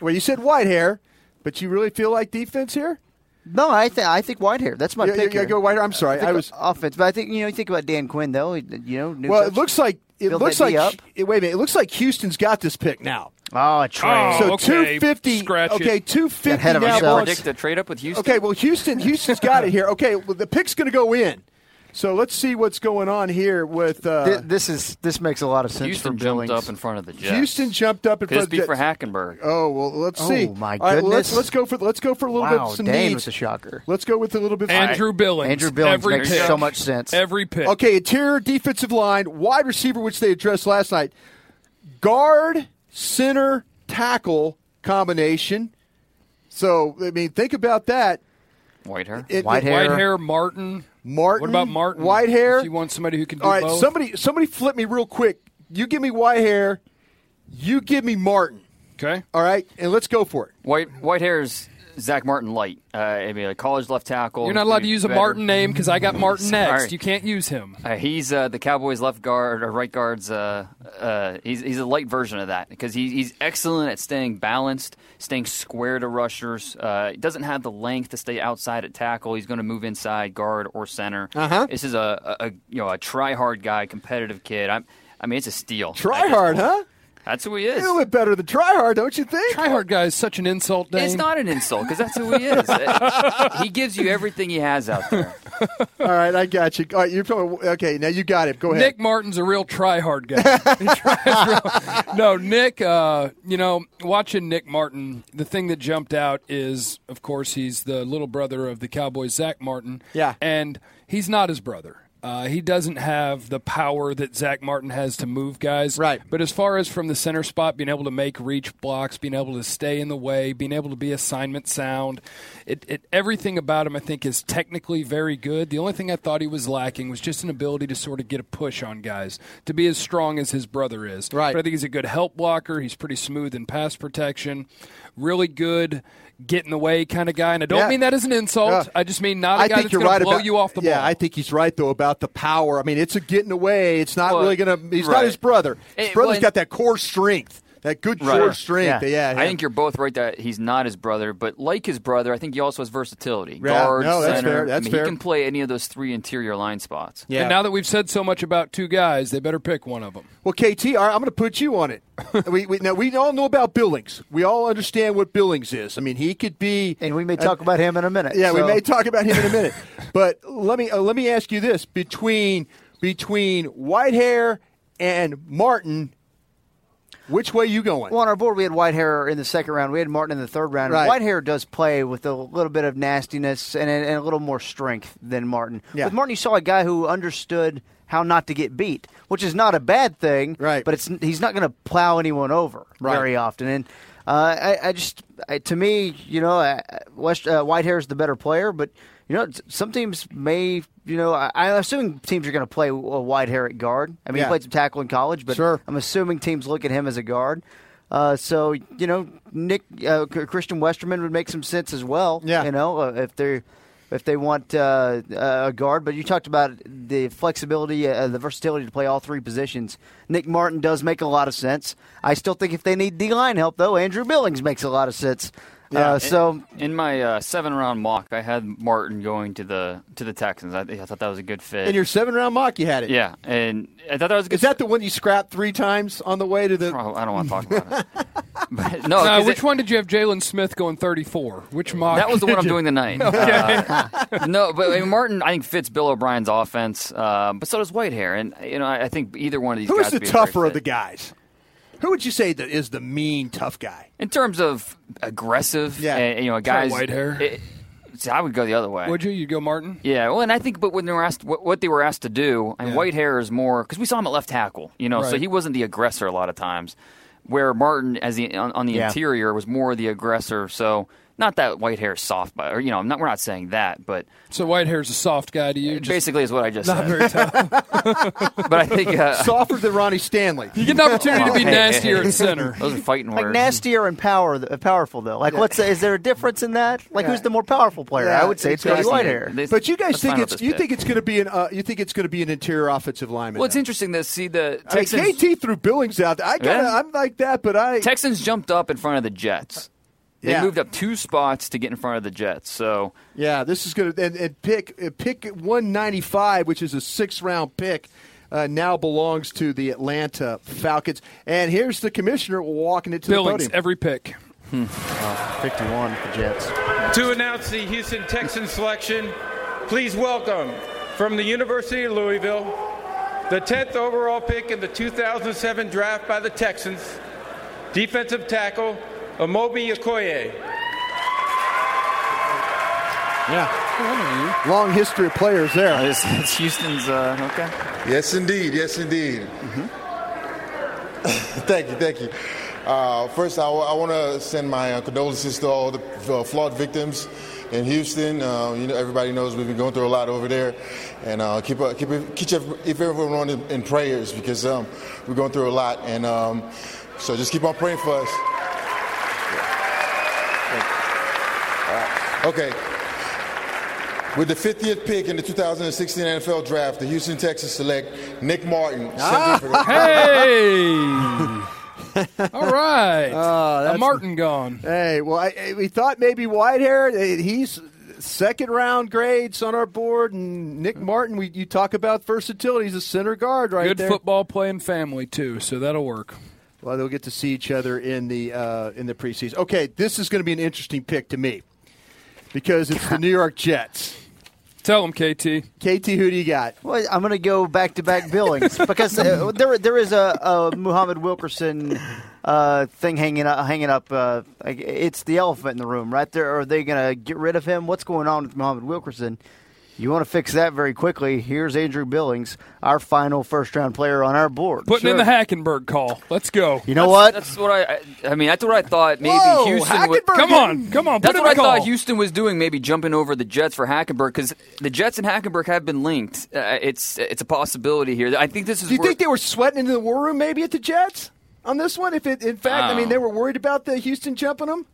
well, you said Whitehair, but you really feel like defense here? No, I think I think Whitehair. That's my Yeah, pick. yeah, here. go Whitehair. I'm sorry, think I was- offense, but I think you know you think about Dan Quinn though. You know, new well, coach. it looks like it Build looks like up. it- wait a minute. It looks like Houston's got this pick now. Oh, oh a trade. so okay. 250. Okay, 250 ahead of now. himself. plus- Predict a trade up with Houston. Okay, well, Houston, Houston's got it here. Okay, well, the pick's going to go in. So let's see what's going on here with uh, Th- this is this makes a lot of sense Houston for jumped up in front of the Jets. Houston jumped up in Could front this of be the for Hackenberg? Oh well, let's Oh, see. my All right, well, let's goodness. let's go for let's go for a little bit Wow, of some Dane needs. was a shocker. Let's go with a little bit. Andrew Billings. Andrew Billings every makes pick. so much sense. Every pick. Okay, interior defensive line, wide receiver, which they addressed last night, guard, center, tackle combination. So I mean, think about that. Whitehair. It- White it- hair. Whitehair, Martin. Martin. What about Martin? Whitehair. If you want somebody who can do All right, both. somebody somebody flip me real quick. You give me Whitehair. You give me Martin. Okay. All right, and let's go for it. White Whitehair is Zack Martin light. Uh, I mean, a college left tackle. You're not allowed to use a. Martin name because I got Martin next. Sorry. You can't use him. Uh, he's uh, the Cowboys' left guard or right guard's. Uh, uh, he's he's a light version of that because he, he's excellent at staying balanced, staying square to rushers. Uh, he doesn't have the length to stay outside at tackle. He's going to move inside guard or center. Uh-huh. This is a, a, a you know a try hard guy, competitive kid. I'm, I mean, it's a steal. Try hard, huh? That's who he is. A little bit better than Tryhard, don't you think? Tryhard guy is such an insult, Dane. It's not an insult because that's who he is. he gives you everything he has out there. All right, I got you. All right, you're talking, okay. Now you got it. Go ahead. Nick Martin's a real try-hard guy. Real- no, Nick. Uh, you know, watching Nick Martin, the thing that jumped out is, of course, he's the little brother of the Cowboys, Zack Martin. Yeah. and he's not his brother. Uh, he doesn't have the power that Zack Martin has to move guys. Right. But as far as from the center spot, being able to make reach blocks, being able to stay in the way, being able to be assignment sound, it, it everything about him I think is technically very good. The only thing I thought he was lacking was just an ability to sort of get a push on guys, to be as strong as his brother is. Right. But I think he's a good help blocker. He's pretty smooth in pass protection. Really good get in the way kind of guy. And I don't Yeah. mean that as an insult. Yeah. I just mean not a I guy think that's going right to blow about you off the yeah, ball. I think he's right though about the power. I mean, it's a get in the way. It's not Well, really gonna. He's not right. his brother. His Eh, brother's well, got that core strength, that good core strength. Yeah, I think you're both right that he's not his brother, but like his brother, I think he also has versatility. Yeah, Guard, no, that's center. fair, that's I mean, fair. He can play any of those three interior line spots. Yeah. And now that we've said so much about two guys, they better pick one of them. Well, KT, all right, I'm going to put you on it. we, we, now we all know about Billings. We all understand what Billings is. I mean, he could be, and we may talk about him in a minute. Yeah, we may talk about him in a minute. but let me uh, let me ask you this: between between Whitehair and Martin, which way you going? Well, on our board, we had Whitehair in the second round. We had Martin in the third round. Right. Whitehair does play with a little bit of nastiness and, and a little more strength than Martin. Yeah. With Martin, you saw a guy who understood how not to get beat, which is not a bad thing. Right. But it's he's not going to plow anyone over Right. very often. And uh, I, I just, I, to me, you know, uh, West uh, Whitehair is the better player, but. You know, some teams may, you know, I, I'm assuming teams are going to play a Whitehair at guard. I mean, Yeah. he played some tackle in college, but Sure. I'm assuming teams look at him as a guard. Uh, so you know, Nick uh, Christian Westerman would make some sense as well. Yeah. you know, uh, if they if they want uh, a guard. But you talked about the flexibility, uh, the versatility to play all three positions. Nick Martin does make a lot of sense. I still think if they need D line help, though, Andrew Billings makes a lot of sense. Uh, so in my uh, seven round mock, I had Martin going to the to the Texans. I, I thought that was a good fit. In your seven round mock, you had it. yeah, and I thought that was a good. Is that the one you scrapped three times on the way to the? I don't want to talk about it. But no, Now, 'cause which it- one did you have Jaylon Smith going 34? Which mock? That was the one I'm doing tonight. Okay. Uh, no, but I mean, Martin, I think fits Bill O'Brien's offense, uh, but so does Whitehair, and you know, I, I think either one of these Who guys is the would be a great tougher of fit. the guys? Who would you say that is the mean tough guy? in terms of aggressive? Yeah. and, you know, Try guys. Whitehair. it- eh, see, I would go the other way. Would you? You go Martin? Yeah, well, and I think, but when they were asked what, what they were asked to do, and Yeah. Whitehair is more because we saw him at left tackle, you know, so he wasn't the aggressor a lot of times. Where Martin, as the on, on the Yeah. interior, was more the aggressor. So not that Whitehair is soft, but or, you know, I'm not, we're not saying that, but So Whitehair is a soft guy to you? Just basically is what I just not said. very tough. but I think uh, Softer than Ronnie Stanley. You get an opportunity to be Hey, nastier hey, at center. Those are fighting like words. nastier and power, uh, powerful though. Like, what's is there a difference in that? Like, who's the more powerful player? Yeah, I would say it's Cody exactly. Whitehair. They- But you guys let's think find out it's this you pick. think it's going to be an uh, you think it's going to be an interior offensive lineman? Well, it's then? interesting to see the I mean, Texans. KT threw Billings out. I got Yeah. I'm like that, but I Texans jumped up in front of the Jets. They Yeah. moved up two spots to get in front of the Jets. So yeah, this is going to and, and pick uh, pick 195, which is a six round pick. Uh, now belongs to the Atlanta Falcons, and here's the commissioner walking it to Billings, the podium. every pick. 51 for Jets. To announce the Houston Texans selection, please welcome from the University of Louisville, the 10th overall pick in the 2007 draft by the Texans, defensive tackle Amobi Okoye. Yeah, long history of players there. uh, it's, it's Houston's. Uh, okay. Yes, indeed. Yes, indeed. thank you. Thank you. Uh, first, I, want to send my uh, condolences to all the uh, flawed victims in Houston. Uh, you know, everybody knows we've been going through a lot over there, and uh, keep uh, keep keep if everyone in, in prayers because um, we're going through a lot, and um, so just keep on praying for us. Okay. With the 50th pick in the 2016 NFL Draft, the Houston Texans select Nick Martin. Ah. center for the- Hey! All right. A Martin gone. Hey, well, I, I- we thought maybe Whitehair. eh, He's second round grades on our board, and Nick Martin. We you talk about versatility. He's a center guard right there. Good there. football playing family, too, so that'll work. Well, they'll get to see each other in the uh, in the preseason. Okay, this is going to be an interesting pick to me because it's the New York Jets. Tell them, KT. KT, who do you got? Well, I'm going to go back to back Billings because uh, there there is a, a Muhammad Wilkerson uh, thing hanging up. Hanging up. Uh, it's the elephant in the room, right there. Are they going to get rid of him? What's going on with Muhammad Wilkerson? You want to fix that very quickly. Here's Andrew Billings, our final first round player on our board. Putting in the Hackenberg call. Let's go. You know That's- what? That's what I. I- I mean, that's what I thought. Maybe Whoa, Houston. Would, Come on, come on, That's put in what I the thought. Houston was doing. Maybe jumping over the Jets for Hackenberg because the Jets and Hackenberg have been linked. Uh, it's it's a possibility here. I think this is. Do you where- think they were sweating into the war room maybe at the Jets on this one? If it, in fact, I mean, Oh. they were worried about the Houston jumping them.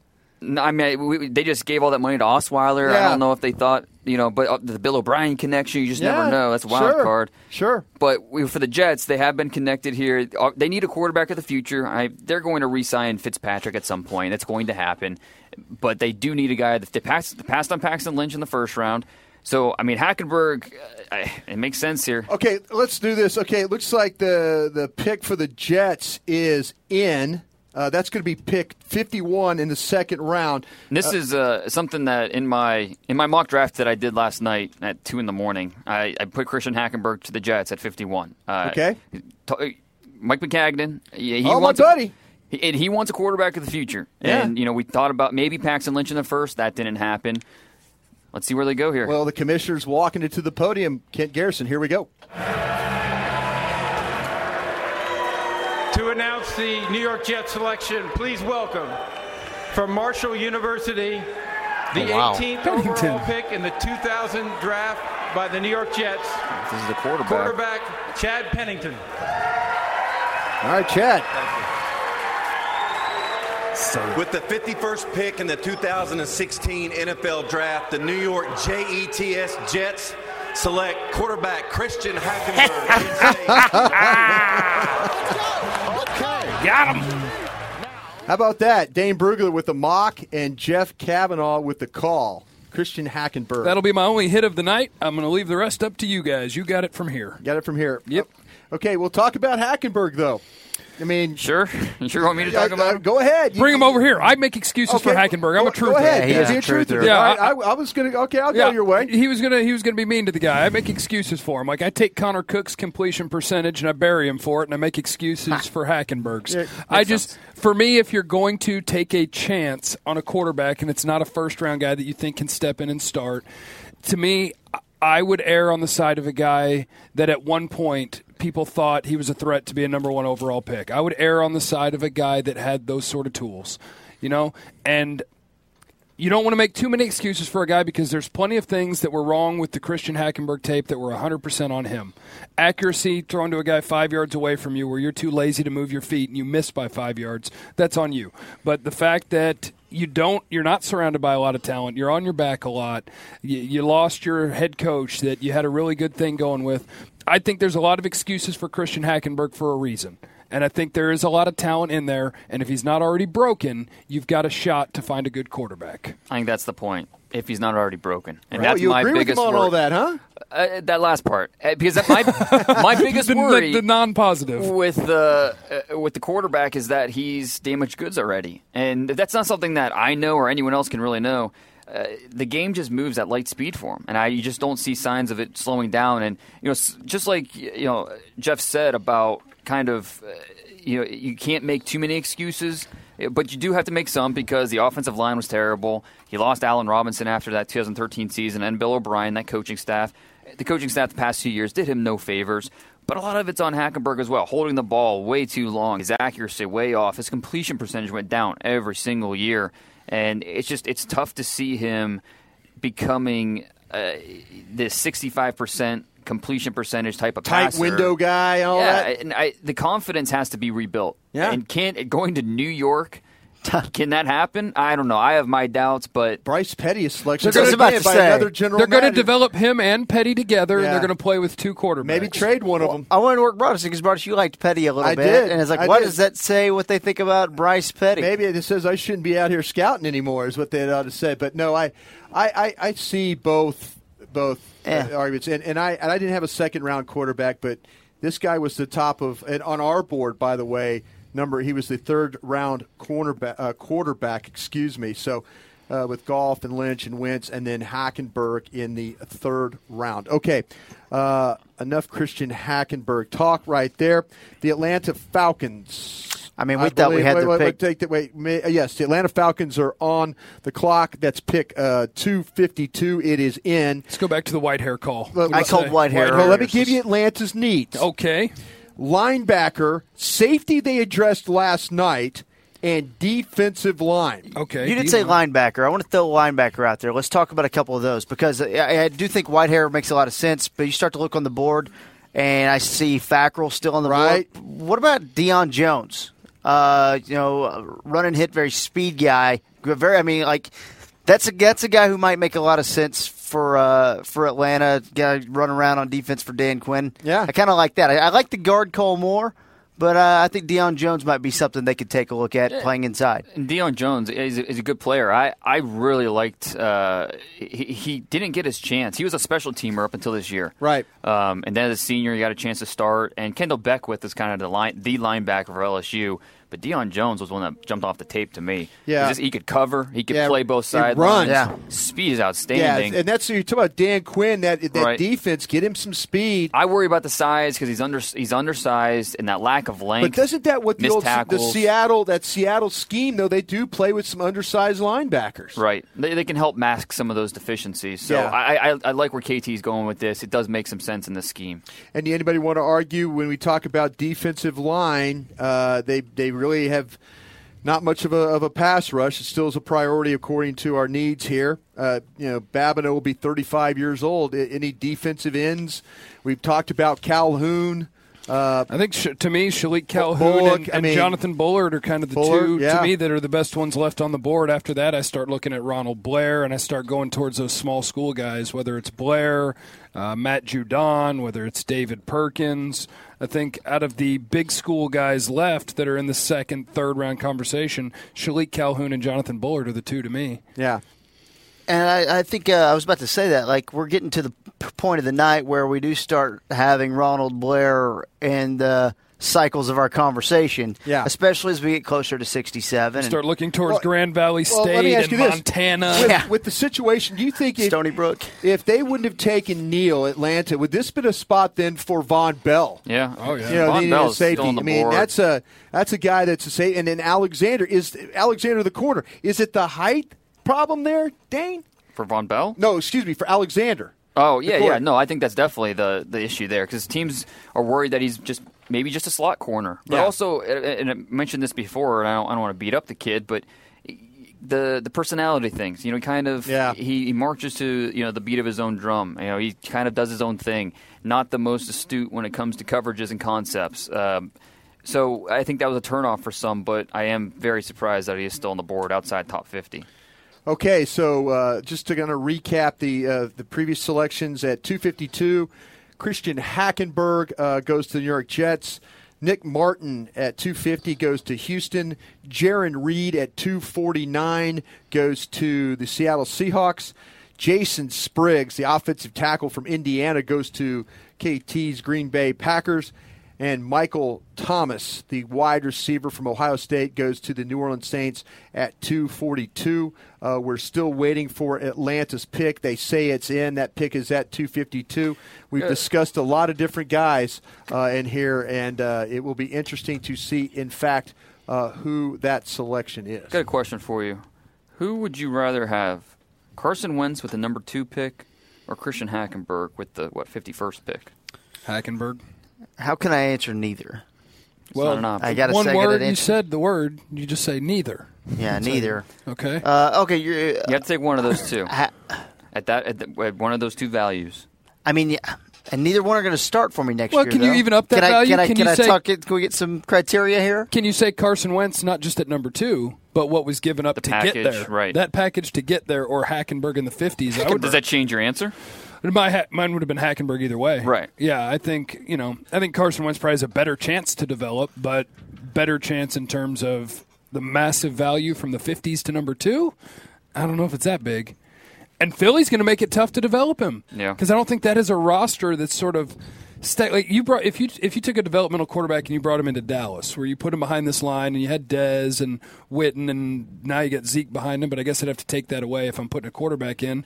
I mean, we, they just gave all that money to Osweiler. I don't know if they thought, you know, but uh, the Bill O'Brien connection, you just Yeah, never know. That's a wild sure, card. Sure. But we, for the Jets, they have been connected here. Uh, They need a quarterback of the future. I, they're going to re-sign Fitzpatrick at some point. It's going to happen. But they do need a guy that they passed, passed on Paxton Lynch in the first round. So, I mean, Hackenberg, uh, it makes sense here. Okay, let's do this. Okay, it looks like the the pick for the Jets is in. Uh, that's going to be pick 51 in the second round. And This Uh, is uh, something that in my in my mock draft that I did last night at two in the morning, I, I put Christian Hackenberg to the Jets at fifty one. Uh, Okay. t- Mike Maccagnan. He, he Oh, my wants a- buddy. he, and he wants a quarterback of the future. Yeah. And you know we thought about maybe Paxton Lynch in the first. That didn't happen. Let's see where they go here. Well, the commissioner's walking into the podium. Kent Garrison, here we go. To announce the New York Jets selection, please welcome from Marshall University, the Oh, wow. 18th Pennington. overall pick in the 2000 draft by the New York Jets, this is the quarterback. quarterback Chad Pennington. All right, Chad. With the 51st pick in the 2016 NFL Draft, the New York JETS Jets select quarterback Christian Hackenberg. Got him. How about that? Dane Brugler with the mock and Jeff Kavanaugh with the call. Christian Hackenberg. That'll be my only hit of the night. I'm going to leave the rest up to you guys. You got it from here. Got it from here. Yep. Okay, we'll talk about Hackenberg, though. I mean, sure. You sure want me to talk uh, about uh, Go ahead. You- Bring him over here. I make excuses for Hackenberg. I'm a truther. Go ahead. Be a truther. Yeah, I- I, I was going to. Okay, I'll yeah, go your way. He was gonna he was gonna be mean to the guy. I make excuses for him. Like I take Connor Cook's completion percentage and I bury him for it, and I make excuses for Hackenberg's. Yeah, I makes just for me, if you're going to take a chance on a quarterback and it's not a first round guy that you think can step in and start, to me, I would err on the side of a guy that at one point people thought he was a threat to be a number one overall pick. I would err on the side of a guy that had those sort of tools, you know, and you don't want to make too many excuses for a guy because there's plenty of things that were wrong with the Christian Hackenberg tape that were 100% on him. Accuracy thrown to a guy five yards away from you where you're too lazy to move your feet and you miss by five yards, that's on you. But the fact that you don't, you're not surrounded by a lot of talent, you're on your back a lot, you, you lost your head coach that you had a really good thing going with. I think there's a lot of excuses for Christian Hackenberg for a reason. And I think there is a lot of talent in there. And if he's not already broken, you've got a shot to find a good quarterback. I think that's the point. If he's not already broken, and Right. that's Oh, you my agree with biggest him on worry. all that, huh? Uh, that last part, uh, because that my my biggest The- the- worry, the non-positive. with the uh, with the quarterback is that he's damaged goods already, and that's not something that I know or anyone else can really know. Uh, the game just moves at light speed for him, and I you just don't see signs of it slowing down. And you know, just like you know Jeff said about kind of uh, you know you can't make too many excuses, but you do have to make some because the offensive line was terrible. He lost Allen Robinson after that 2013 season, and Bill O'Brien, that coaching staff. The coaching staff the past two years did him no favors. But a lot of it's on Hackenberg as well, holding the ball way too long, his accuracy way off, his completion percentage went down every single year, and it's just it's tough to see him becoming uh, this sixty-five percent completion percentage type of Tight passer. window guy, all yeah, that. and I, the confidence has to be rebuilt. Yeah. and can't going to New York. Can that happen? I don't know. I have my doubts, but Bryce Petty is selected They're gonna- again by another general They're going to develop him and Petty together, and they're going to play with two quarterbacks. Maybe trade one of them. I wanted to work Broaddus because Broaddus, you liked Petty a little I bit, did. and it's like, I what did. does that say? What they think about Bryce Petty? Maybe it says I shouldn't be out here scouting anymore. Is what they ought to say. But no, I, I, I, I see both both uh, arguments, and, and I and I didn't have a second round quarterback, but this guy was the top of and on our board, by the way. Number. He was the third round cornerback, uh, quarterback. Excuse me. So. Uh, with Goff and Lynch and Wentz, and then Hackenberg in the third round. Okay, uh, enough Christian Hackenberg talk right there. The Atlanta Falcons. I mean, we thought we had wait, the wait, pick. Wait, take that. Wait, may, uh, yes, the Atlanta Falcons are on the clock. That's pick uh, two fifty two. It is in. Let's go back to the Whitehair call. Look, I called Whitehair. Well, let me give you Atlanta's needs. Okay. Linebacker, safety they addressed last night, and defensive line. Okay. You did say linebacker. I want to throw a linebacker out there. Let's talk about a couple of those because I, I do think Whitehair makes a lot of sense. But you start to look on the board, and I see Fackrell still on the Right. board. What about Deion Jones? Uh, you know, run and hit, very speed guy. Very, I mean, like that's a that's a guy who might make a lot of sense for uh, for Atlanta. Guy run around on defense for Dan Quinn. Yeah. I kind of like that. I, I like the guard call more. But uh, I think Deion Jones might be something they could take a look at playing inside. And Deion Jones is a, is a good player. I, I really liked. Uh, he, he didn't get his chance. He was a special teamer up until this year, Right. Um, and then as a senior, he got a chance to start. And Kendall Beckwith is kind of the line, the linebacker for LSU. But Deion Jones was one that jumped off the tape to me. Yeah. he, just- he could cover. He could Yeah, play both sides. sidelines. runs. Yeah. speed is outstanding. Yeah, outstanding. and that's you talk about Dan Quinn. That that Right. defense, get him some speed. I worry about the size because he's under he's undersized and that lack of length. But doesn't that what the missed old the. Seattle that Seattle scheme though? They do play with some undersized linebackers. Right. They, they can help mask some of those deficiencies. So Yeah. I, I, I like where KT's going with this. It does make some sense in this scheme. And anybody want to argue when we talk about defensive line? Uh, they they really have not much of a, of a pass rush. It still is a priority according to our needs here. Uh, you know, Babineaux will be 35 years old. Any defensive ends? We've talked about Calhoun. Uh, I think sh- to me, Shilique Calhoun Bullock, and, I mean- Jonathan Bullard are kind of the Bullard, two yeah. to me that are the best ones left on the board. After that, I start looking at Ronald Blair and I start going towards those small school guys, whether it's Blair, uh, Matt Judon, whether it's David Perkins. I think out of the big school guys left that are in the second, third round conversation, Shilique Calhoun and Jonathan Bullard are the two to me. yeah. And I, I think uh, I was about to say that. Like we're getting to the point of the night where we do start having Ronald Blair and. the cycles of our conversation. Yeah. Especially as we get closer to sixty-seven. and Start looking towards Well- Grand Valley State let me ask and you this. Montana. With, Yeah. with the situation, do you think if, Stony Brook. if they wouldn't have taken Neal Atlanta, would this been a spot then for Vonn Bell? Yeah. Oh, yeah. You know, Vonn the, Bell's safety. still on the I mean, board. that's a that's a guy that's a safety. And then Alexander is Alexander the corner. Is it the height problem there, Dane? For Vonn Bell? No, excuse me, for Alexander. Oh yeah, yeah. No, I think that's definitely the the issue there because teams are worried that he's just maybe just a slot corner. But Yeah. also, and I mentioned this before, and I don't, I don't want to beat up the kid, but the the personality things. You know, he kind of Yeah. he, he marches to you know the beat of his own drum. You know, he kind of does his own thing. Not the most astute when it comes to coverages and concepts. Um, so I think that was a turnoff for some, but I am very surprised that he is still on the board outside top fifty. Okay, so uh, just to kind of recap the uh, the previous selections at 252, Christian Hackenberg uh, goes to the New York Jets. Nick Martin at 250 goes to Houston. Jarran Reed at 249 goes to the Seattle Seahawks. Jason Spriggs, the offensive tackle from Indiana, goes to KT's Green Bay Packers. And Michael Thomas, the wide receiver from Ohio State, goes to the New Orleans Saints at 242. Uh, we're still waiting for Atlanta's pick. They say it's in. That pick is at 252. We've Good. discussed a lot of different guys uh, in here, and uh, it will be interesting to see, in fact, uh, who that selection is. Got a question for you. Who would you rather have, Carson Wentz with the number two pick, or Christian Hackenberg with the what fifty first pick? Hackenberg. How can I answer neither? not an. I got to one say, word. You said the word. You just say neither. Yeah, That's neither. it. Okay. Uh, okay, you're. You have to take one of those two. at that, at, the, at one of those two values. I mean, yeah, and neither one are going to start for me next Well, year. Well, can you even up that can I, value? Can I, Can can you I say- talk? Can we get some criteria here? Can you say Carson Wentz not just at number two, but what was given up to package, get there? right. That package to get there, or Hackenberg in the fifties. I. Does that change your answer? My ha- mine would have been Hackenberg either way. Right. Yeah, I think you know. I think Carson Wentz probably has a better chance to develop, but better chance in terms of the massive value from the fifties to number two. I don't know if it's that big. And Philly's going to make it tough to develop him. Yeah. Because I don't think that is a roster that's sort of Stay, like you brought if you if you took a developmental quarterback and you brought him into Dallas, where you put him behind this line and you had Dez and Witten, and now you got Zeke behind him. But I guess I'd have to take that away if I'm putting a quarterback in.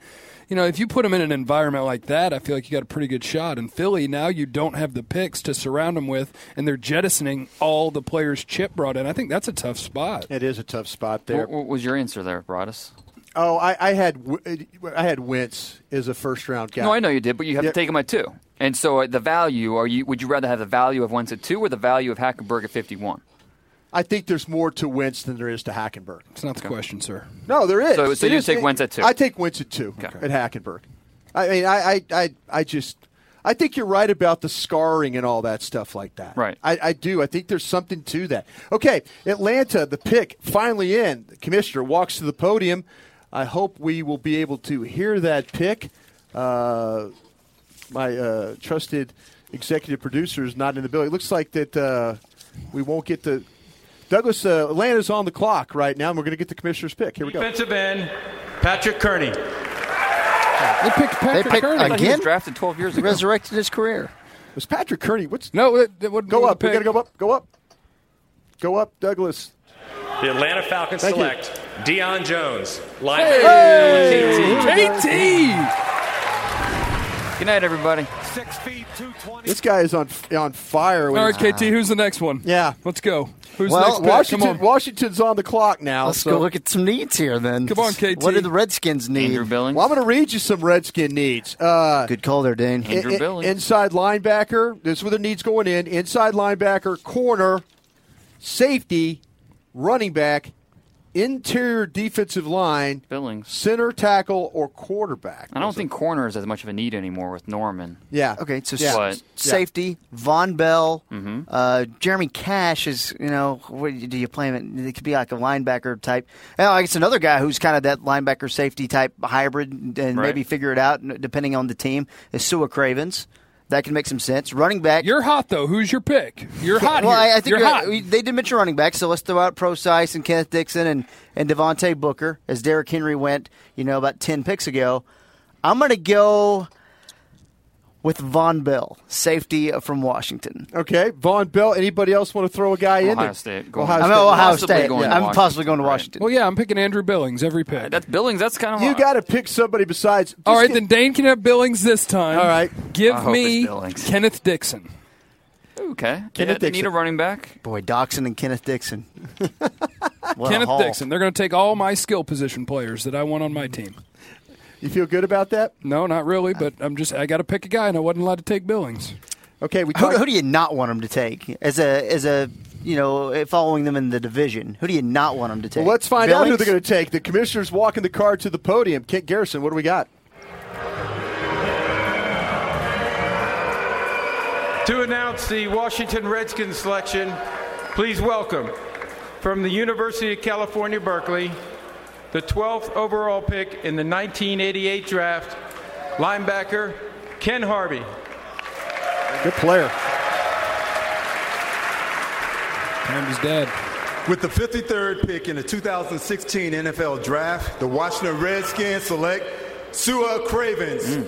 You know, if you put him in an environment like that, I feel like you got a pretty good shot. In Philly, now you don't have the picks to surround him with, and they're jettisoning all the players Chip brought in. I think that's a tough spot. It is a tough spot there. What, what was your answer there, Broaddus? Oh, I, I had W- I had Wentz as a first round guy. No, I know you did, but you have Yeah. to take him at two. And so uh, the value, are you? Would you rather have the value of Wentz at two or the value of Hackenberg at fifty-one? I think there's more to Wentz than there is to Hackenberg. It's not the question, sir. No, there is. So- so you is- take it- Wentz at two? I take Wentz at two at Hackenberg. I mean, I, I, I, I just, I think you're right about the scarring and all that stuff like that. Right. I, I do. I think there's something to that. Okay, Atlanta, the pick finally in. The commissioner walks to the podium. I hope we will be able to hear that pick. Uh, my uh, trusted executive producer is not in the building. It looks like that uh, we won't get the. Douglas, uh, Atlanta's on the clock right now, and we're going to get the commissioner's pick. Here we go. Defensive end, Patrick Kerney. They picked Patrick picked Kerney. I he was Again? drafted twelve years ago. Resurrected his career. It Was Patrick Kerney? What's No, it, it wouldn't go up? the We got to go up. Go up. Go up, Douglas. The Atlanta Falcons Thank you. select Deion Jones, linebacker. Hey, KT. Good night, everybody. Six feet, 220. This guy is on on fire. All with right, his- KT. Who's the next one? Yeah. let's go. Who's Well, the next pick? Washington. Come on. Washington's on the clock now. Let's so- go look at some needs here then. Come on, KT. What do the Redskins need? Andrew Billings. Well, I'm going to read you some Redskin needs. Uh, Good call there, Dane. Andrew i- i- Billings. inside linebacker. This is where the needs going in. Inside linebacker, corner, safety, running back, interior defensive line, Billings. center tackle, or quarterback. I don't think corner is as much of a need anymore with Norman. Yeah. Okay, so Yeah. s- But- safety, Vonn Bell, Mhm. uh, Jeremy Cash is, you know, what do you play him? It could be like a linebacker type. Now, I guess another guy who's kind of that linebacker safety type hybrid and Right. maybe figure it out depending on the team is Sua Cravens. That can make some sense. Running back. You're hot though. Who's your pick? You're hot. well. I, I think you're you're- we- they did mention running back, so let's throw out Prosise and Kenneth Dixon and, and Devontae Booker as Derrick Henry went, you know, about 10 picks ago. I'm going to go with Vonn Bell, safety from Washington. Okay, Vonn Bell. Anybody else want to throw a guy in? There? State. Going- Ohio I'm State. Ohio Possibly State. going to I'm Washington. possibly going to Right. Washington. well, yeah, I'm picking Andrew Billings every pick. That's Billings. That's kind of You got to pick somebody besides. All right, get- then Dane can have Billings this time. All right. Give me Billings. Kenneth Dixon. okay. Kenneth yeah, Dixon. need a running back. Boy, Doctson and Kenneth Dixon. Kenneth. Dixon. They're going to take all my skill position players that I want on my team. You feel good about that? No, not really, but I'm just I got to pick a guy, and I wasn't allowed to take Billings. Okay, we Who, who do you not want them to take as a as a you know eh, following them in the division? Who do you not want them to take? Well, let's find out who they're going to take. The commissioner's walking the car to the podium. Kent Garrison, what do we got? To announce the Washington Redskins selection, please welcome from the University of California, Berkeley, the 12th overall pick in the 1988 draft, linebacker Ken Harvey. Good player. Time is dead. With the 53rd pick in the 2016 NFL Draft, the Washington Redskins select Sua Cravens. Mm.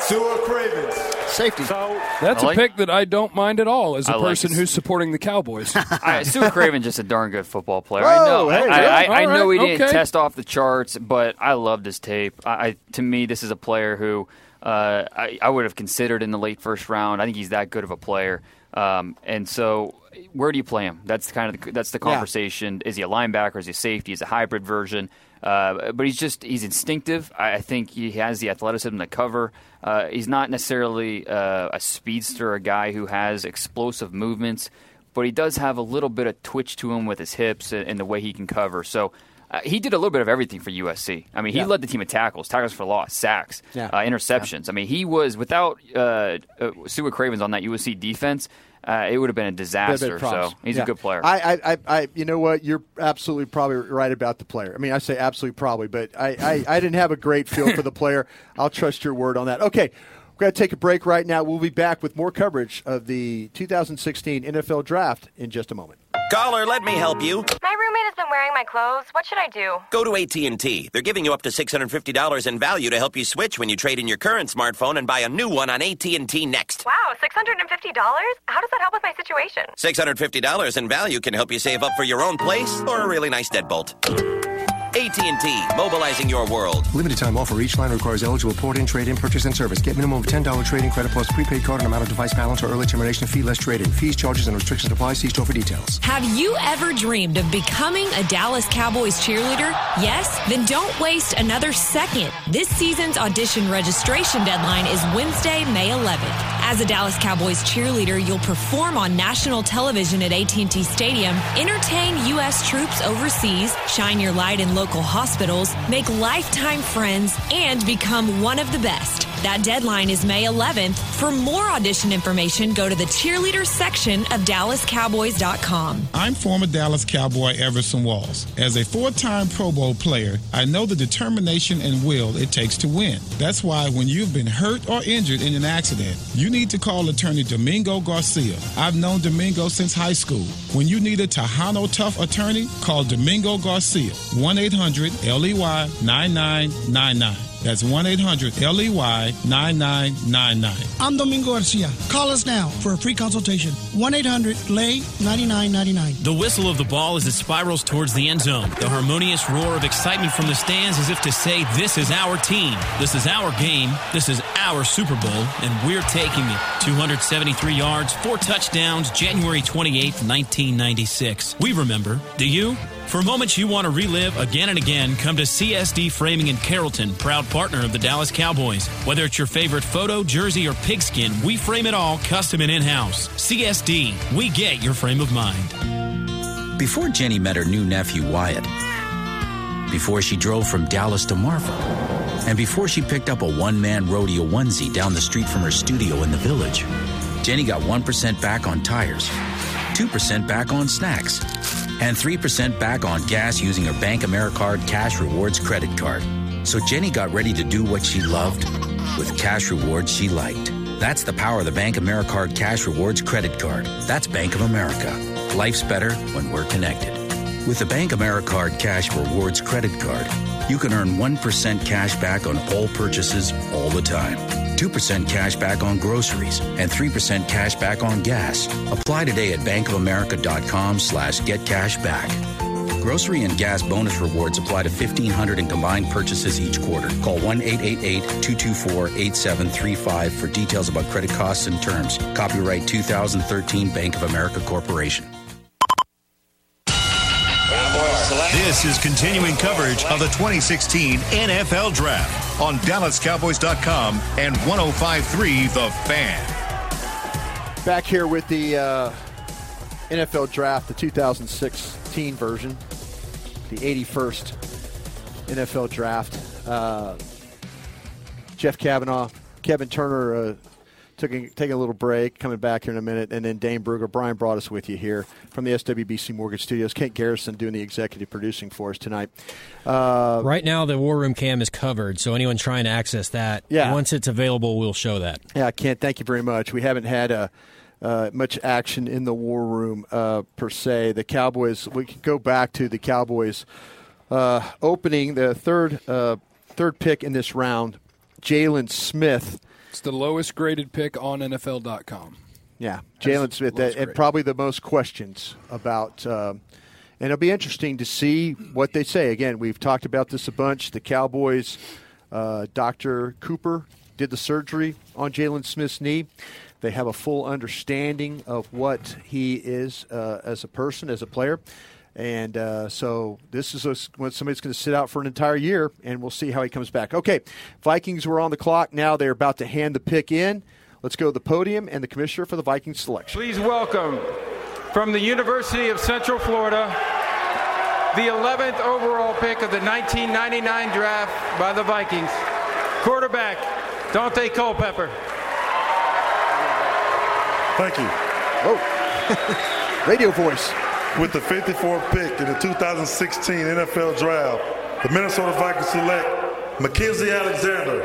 Sua Cravens. Safety. So That's I a like- pick that I don't mind at all as a I person this. who's supporting the Cowboys. I, Sua Cravens just a darn good football player. Whoa, I know. hey, I. I, I All know he didn't okay. test off the charts, but I loved his tape. I, I to me, this is a player who uh, I, I would have considered in the late first round. I think he's that good of a player. Um, and so, where do you play him? That's kind of the, that's the Yeah. conversation. Is he a linebacker? Is he a safety? Is he a hybrid version? Uh, but he's just he's instinctive. I, I think he has the athleticism to cover. Uh, he's not necessarily uh, a speedster, a guy who has explosive movements, but he does have a little bit of twitch to him with his hips and, and the way he can cover. So. Uh, he did a little bit of everything for USC. I mean, he Yeah. led the team in tackles, tackles for loss, sacks, Yeah. uh, interceptions. I mean, he was without uh, uh, Sua Cravens on that USC defense, uh, it would have been a disaster. So he's Yeah. a good player. I, I, I, I, you know what? You're absolutely probably right about the player. I mean, I say absolutely probably, but I, I, I didn't have a great feel for the player. I'll trust your word on that. Okay. We're going to take a break right now. We'll be back with more coverage of the 2016 NFL Draft in just a moment. Caller, let me help you. My roommate has been been wearing my clothes. What should I do? Go to AT&T. They're giving you up to $650 in value to help you switch when you trade in your current smartphone and buy a new one on AT&T Next. Wow, $650? How does that help with my situation? $650 in value can help you save up for your own place or a really nice deadbolt. AT&T, mobilizing your world. Limited time offer. Each line requires eligible port-in, trade-in, purchase, and service. Get minimum of $10 trade-in credit plus prepaid card and amount of device balance or early termination fee less trade-in. Fees, charges, and restrictions apply. See store for details. Have you ever dreamed of becoming a Dallas Cowboys cheerleader? Yes? Then don't waste another second. This season's audition registration deadline is Wednesday, May 11th. As a Dallas Cowboys cheerleader, you'll perform on national television at AT&T Stadium, entertain U.S. troops overseas, shine your light in local hospitals, make lifetime friends, and become one of the best. That deadline is May 11th. For more audition information, go to the cheerleader section of DallasCowboys.com. I'm former Dallas Cowboy Everson Walls. As a four time Pro Bowl player, I know the determination and will it takes to win. That's why when you've been hurt or injured in an accident, you need to call attorney Domingo Garcia. I've known Domingo since high school. When you need a Tejano Tough attorney, call Domingo Garcia. 1 800 LEY 9999. That's 1 800 LEY 9999. I'm Domingo Garcia. Call us now for a free consultation. 1 800 LEY 9999. The whistle of the ball as it spirals towards the end zone. The harmonious roar of excitement from the stands as if to say, This is our team. This is our game. This is our Super Bowl, and we're taking it. 273 yards, four touchdowns, January 28th, 1996. We remember. Do you? For moments you want to relive again and again, come to CSD Framing in Carrollton, proud partner of the Dallas Cowboys. Whether it's your favorite photo, jersey, or pigskin, we frame it all custom and in house. CSD, we get your frame of mind. Before Jenny met her new nephew Wyatt, before she drove from Dallas to Marfa, and before she picked up a one man rodeo onesie down the street from her studio in the village, Jenny got 1% back on tires, 2% back on snacks and 3% back on gas using her BankAmericard Cash Rewards credit card. So Jenny got ready to do what she loved with cash rewards she liked. That's the power of the BankAmericard Cash Rewards credit card. That's Bank of America. Life's better when we're connected. With the BankAmericard Cash Rewards credit card, you can earn 1% cash back on all purchases all the time. 2% cash back on groceries, and 3% cash back on gas. Apply today at bankofamerica.com slash get cash back. Grocery and gas bonus rewards apply to 1,500 in combined purchases each quarter. Call 1-888-224-8735 for details about credit costs and terms. Copyright 2013 Bank of America Corporation. This is continuing coverage of the 2016 NFL Draft on DallasCowboys.com and 1053 The Fan. Back here with the uh, NFL Draft, the 2016 version, the 81st NFL Draft. Uh, Jeff Cavanaugh, Kevin Turner uh, taking taking a little break, coming back here in a minute, and then Dane Brugler. Brian brought us with you here from the SWBC Mortgage Studios. Kent Garrison doing the executive producing for us tonight. Uh, right now, the War Room Cam is covered, so anyone trying to access that, Yeah. once it's available, we'll show that. Yeah, Kent, thank you very much. We haven't had uh, uh, much action in the war room uh, per se. The Cowboys. We can go back to the Cowboys uh, opening the third uh, third pick in this round. Jaylon Smith. It's the lowest graded pick on NFL.com. Yeah, Jaylon Smith, that, and probably the most questions about. Um, and it'll be interesting to see what they say. Again, we've talked about this a bunch. The Cowboys, uh, Dr. Cooper did the surgery on Jaylon Smith's knee. They have a full understanding of what he is uh, as a person, as a player. And uh, so this is a, when somebody's going to sit out for an entire year, and we'll see how he comes back. Okay, Vikings were on the clock. Now they're about to hand the pick in. Let's go to the podium and the commissioner for the Vikings selection. Please welcome from the University of Central Florida, the 11th overall pick of the 1999 draft by the Vikings, quarterback Daunte Culpepper. Thank you. Oh, radio voice. With the 54th pick in the 2016 NFL Draft, the Minnesota Vikings select Mackensie Alexander,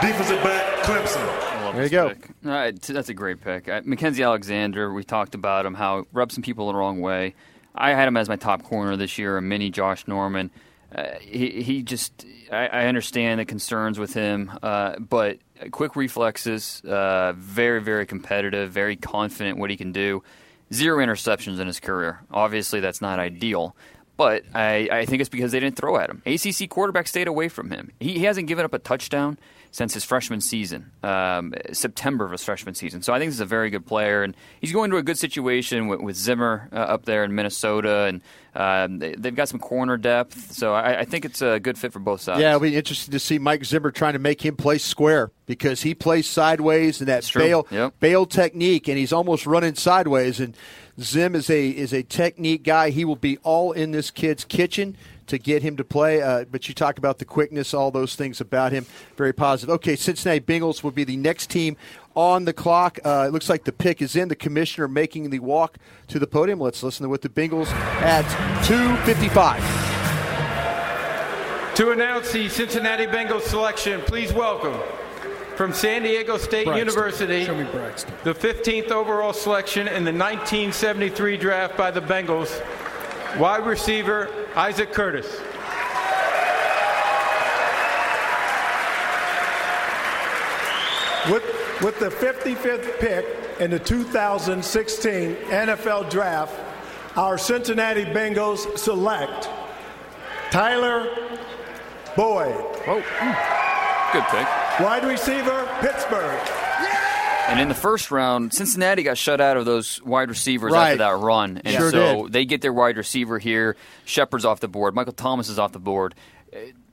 defensive back, Clemson. There you go. All right, that's a great pick. Uh, Mackensie Alexander, we talked about him, how it rubbed some people the wrong way. I had him as my top corner this year, a mini Josh Norman. Uh, he, he just, I, I understand the concerns with him, uh, but quick reflexes, uh, very, very competitive, very confident what he can do. Zero interceptions in his career. Obviously, that's not ideal, but I, I think it's because they didn't throw at him. ACC quarterback stayed away from him. He, he hasn't given up a touchdown since his freshman season, um, September of his freshman season. So I think this is a very good player, and he's going to a good situation with, with Zimmer uh, up there in Minnesota, and um, they, have got some corner depth. So I, I, think it's a good fit for both sides. Yeah, it'll be interesting to see Mike Zimmer trying to make him play square because he plays sideways and that bail yep. bail technique, and he's almost running sideways. And Zim is a is a technique guy. He will be all in this kid's kitchen to get him to play. Uh, but you talk about the quickness, all those things about him, very positive. Okay, Cincinnati Bengals will be the next team on the clock. Uh, it looks like the pick is in. The commissioner making the walk to the podium. Let's listen to what the Bengals at 255. To announce the Cincinnati Bengals selection, please welcome from San Diego State Braxton. University, Show me Braxton. the 15th overall selection in the 1973 draft by the Bengals, wide receiver Isaac Curtis. With, with the 55th pick in the 2016 NFL Draft, our Cincinnati Bengals select Tyler Boyd. Whoa. Good pick. Wide receiver, Pittsburgh. And in the first round, Cincinnati got shut out of those wide receivers Right. after that run. And Sure so did. they get their wide receiver here. Shepard's off the board. Michael Thomas is off the board.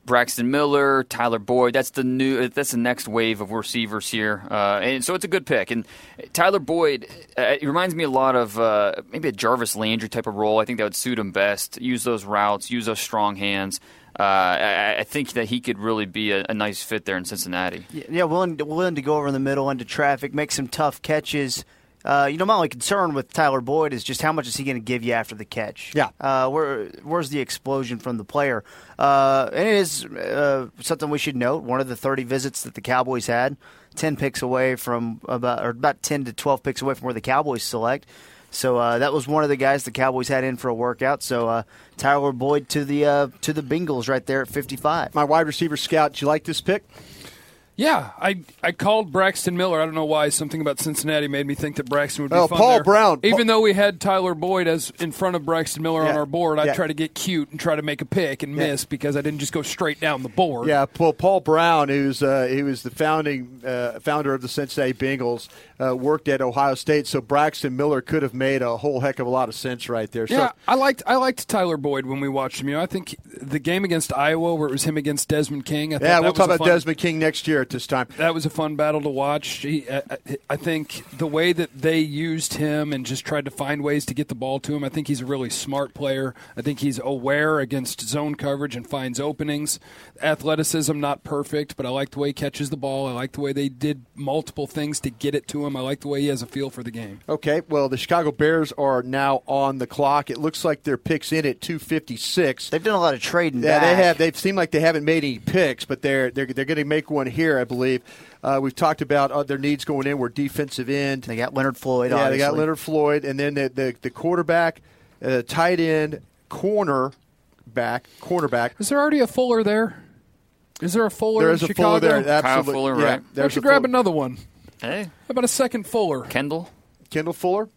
Braxton Miller, Tyler Boyd. That's the new. That's the next wave of receivers here, uh, and so it's a good pick. And Tyler Boyd, uh, it reminds me a lot of uh, maybe a Jarvis Landry type of role. I think that would suit him best. Use those routes, use those strong hands. Uh, I, I think that he could really be a, a nice fit there in Cincinnati. Yeah, willing willing to go over in the middle into traffic, make some tough catches. Uh, you know, my only concern with Tyler Boyd is just how much is he going to give you after the catch? Yeah. Uh, where where's the explosion from the player? Uh, and it is uh, something we should note. One of the 30 visits that the Cowboys had, 10 picks away from about or about 10 to 12 picks away from where the Cowboys select. So uh, that was one of the guys the Cowboys had in for a workout. So uh, Tyler Boyd to the uh, to the Bengals right there at 55. My wide receiver scout. Do you like this pick? Yeah, I I called Braxton Miller. I don't know why. Something about Cincinnati made me think that Braxton would be Oh, fun Paul there. Brown. Even though we had Tyler Boyd as in front of Braxton Miller on our board, I Yeah. try to get cute and try to make a pick and Yeah. miss because I didn't just go straight down the board. Yeah, well, Paul Brown, who's uh, he was the founding uh, founder of the Cincinnati Bengals, uh, worked at Ohio State. So Braxton Miller could have made a whole heck of a lot of sense right there. So Yeah, I liked I liked Tyler Boyd when we watched him. You know, I think the game against Iowa where it was him against Desmond King. I yeah, that we'll talk about fun- Desmond King next year at this time. That was a fun battle to watch. He, I, I- I think the way that they used him and just tried to find ways to get the ball to him, I think he's a really smart player. I think he's aware against zone coverage and finds openings. Athleticism, not perfect, but I like the way he catches the ball. I like the way they did multiple things to get it to him. I like the way he has a feel for the game. Okay, well, the Chicago Bears are now on the clock. It looks like their picks in at 256. They've done a lot of trading Yeah, they have. They've seemed like they haven't made any picks, but they're they're, they're going to make one here, I believe. Uh, we've talked about uh, their needs going in. Were defensive end. They got Leonard Floyd. Yeah, they got. Leonard Floyd, and then the the, the quarterback, uh, tight end, corner back, cornerback. Is there already a Fuller there? Is there a Fuller There in a Chicago? Fuller there. Absolutely. Fuller, yeah, right. Why There's don't you grab Fuller. another one? Hey, How about a second Fuller? Kendall. Kendall Fuller.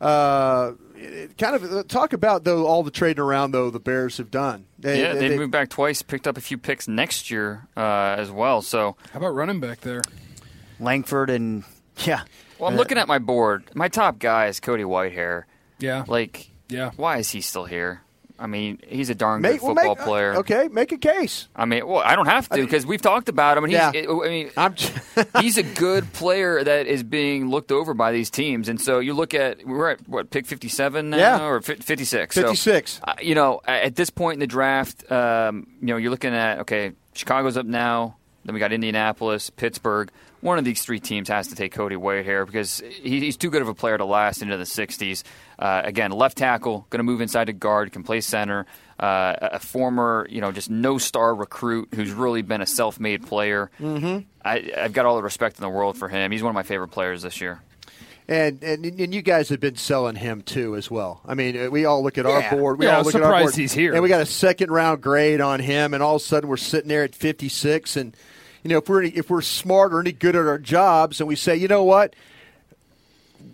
Uh, it- kind of uh, talk about though all the trading around though the Bears have done. They, yeah, they, they- moved back twice, picked up a few picks next year uh, as well. So, How about running back there? Langford and yeah. well, I'm looking at my board. My top guy is Cody Whitehair. Yeah. Like, Yeah. why is he still here? I mean, he's a darn make, good well, football make- player. Okay, make a case. I mean, well, I don't have to because we've talked about him, and he's. Yeah. I mean, I'm. he's a good player that is being looked over by these teams, and so you look at we're at what pick fifty seven now Yeah. or fifty six. 56. So, uh, you know, at this point in the draft, um, you know, you're looking at okay, Chicago's up now. Then we got Indianapolis, Pittsburgh. One of these three teams has to take Cody Whitehair because he's too good of a player to last into the 60s. Uh, again, left tackle, going to move inside to guard, can play center. Uh, a former, you know, just no star recruit who's really been a self-made player. Mhm. I, I've got all the respect in the world for him. He's one of my favorite players this year. And, and and you guys have been selling him too as well. I mean, we all look at Yeah. our board. We Yeah, all I'm look at our surprised board, he's here. and we got a second round grade on him, and all of a sudden we're sitting there at 56. And you know, if we're any, if we're smart or any good at our jobs, and we say, you know what,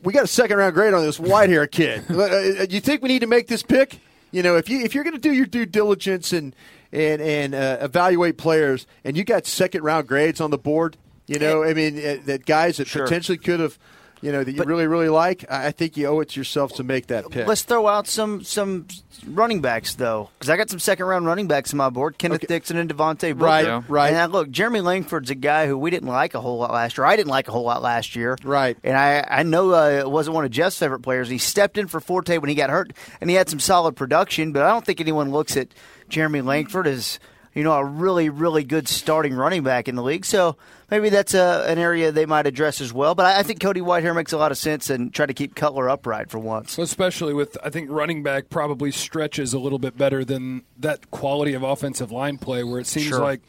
we got a second round grade on this white hair kid. Uh, you think we need to make this pick? You know, if you if you're going to do your due diligence and and and uh, evaluate players, and you got second round grades on the board, you know, I mean, uh, that guys that potentially could have, you know, that you really really like. I I think you owe it to yourself to make that pick. Let's throw out some some running backs though, because I got some second round running backs on my board: Kenneth Dixon and Devontae Booker. Right, Yeah. right. And I, look, Jeremy Langford's a guy who we didn't like a whole lot last year. I didn't like a whole lot last year. Right. And I I know uh, it wasn't one of Jeff's favorite players. He stepped in for Forte when he got hurt, and he had some solid production. But I don't think anyone looks at Jeremy Langford as you know a really really good starting running back in the league. So maybe that's a, an area they might address as well. But I, I think Cody Whitehair makes a lot of sense and try to keep Cutler upright for once. Especially with, I think running back probably stretches a little bit better than that quality of offensive line play, where it seems Sure. like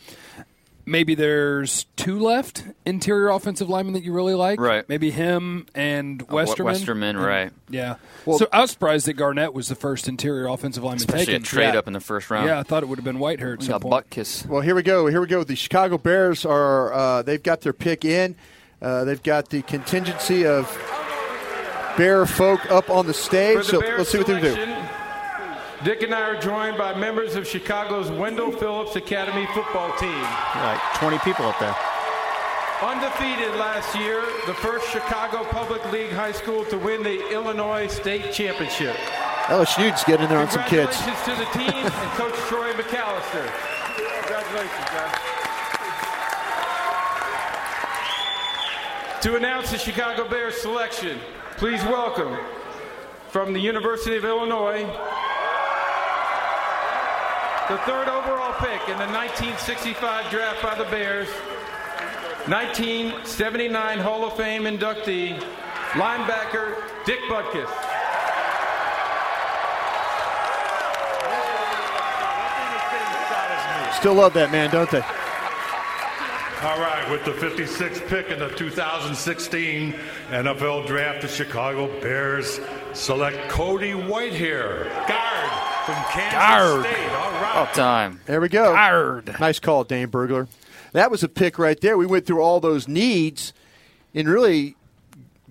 maybe there's two left interior offensive linemen that you really like. Right. Maybe him and Uh, Westerman. Westerman, And- right. Yeah. Well, so I was surprised that Garnett was the first interior offensive lineman Especially taken. a trade Yeah. up in the first round. Yeah, I thought it would have been Whitehair at We some got point. Butkus. Well, here we go. Here we go. The Chicago Bears are uh, they've got their pick in. Uh, they've got the contingency of Bear folk up on the stage. The So Bears let's see what they do. Selection, Dick and I are joined by members of Chicago's Wendell Phillips Academy football team. Like 20 people up there. Undefeated last year, the first Chicago Public League high school to win the Illinois State Championship. LSU's getting in there on some kids. Congratulations to the team and Coach Troy McAllister. Congratulations, guys. To announce the Chicago Bears selection, please welcome from the University of Illinois, the third overall pick in the 1965 draft by the Bears, 1979 Hall of Fame inductee, linebacker Dick Butkus. Still love that man, don't they? All right, with the 56th pick in the 2016 NFL Draft, the Chicago Bears select Cody Whitehair, guard from Kansas Guard. State. All right. About time. There we go. Nice call, Dane Brugler. That was a pick right there. We went through all those needs, and really,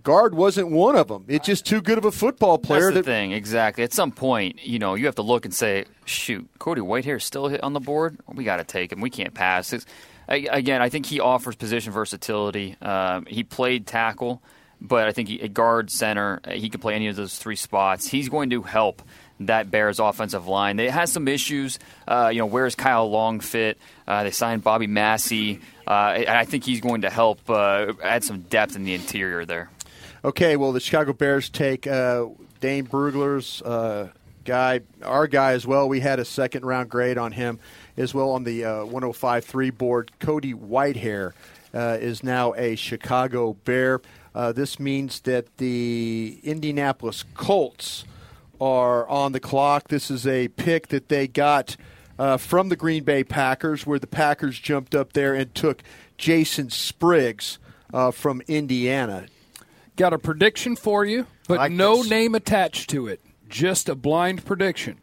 guard wasn't one of them. It's just too good of a football player. That's the that, thing, exactly. At some point, you know, you have to look and say, "Shoot, Cody Whitehair is still hit on the board. We got to take him. We can't pass." It's, again, I think he offers position versatility. Um, he played tackle, but I think he, at guard, center, uh, he can play any of those three spots. He's going to help that Bears offensive line. It has some issues. Uh, you know, where's Kyle Long fit? Uh, they signed Bobby Massey, uh, and I think he's going to help uh, add some depth in the interior there. Okay, well, the Chicago Bears take uh, Dane Brugler's uh, guy, our guy as well. We had a second round grade on him as well on the uh, 105.3 board. Cody Whitehair is now a Chicago Bear. This means that the Indianapolis Colts are on the clock. This is a pick that they got uh, from the Green Bay Packers, where the Packers jumped up there and took Jason Spriggs uh, from Indiana. Got a prediction for you, but like no this. name attached to it. Just a blind prediction.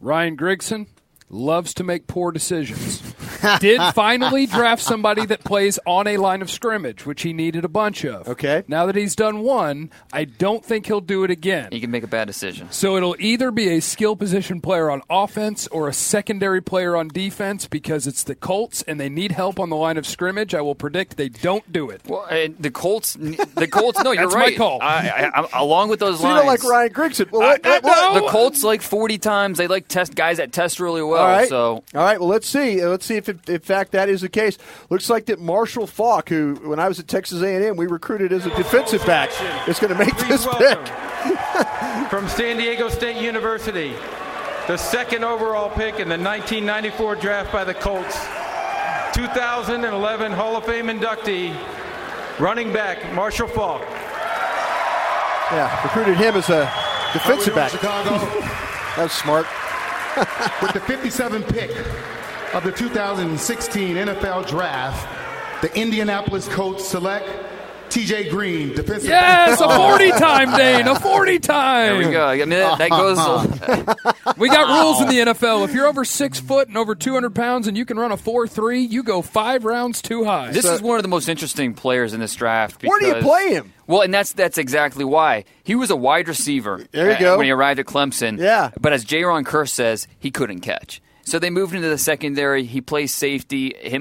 Ryan Grigson loves to make poor decisions. Did finally draft somebody that plays on a line of scrimmage, which he needed a bunch of. Okay. Now that he's done one, I don't think he'll do it again. He can make a bad decision. So it'll either be a skill position player on offense or a secondary player on defense because it's the Colts and they need help on the line of scrimmage. I will predict they don't do it. Well, and the Colts, the Colts. No, you're That's my right. call. I, I, I, along with those So you lines, don't like Ryan Grigson? Well, let- let- let- the Colts like 40 times. They like test guys that test really well. All right. So all right. Well, let's see. Let's see if, it, in fact, that is the case. Looks like that Marshall Faulk, who when I was at Texas A&M, we recruited as a defensive back, is going to make Please this pick. from San Diego State University, the second overall pick in the 1994 draft by the Colts, 2011 Hall of Fame inductee, running back Marshall Faulk. Yeah, recruited him as a defensive back. Chicago. that was smart. With the 57 pick of the 2016 NFL Draft, the Indianapolis Colts select TJ Green, defensive. Yes, a 40 time, Dane, a 40 time. There we go. I mean, that, that goes. we got rules in the NFL. If you're over six foot and over 200 pounds and you can run a 4 3, you go five rounds too high. This is one of the most interesting players in this draft. Where do you play him? Well, and that's that's exactly why he was a wide receiver. There you uh, go. When he arrived at Clemson. Yeah. But as J. Ron Kerr says, he couldn't catch. So they moved into the secondary. He plays safety. Him